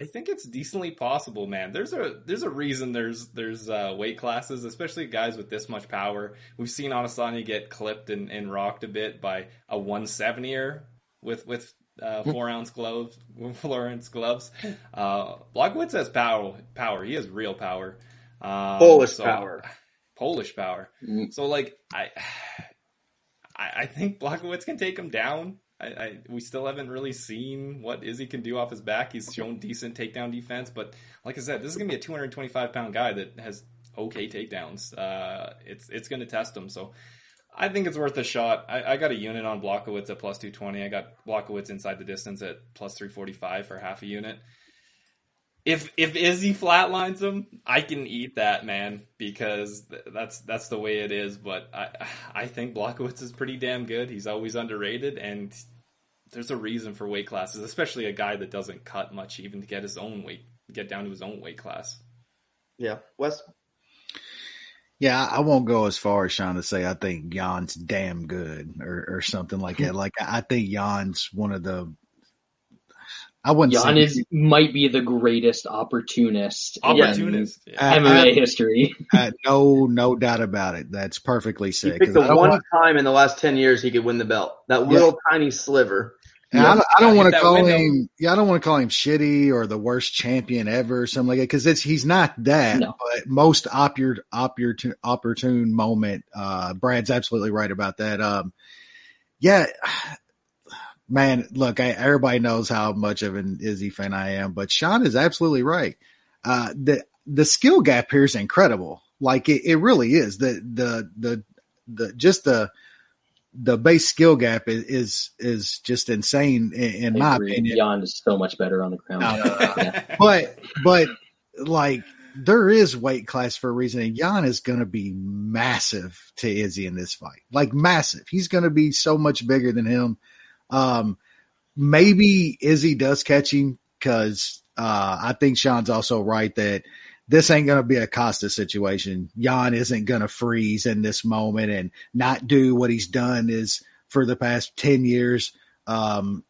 I think it's decently possible, man. There's a there's a reason there's there's uh, weight classes, especially guys with this much power. We've seen Adesanya get clipped and, and rocked a bit by a 170er with with uh, four ounce gloves, four ounce gloves. Uh, Blachowicz has power. Power. He has real power. Um, Polish so- power. Polish power. Mm. So like I, I, I think Blachowicz can take him down. I, I we still haven't really seen what Izzy can do off his back. He's shown decent takedown defense, but like I said, this is gonna be a 225 pound guy that has okay takedowns. Uh, it's it's gonna test him. So I think it's worth a shot. I, I got a unit on Blachowicz at plus 220. I got Blachowicz inside the distance at plus 345 for half a unit. If if Izzy flatlines him, I can eat that man because th- that's that's the way it is. But I I think Blachowicz is pretty damn good. He's always underrated, and there's a reason for weight classes, especially a guy that doesn't cut much, even to get his own weight, get down to his own weight class. yeah, Wes. yeah, I won't go as far as Sean to say I think Jan's damn good or, or something like that. Like I think Jan's one of the. I wouldn't Jan say is might be the greatest opportunist in Opportunist. Yeah. Uh, MMA uh, history. uh, no, no doubt about it. That's perfectly He sick. picked 'Cause the I one want, time in the last ten years he could win the belt. That little tiny sliver. and I don't, don't want to call window. him. Yeah, I don't want to call him shitty or the worst champion ever or something like that because it's he's not that. No. But most opportune, opportune, opportune moment. Uh, Brad's absolutely right about that. Um, yeah, man. Look, I, everybody knows how much of an Izzy fan I am, but Sean is absolutely right. Uh, the the skill gap here is incredible. Like it, it really is. The the the the just the the base skill gap is is, is just insane in, in my opinion. Jan is so much better on the ground. Yeah. But but like there is weight class for a reason, and Jan is going to be massive to Izzy in this fight. Like massive. He's going to be so much bigger than him. Um, maybe Izzy does catch him because uh, I think Sean's also right that this ain't going to be a Costa situation. Jan isn't going to freeze in this moment and not do what he's done is for the past 10 years. Um,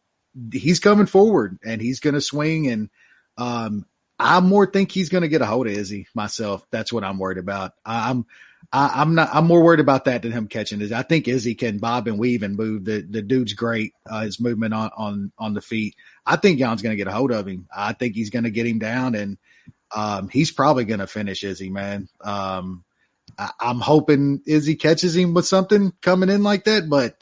he's coming forward and he's going to swing. And, um, I more think he's going to get a hold of Izzy myself. That's what I'm worried about. I'm, I, I'm not, I'm more worried about that than him catching it. I think Izzy can bob and weave and move. The, the dude's great. Uh, his movement on, on, on the feet. I think Jan's going to get a hold of him. I think he's going to get him down and, um, he's probably going to finish Izzy, man. Um, I, I'm hoping Izzy catches him with something coming in like that, but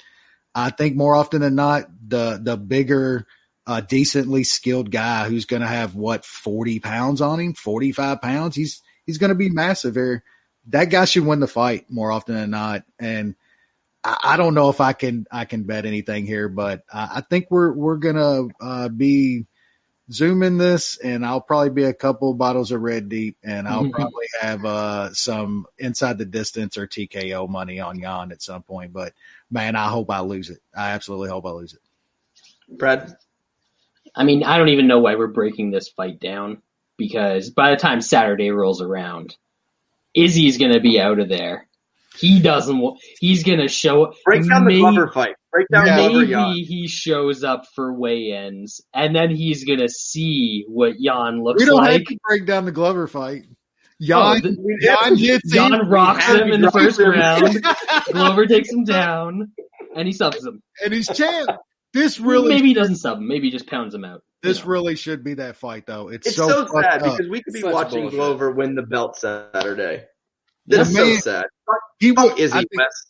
I think more often than not, the the bigger, uh, decently skilled guy who's going to have what forty pounds on him, forty five pounds. He's he's going to be massive here. That guy should win the fight more often than not, and I, I don't know if I can I can bet anything here, but I, I think we're we're gonna uh, be zooming this, and I'll probably be a couple bottles of red deep, and I'll probably have uh, some inside the distance or TKO money on Jan at some point. But man, I hope I lose it. I absolutely hope I lose it. Brad, I mean, I don't even know why we're breaking this fight down because by the time Saturday rolls around, Izzy's gonna be out of there. He doesn't. He's gonna show. break down the Glover fight. Break down Glover Maybe Jan. he shows up for weigh-ins, and then he's gonna see what Jan looks We don't like. have to break down the Glover fight. Oh, Jan, the- Jan him. Rocks him in the first him. round. Glover takes him down, and he subs him. and he's champ. This really, Maybe he doesn't sub him. Maybe he just pounds him out. You this know. really should be that fight, though. It's, It's so, so, sad up. because we could be Such watching bullshit. Glover win the belt Saturday. Yeah, This is so man. sad. he will, Izzy I think- West.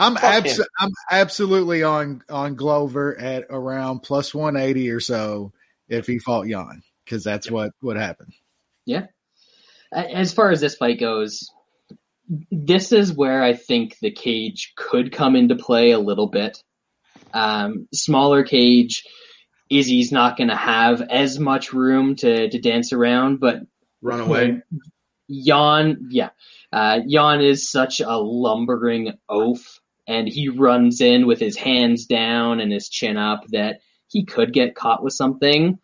I'm Fuck abs- I'm absolutely on on Glover at around plus 180 or so if he fought Jan because that's what would happen. Yeah. As far as this fight goes, this is where I think the cage could come into play a little bit. Um, smaller cage, Izzy's not going to have as much room to, to dance around, but Run away. Jan, yeah, uh, Jan is such a lumbering oaf, and he runs in with his hands down and his chin up that he could get caught with something.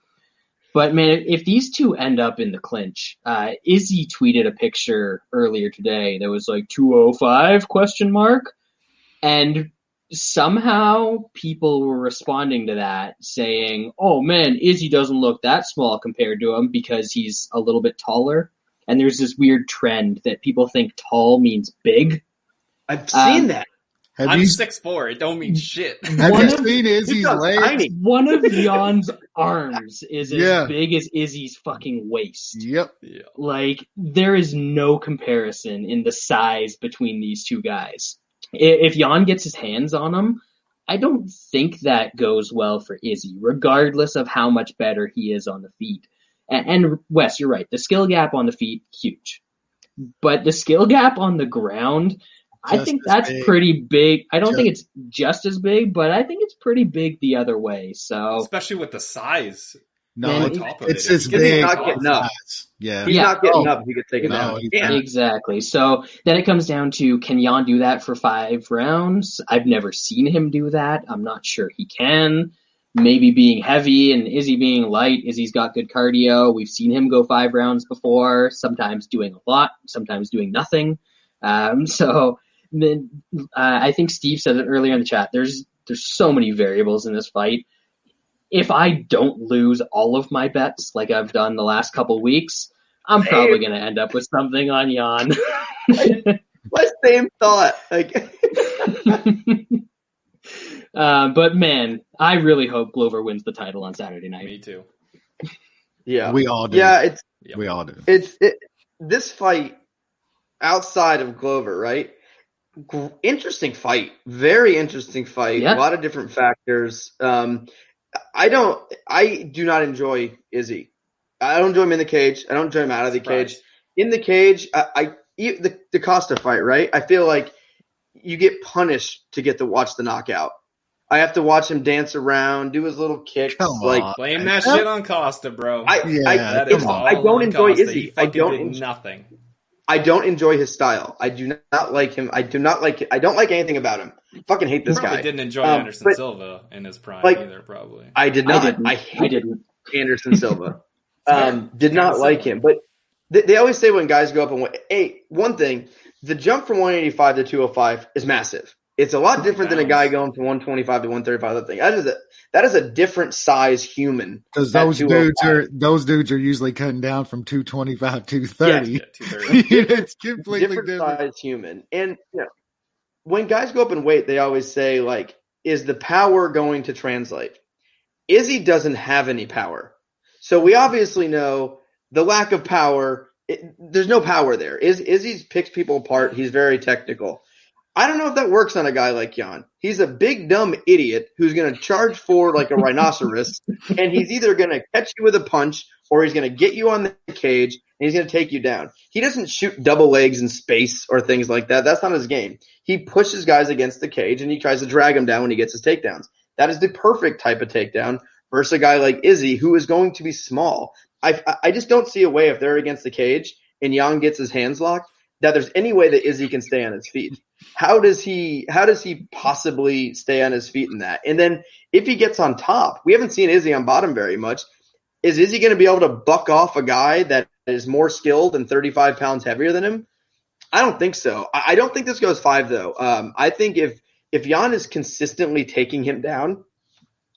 But man, if these two end up in the clinch, uh, Izzy tweeted a picture earlier today that was like 205 question mark, and somehow people were responding to that saying, "Oh man, Izzy doesn't look that small compared to him because he's a little bit taller." And there's this weird trend that people think tall means big. I've Um, seen that. Have I'm you six four. It don't mean shit. have one you of- seen Izzy's legs? tiny. One of Jan's arms is as Yeah. big as Izzy's fucking waist. Yep. Like there is no comparison in the size between these two guys. I- If Jan gets his hands on him, I don't think that goes well for Izzy, regardless of how much better he is on the feet. And, and Wes, you're right. The skill gap on the feet, huge. But the skill gap on the ground, I think that's big. pretty big. I don't Just- think it's just as big, but I think it's pretty big the other way. So Especially with the size. No, Man, it's, top of it's it. If as he big. not getting up. Yeah. He's Yeah. not getting Oh. up if he gets taken No, out. Yeah. Exactly. So then it comes down to can Jan do that for five rounds? I've never seen him do that. I'm not sure he can. Maybe being heavy and Izzy being light. Izzy's got good cardio. We've seen him go five rounds before, sometimes doing a lot, sometimes doing nothing. Um, so then uh, I think Steve said it earlier in the chat. There's there's so many variables in this fight. If I don't lose all of my bets like I've done the last couple weeks, I'm probably going to end up with something on Jan. My same thought. Like, uh, but man, I really hope Glover wins the title on Saturday night. Me too. yeah, We all do. yeah. It's Yep. We all do. it's it, this fight outside of Glover, right? Gr- Interesting fight, very interesting fight. Yeah. A lot of different factors. Um, I don't, I do not enjoy Izzy. I don't enjoy him in the cage. I don't enjoy him out of the Surprise. cage. In the cage, I the the Costa fight, right? I feel like you get punished to get to watch the knockout. I have to watch him dance around, do his little kicks. Come like on. Blame that shit on Costa, bro. I, Yeah, I, that it's- is all I don't on enjoy Costa. Izzy. I don't. did en- nothing. I don't enjoy his style. I do not like him. I do not like. I don't like anything about him. Fucking hate this Probably guy. didn't enjoy Um, Anderson but- Silva in his prime like- either. Probably. I did I not. didn't. I, I, didn't. Anderson Silva. Um, did Kinda not like him. But they, they always say when guys go up and wa- hey, one thing, the jump from 185 to 205 is massive. It's a lot different than a guy going from 125 to 135. That thing. That is a that is a different size human. Because those dudes are those dudes are usually cutting down from two twenty five to thirty. Yeah, 230. it's completely different, different. size human. And you know, when guys go up in weight, they always say like, "Is the power going to translate?" Izzy doesn't have any power, so we obviously know the lack of power. It, there's no power there. Iz, Izzy picks people apart. He's very technical. I don't know if that works on a guy like Jan. He's a big dumb idiot who's going to charge forward like a rhinoceros, and he's either going to catch you with a punch or he's going to get you on the cage and he's going to take you down. He doesn't shoot double legs in space or things like that. That's not his game. He pushes guys against the cage and he tries to drag them down when he gets his takedowns. That is the perfect type of takedown versus a guy like Izzy who is going to be small. I I just don't see a way if they're against the cage and Jan gets his hands locked that there's any way that Izzy can stay on his feet. How does he how does he possibly stay on his feet in that? And then if he gets on top, we haven't seen Izzy on bottom very much. Is Izzy going to be able to buck off a guy that is more skilled and 35 pounds heavier than him? I don't think so. I don't think this goes five though. Um, I think if if Jan is consistently taking him down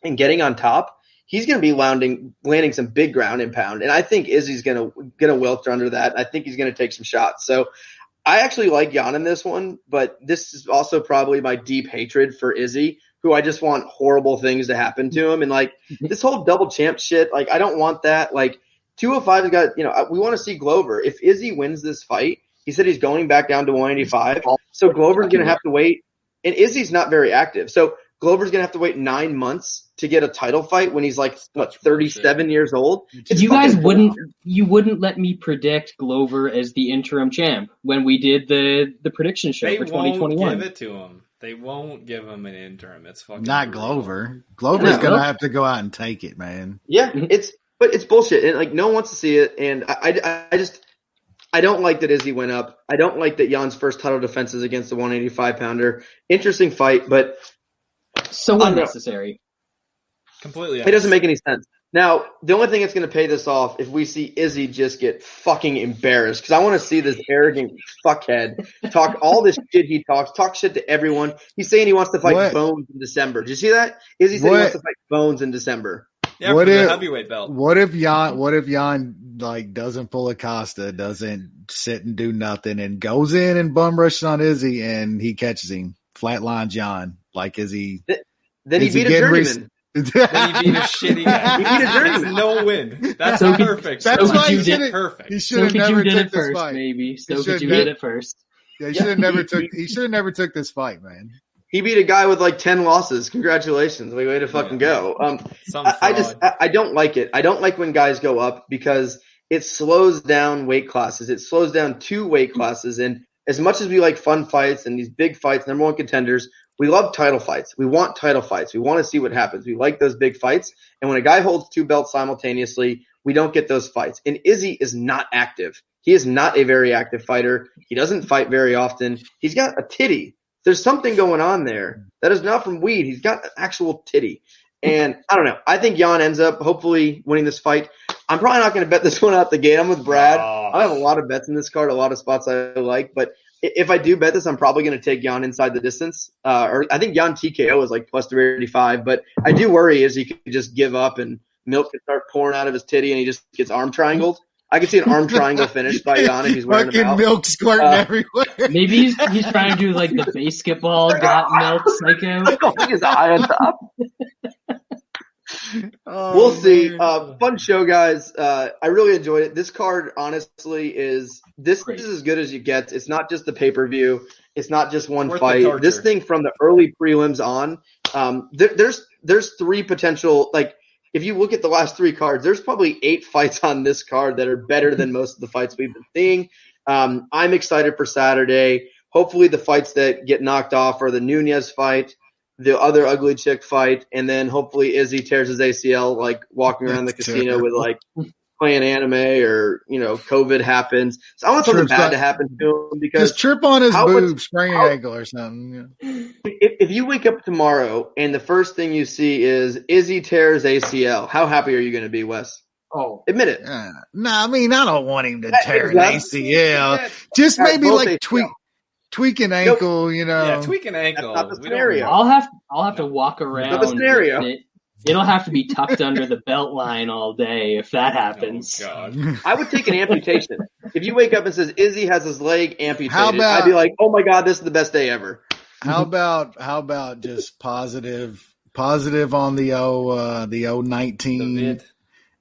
and getting on top, he's going to be landing landing some big ground and pound. And I think Izzy's going to going to wilt under that. I think he's going to take some shots. So I actually like Jan in this one, but this is also probably my deep hatred for Izzy, who I just want horrible things to happen to him. And like this whole double champ shit, like I don't want that. Like 205 has got, you know, uh, we want to see Glover. If Izzy wins this fight, he said he's going back down to 185. So Glover's going to have to wait. And Izzy's not very active. So Glover's going to have to wait nine months to get a title fight when he's like, what, 37 years old? It's you guys wouldn't bullshit. you wouldn't let me predict Glover as the interim champ when we did the the prediction show They for won't 2021. give it to him. They won't give him an interim. It's fucking Not brutal. Glover. Glover's No. gonna have to go out and take it, man. Yeah, it's but it's bullshit, and like no one wants to see it. And I, I, I just I don't like that Izzy went up. I don't like that Jan's first title defense is against the 185 pounder. Interesting fight, but So I unnecessary. Completely. it doesn't make any sense. Now, the only thing that's going to pay this off if we see Izzy just get fucking embarrassed because I want to see this arrogant fuckhead talk all this shit he talks, talk shit to everyone. He's saying he wants to fight What? Bones in December. Did you see that? Izzy said he wants to fight Bones in December. Yeah, What for the if- heavyweight belt. What if Jan? What if Jan like doesn't pull a Costa, doesn't sit and do nothing, and goes in and bum rushes on Izzy, and he catches him, flatline John, like Izzy. Then he Is he beat a getting journeyman. res- Then he beat a shitty guy. He That's no win. That's So could- perfect. That's So why you he did should have. perfect. He should have Stokic, you never did took it this first, fight. maybe. Stokic, should've you never- did it first. Yeah, he should have never took. He should have never took this fight, man. He beat a guy with like ten losses. Congratulations, way way to fucking go. Um, Some I, I just. I, I don't like it. I don't like when guys go up because it slows down weight classes. It slows down two weight classes. And as much as we like fun fights and these big fights, number one contenders, we love title fights. We want title fights. We want to see what happens. We like those big fights. And when a guy holds two belts simultaneously, we don't get those fights. And Izzy is not active. He is not a very active fighter. He doesn't fight very often. He's got a titty. There's something going on there that is not from weed. He's got an actual titty. And I don't know. I think Jan ends up hopefully winning this fight. I'm probably not going to bet this one out the gate. I'm with Brad. Oh. I have a lot of bets in this card, a lot of spots I like, but if I do bet this, I'm probably going to take Jan inside the distance. Uh, or I think Jan TKO is like plus 385, but I do worry is he could just give up and milk could start pouring out of his titty and he just gets arm triangled. I could see an arm triangle finish by Jan if he's wearing them Fucking out. milk squirting Uh, everywhere. Maybe he's he's trying to do like the basketball got milk psycho. Going his eye on top. Oh, we'll see. Uh, fun show, guys. Uh, I really enjoyed it. This card, honestly, is this Great. is as good as you get. It's not just the pay per view. It's not just one Worth fight. This thing from the early prelims on, um, there, there's there's three potential. Like if you look at the last three cards, there's probably eight fights on this card that are better than most of the fights we've been seeing. Um, I'm excited for Saturday. Hopefully, the fights that get knocked off are the Nunes fight the other ugly chick fight, and then hopefully Izzy tears his ACL, like walking around the casino with like playing anime or you know COVID happens. So I want something Trips bad on- to happen to him because Just trip on his how much- boob, sprain an how- ankle or something. if, if you wake up tomorrow and the first thing you see is Izzy tears ACL, how happy are you going to be, Wes? Oh, Admit it. Uh, no, I mean I don't want him to That- tear an that's- ACL. Just Yeah, maybe like ACL. tweak, tweak an ankle. You know, yeah, tweak an ankle. not the scenario. I'll have I'll have to walk around. Not the scenario. It. It'll have to be tucked under the belt line all day if that Oh, happens. God. I would take an amputation. if you wake up and says Izzy has his leg amputated, How about- I'd be like, oh my god, this is the best day ever. How about how about just positive positive on the O uh the O The nineteen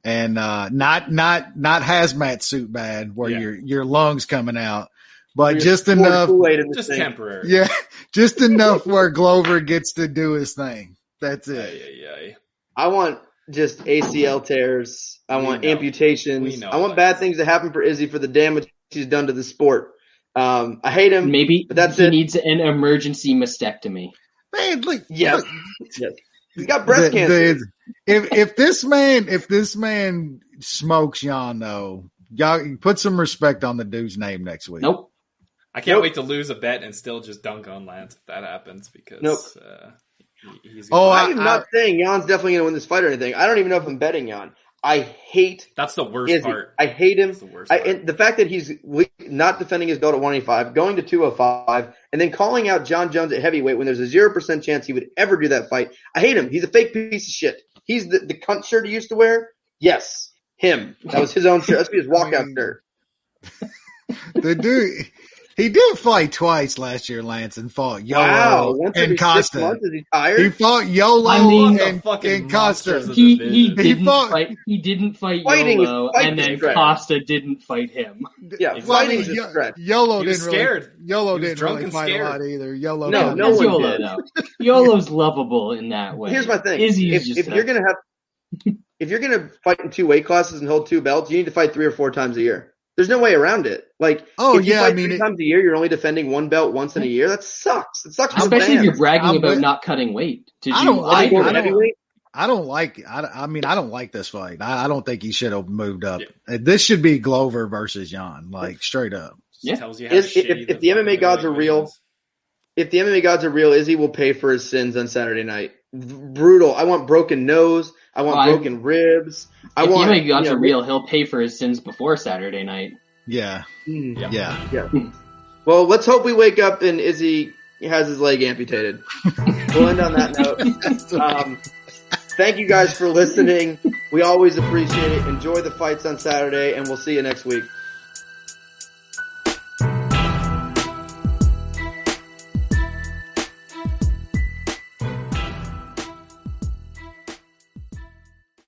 and uh not not not hazmat suit bad where Yeah. your your lungs coming out, but You're just enough Kool-Aid in this Just thing. temporary. yeah, just enough where Glover gets to do his thing. That's Ay, it. ay, ay. I want just ACL tears. I We want know. amputations. We know I want that. bad things to happen for Izzy for the damage he's done to the sport. Um, I hate him. Maybe But that's he it. needs an emergency mastectomy. Man, look, Yes. look, Yes. He's got breast the- cancer. the- if if this man if this man smokes Jan though, y'all put some respect on the dude's name next week. Nope. I can't Nope. wait to lose a bet and still just dunk on Lance if that happens because Nope. uh, he, he's Oh, I I- am not saying Jan's definitely going to win this fight or anything. I don't even know if I'm betting Jan. I hate that's the worst Izzy. part. I hate him. That's the worst I, part. and the fact that he's not defending his belt at 185, going to 205, and then calling out Jon Jones at heavyweight when there's a 0% chance he would ever do that fight. I hate him. He's a fake piece of shit. He's the, the cunt shirt he used to wear. Yes. Him. That was his own shirt. That's his walkout shirt. The dude he did fight twice last year, Lance, and fought Yolo Wow. Once and Costa. months, he He fought Yolo I mean- and, and Costa. He he He didn't fought- fight. He didn't fight Fighting Yolo, fighting and then great. Costa didn't fight him. yeah. Exactly. Well, I mean, stretch. Yolo He didn't scared. really. Yolo didn't really fight scared. a lot either. Yolo. No, no one Yolo did. though. Yolo's lovable in that way. Here's my thing. Izzy's If, if you're going to have, if you're going to fight in two weight classes and hold two belts, you need to fight three or four times a year. There's no way around it. Like, Oh, if you yeah, fight I mean, three it- times a year, you're only defending one belt once in a year. That sucks. It sucks for the especially if you're bragging I'm about with- not cutting weight. Did I you don't- I lie don't- to I don't- I don't like. I, I mean, I don't like this fight. I, I don't think he should have moved up. Yeah. Uh, This should be Glover versus Jan, like straight up. Yeah. tells you how Is- if- shitty if the MMA gods are real, is. if the MMA gods are real, Izzy will pay for his sins on Saturday night. Brutal. I want broken nose. I want I- broken ribs. I if want. the MMA gods you know, real, he'll pay for his sins before Saturday night. Yeah, Mm. Yeah. yeah. Well, let's hope we wake up and Izzy has his leg amputated. we'll end on that note. Um, thank you guys for listening. We always appreciate it. Enjoy the fights on Saturday, and we'll see you next week.